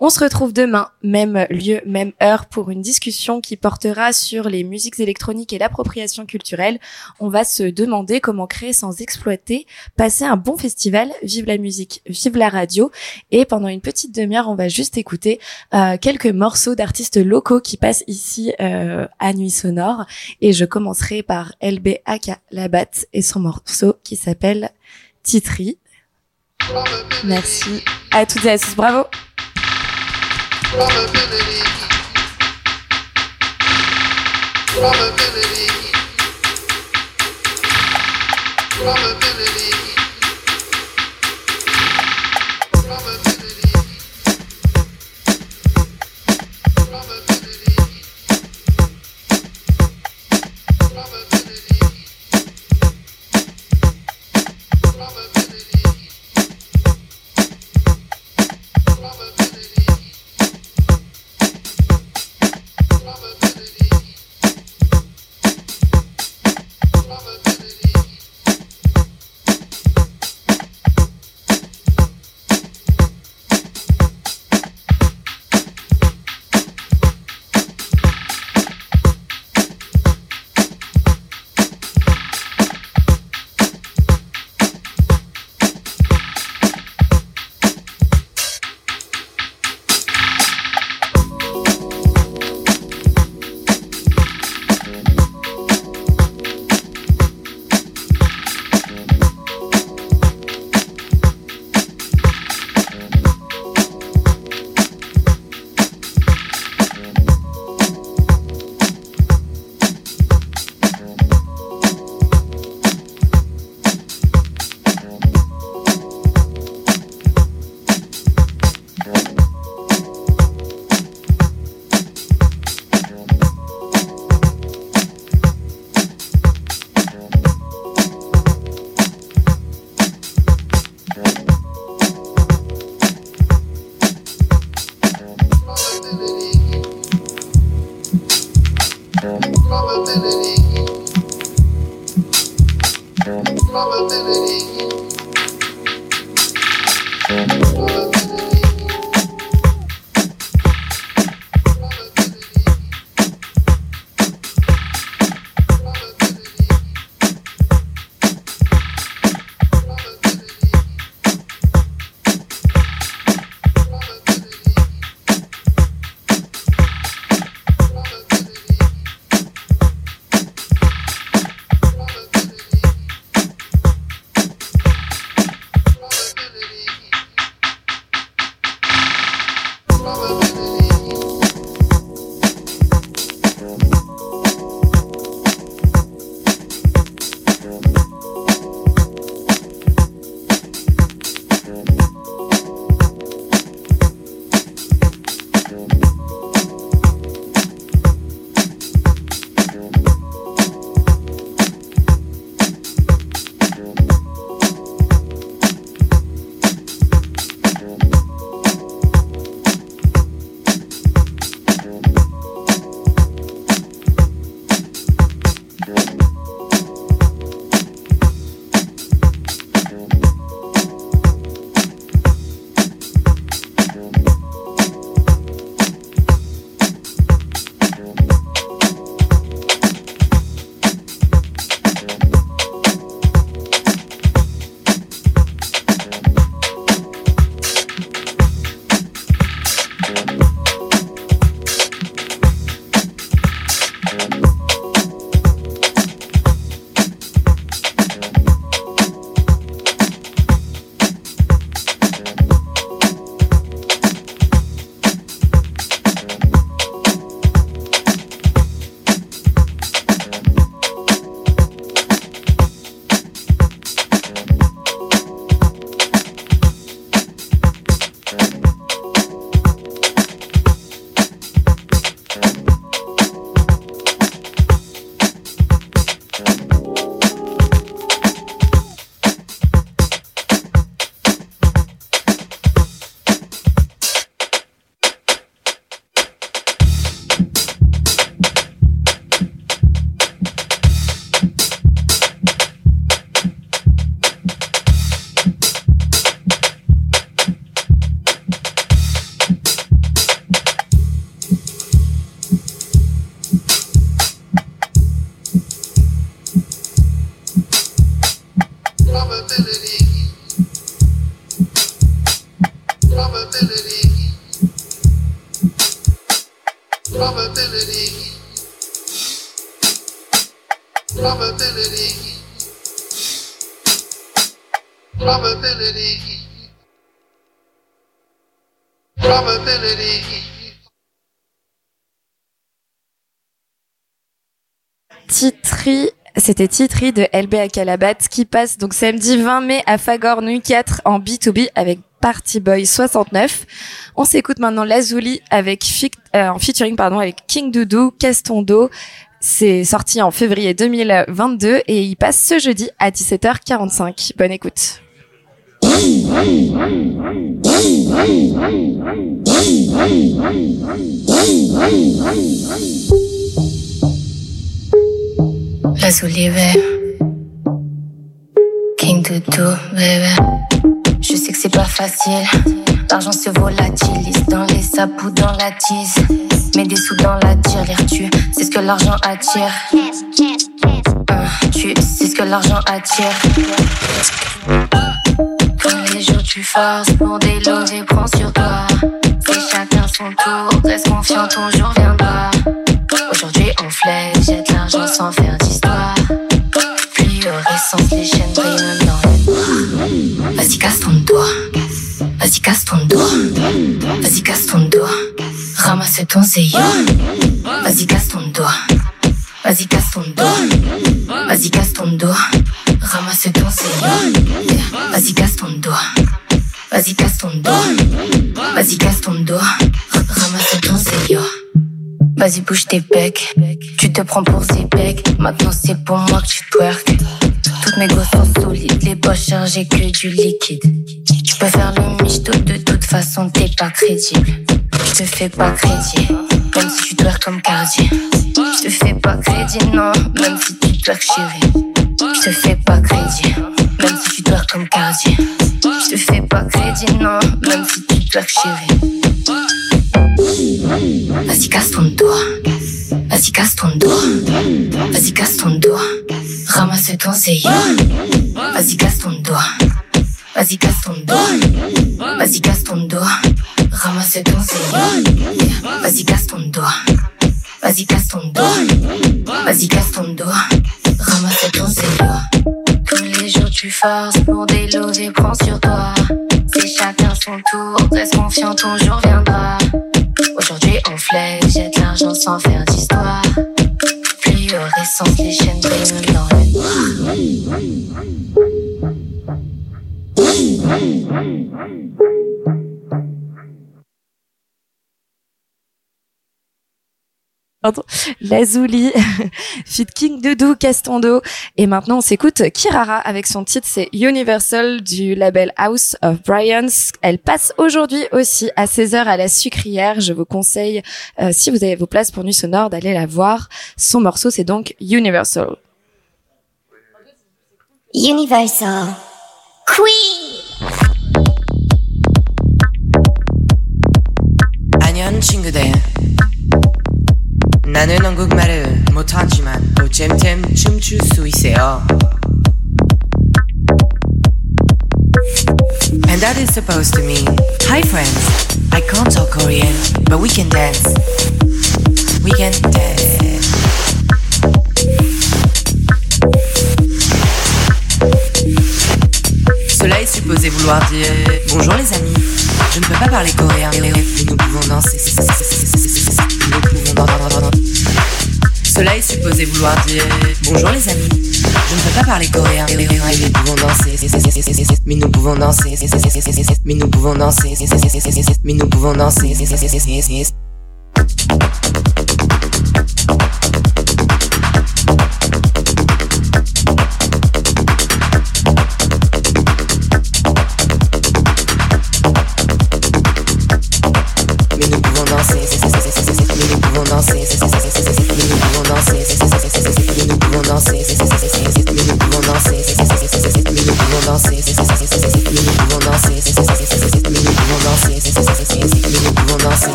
On se retrouve demain, même lieu, même heure pour une discussion qui portera sur les musiques électroniques et l'appropriation culturelle. On va se demander comment créer sans exploiter. Passez un bon festival, vive la musique, vive la radio. Et pendant une petite demi-heure, on va juste écouter euh, quelques morceaux d'artistes locaux qui passent ici euh, à Nuit Sonore. Et je commencerai par LB Aka Labat et son morceau qui s'appelle Titri. Merci à toutes et à tous. Bravo. probability. C'était Titri de LB à Calabat qui passe donc samedi 20 mai à Fagor Nuit 4 en B2B avec Party Boy 69. On s'écoute maintenant Lazuli avec euh, en featuring pardon avec King Doudou, Castondo. C'est sorti en février 2022 et il passe ce jeudi à 17h45. Bonne écoute. Lazuli. King Doudou, bébé. Je sais que c'est pas facile. L'argent se volatilise dans les ou dans la tise. Mets des sous dans la tirelire, tu c'est ce que l'argent attire. Tu sais ce que l'argent attire. Tous les jours tu forces pour déloger, prends sur toi. C'est chacun son tour, reste confiant, ton jour viendra. Aujourd'hui on flex, jette l'argent sans faire d'histoire. Fluorescence, les chaînes brillent même dans le. Vas-y casse ton doigt, vas-y casse ton doigt, vas-y casse ton doigt. Ramasse ton zéyo, vas-y casse ton doigt, vas-y casse ton doigt, vas-y casse ton doigt. Ramasse ton zéyo, vas-y casse ton doigt, vas-y casse ton doigt, vas-y casse ton doigt. Vas-y bouge tes pecs, tu te prends pour becs, maintenant c'est pour moi que tu twerk. Toutes mes gosses sont solides, les poches chargées que du liquide. Tu peux faire le michto, de toute façon t'es pas crédible. Je te fais pas crédit, même si tu twerk comme Cardi. Je te fais pas crédit, non, même si tu twerk chérie. Je te fais pas crédit, même si tu twerk comme Cardi. Je te fais pas crédit, non, même si tu twerk chérie. Vas-y casse ton doigt, vas-y casse ton doigt, vas-y casse ton doigt, ramasse ton vas-y casse ton doigt, vas-y casse ton doigt, vas-y casse ton doigt, ramasse ton vas-y casse ton doigt, vas-y casse ton doigt, vas-y casse ton doigt, ramasse ton. Tous les jours tu forces pour déloger, prends sur toi. C'est chacun son tour, reste confiant, ton jour viendra. On flex, jette l'argent sans faire d'histoire. Fluorescence, les chaînes brillent dans le noir. Pardon. Lazuli, Fit King Doudou, Castondo. Et maintenant, on s'écoute Kirara avec son titre, c'est Universal du label House of Bryans. Elle passe aujourd'hui aussi à 16h à la sucrière. Je vous conseille, euh, si vous avez vos places pour Nuit Sonore, d'aller la voir. Son morceau, c'est donc Universal. Universal. Queen! 안녕 친구들 나는 한국말을 못하지만 어잼템 춤출 수 있어요 And that is supposed to mean Hi friends, I can't talk Korean But we can dance We can dance Cela est supposé vouloir dire Bonjour les amis Je ne peux pas parler coréen mais nous pouvons danser Nous pouvons danser Cela est supposé vouloir dire Bonjour les amis. Je ne peux pas parler coréen mais nous pouvons danser. Mais nous pouvons danser. Mais nous pouvons danser. Mais nous pouvons danser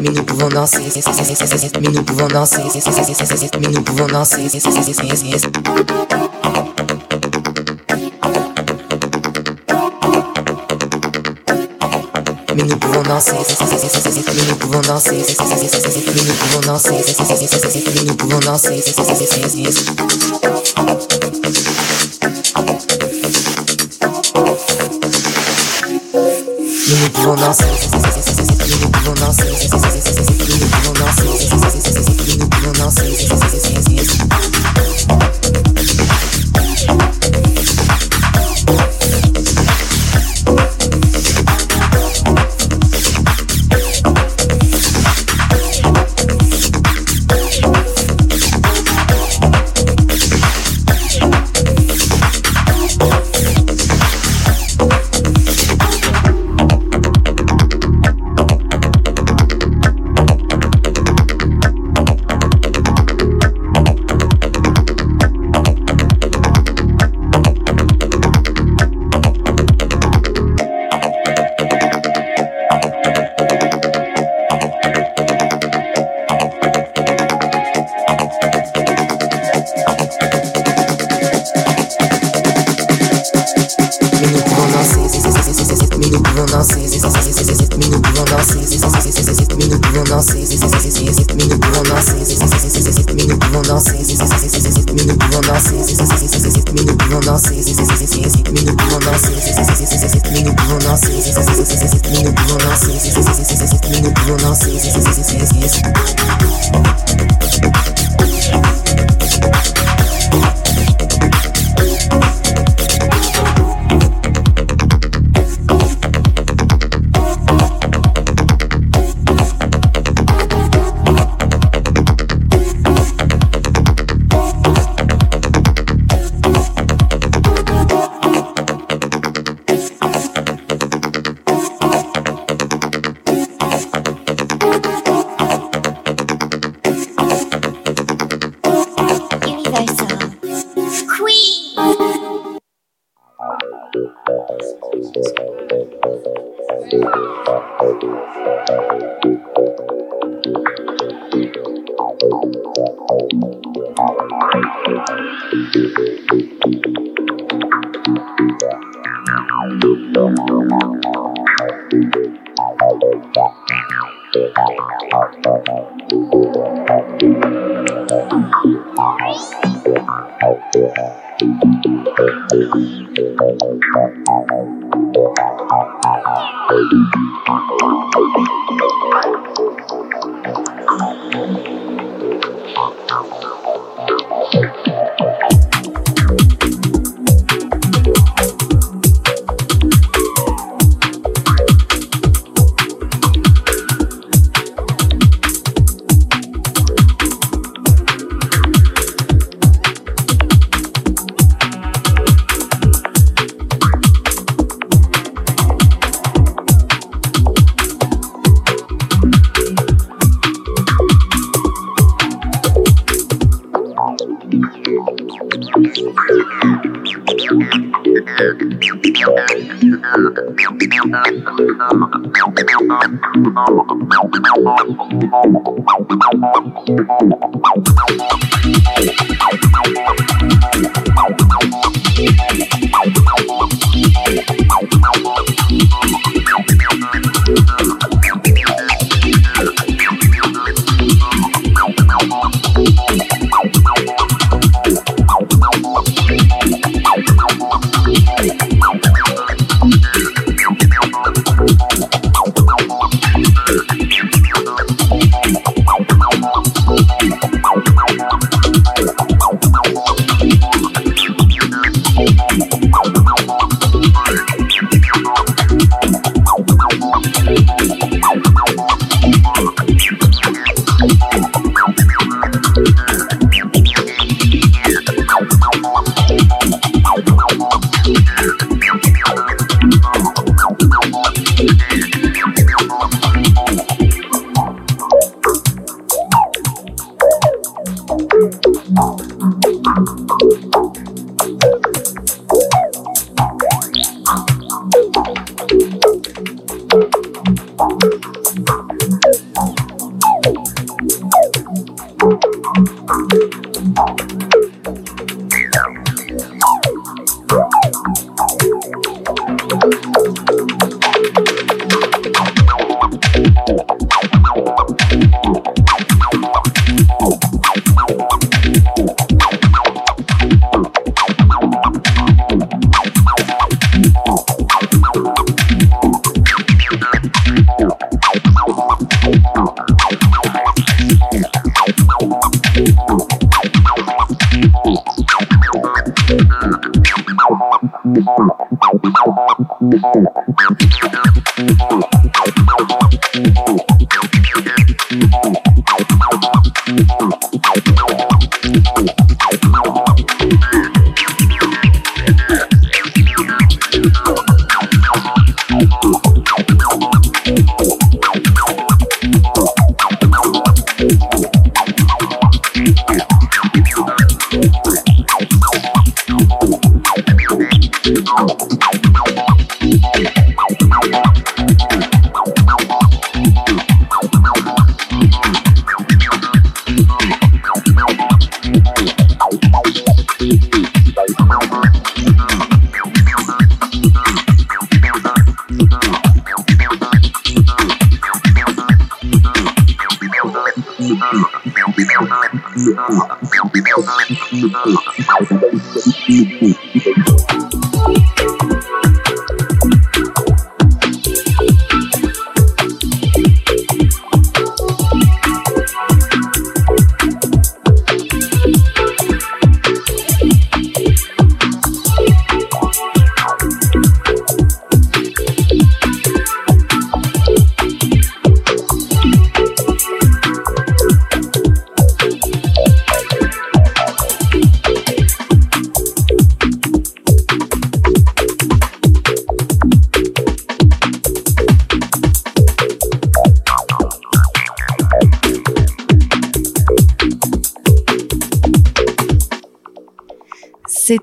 mais nous pouvons danser, mais nous pouvons danser, mais nous pouvons danser, pouvons danser, nous pouvons danser, nous pouvons danser, nous pouvons danser.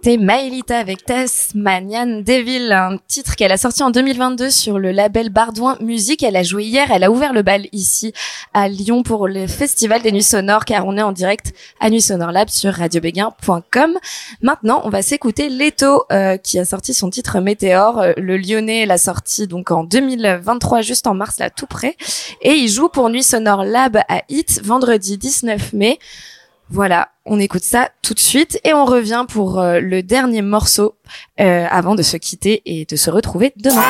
C'était Maëlita avec Tasmanian Devil, un titre qu'elle a sorti en 2022 sur le label Bardouin Musique. Elle a joué hier, elle a ouvert le bal ici à Lyon pour le Festival des Nuits Sonores car on est en direct à Nuits Sonore Lab sur radiobéguin.com. Maintenant, on va s'écouter Leto euh, qui a sorti son titre Météore. Euh, Le Lyonnais l'a sorti donc en 2023, juste en mars là tout près. Et il joue pour Nuits Sonore Lab à Hit vendredi 19 mai. Voilà, on écoute ça tout de suite et on revient pour euh, le dernier morceau euh, avant de se quitter et de se retrouver demain.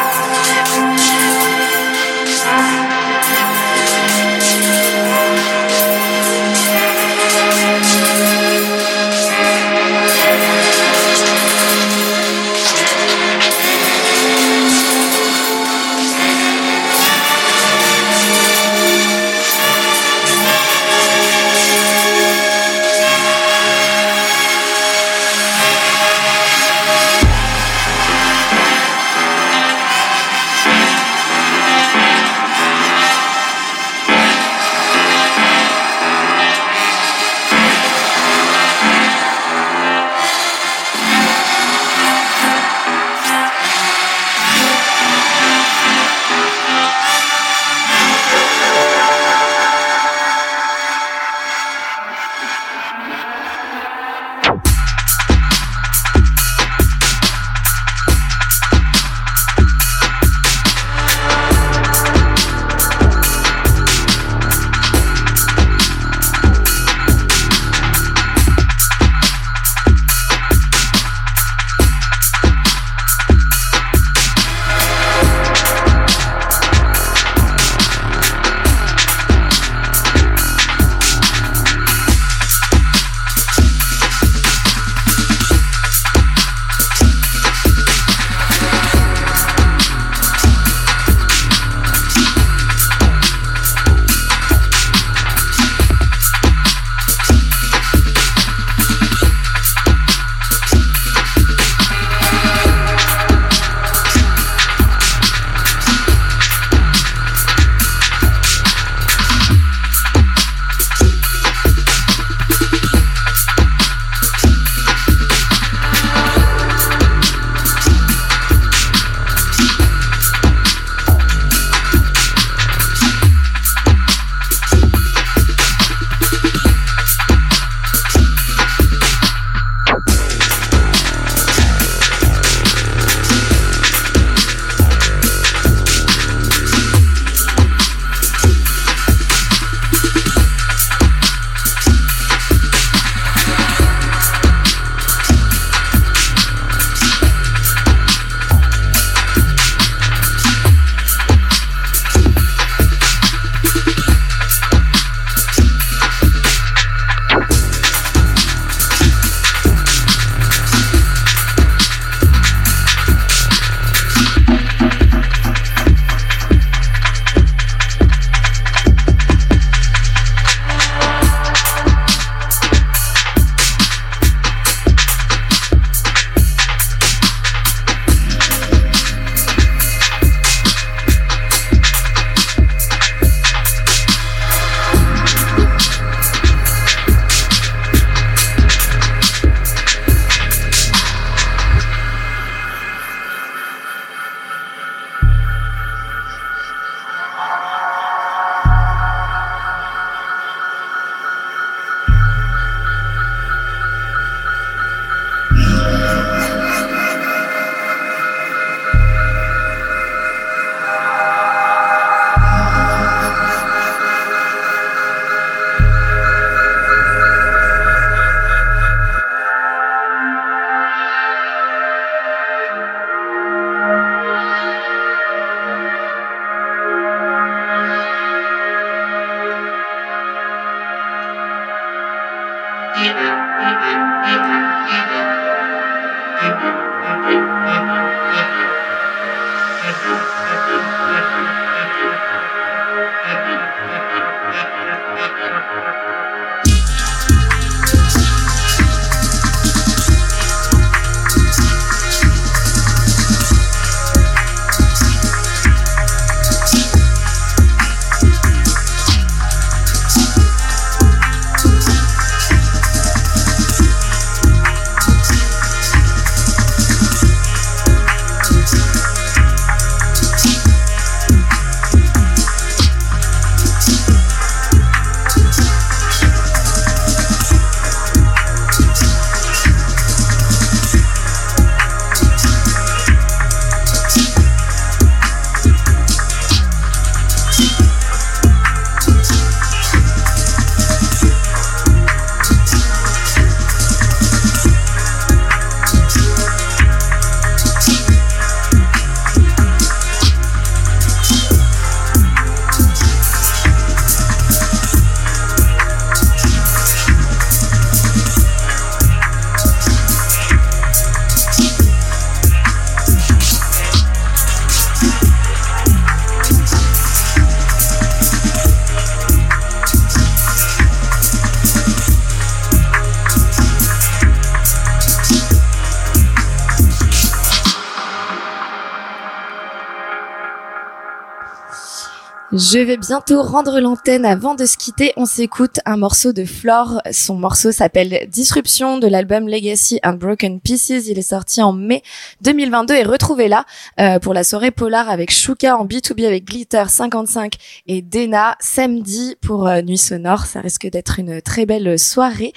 Je vais bientôt rendre l'antenne. Avant de se quitter, on s'écoute un morceau de Flore. Son morceau s'appelle Disruption de l'album Legacy and Broken Pieces. Il est sorti en mai 2022 et retrouvez-la euh, pour la soirée Polar avec Shuka en B2B avec Glitter 55 et Dena samedi pour euh, Nuit Sonore. Ça risque d'être une très belle soirée.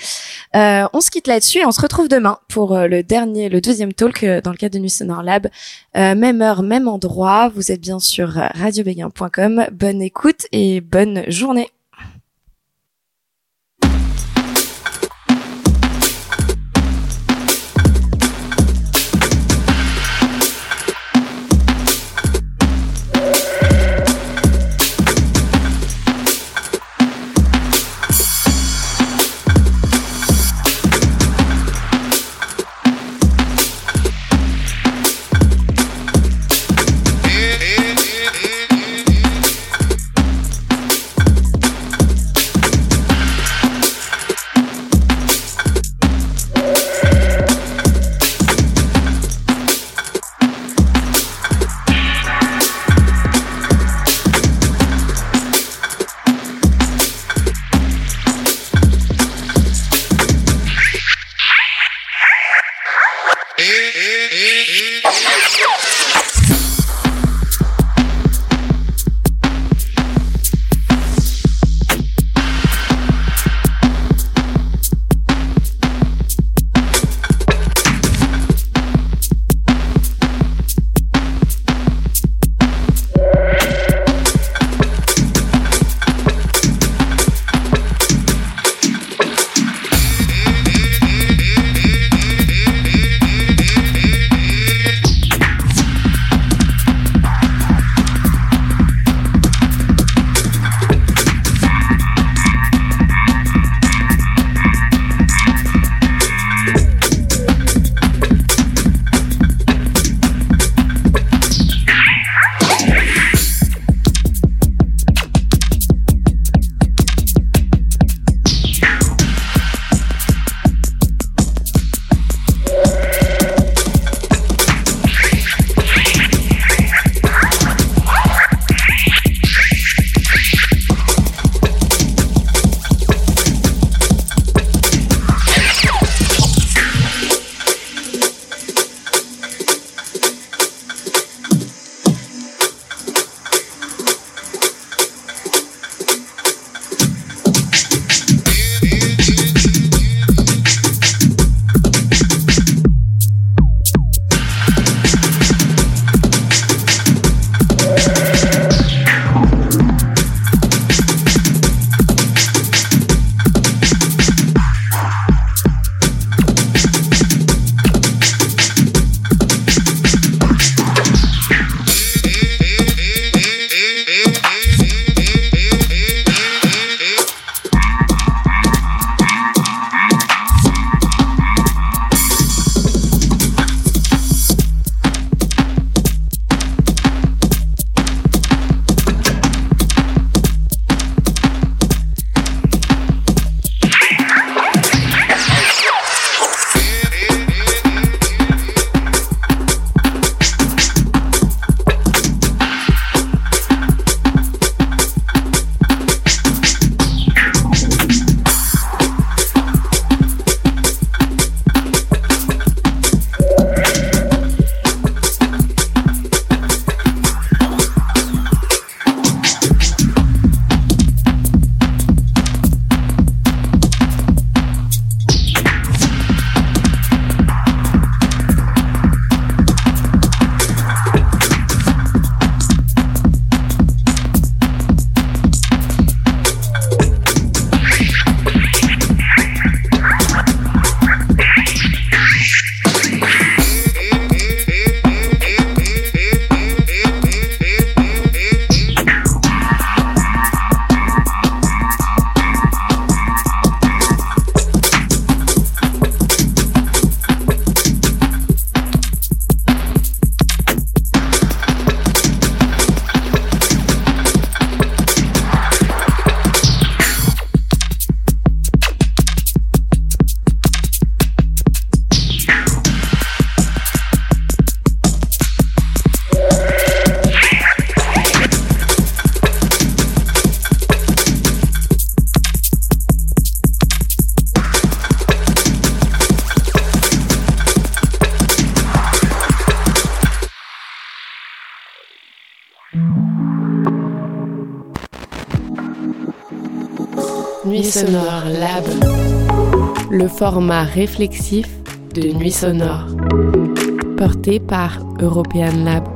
Euh, on se quitte là-dessus et on se retrouve demain pour euh, le dernier, le deuxième talk euh, dans le cadre de Nuit Sonore Lab. Même heure, même endroit. Vous êtes bien sur radiobéguin.com. Bonne écoute et bonne journée. Format réflexif de Nuit sonore. Porté par European Lab.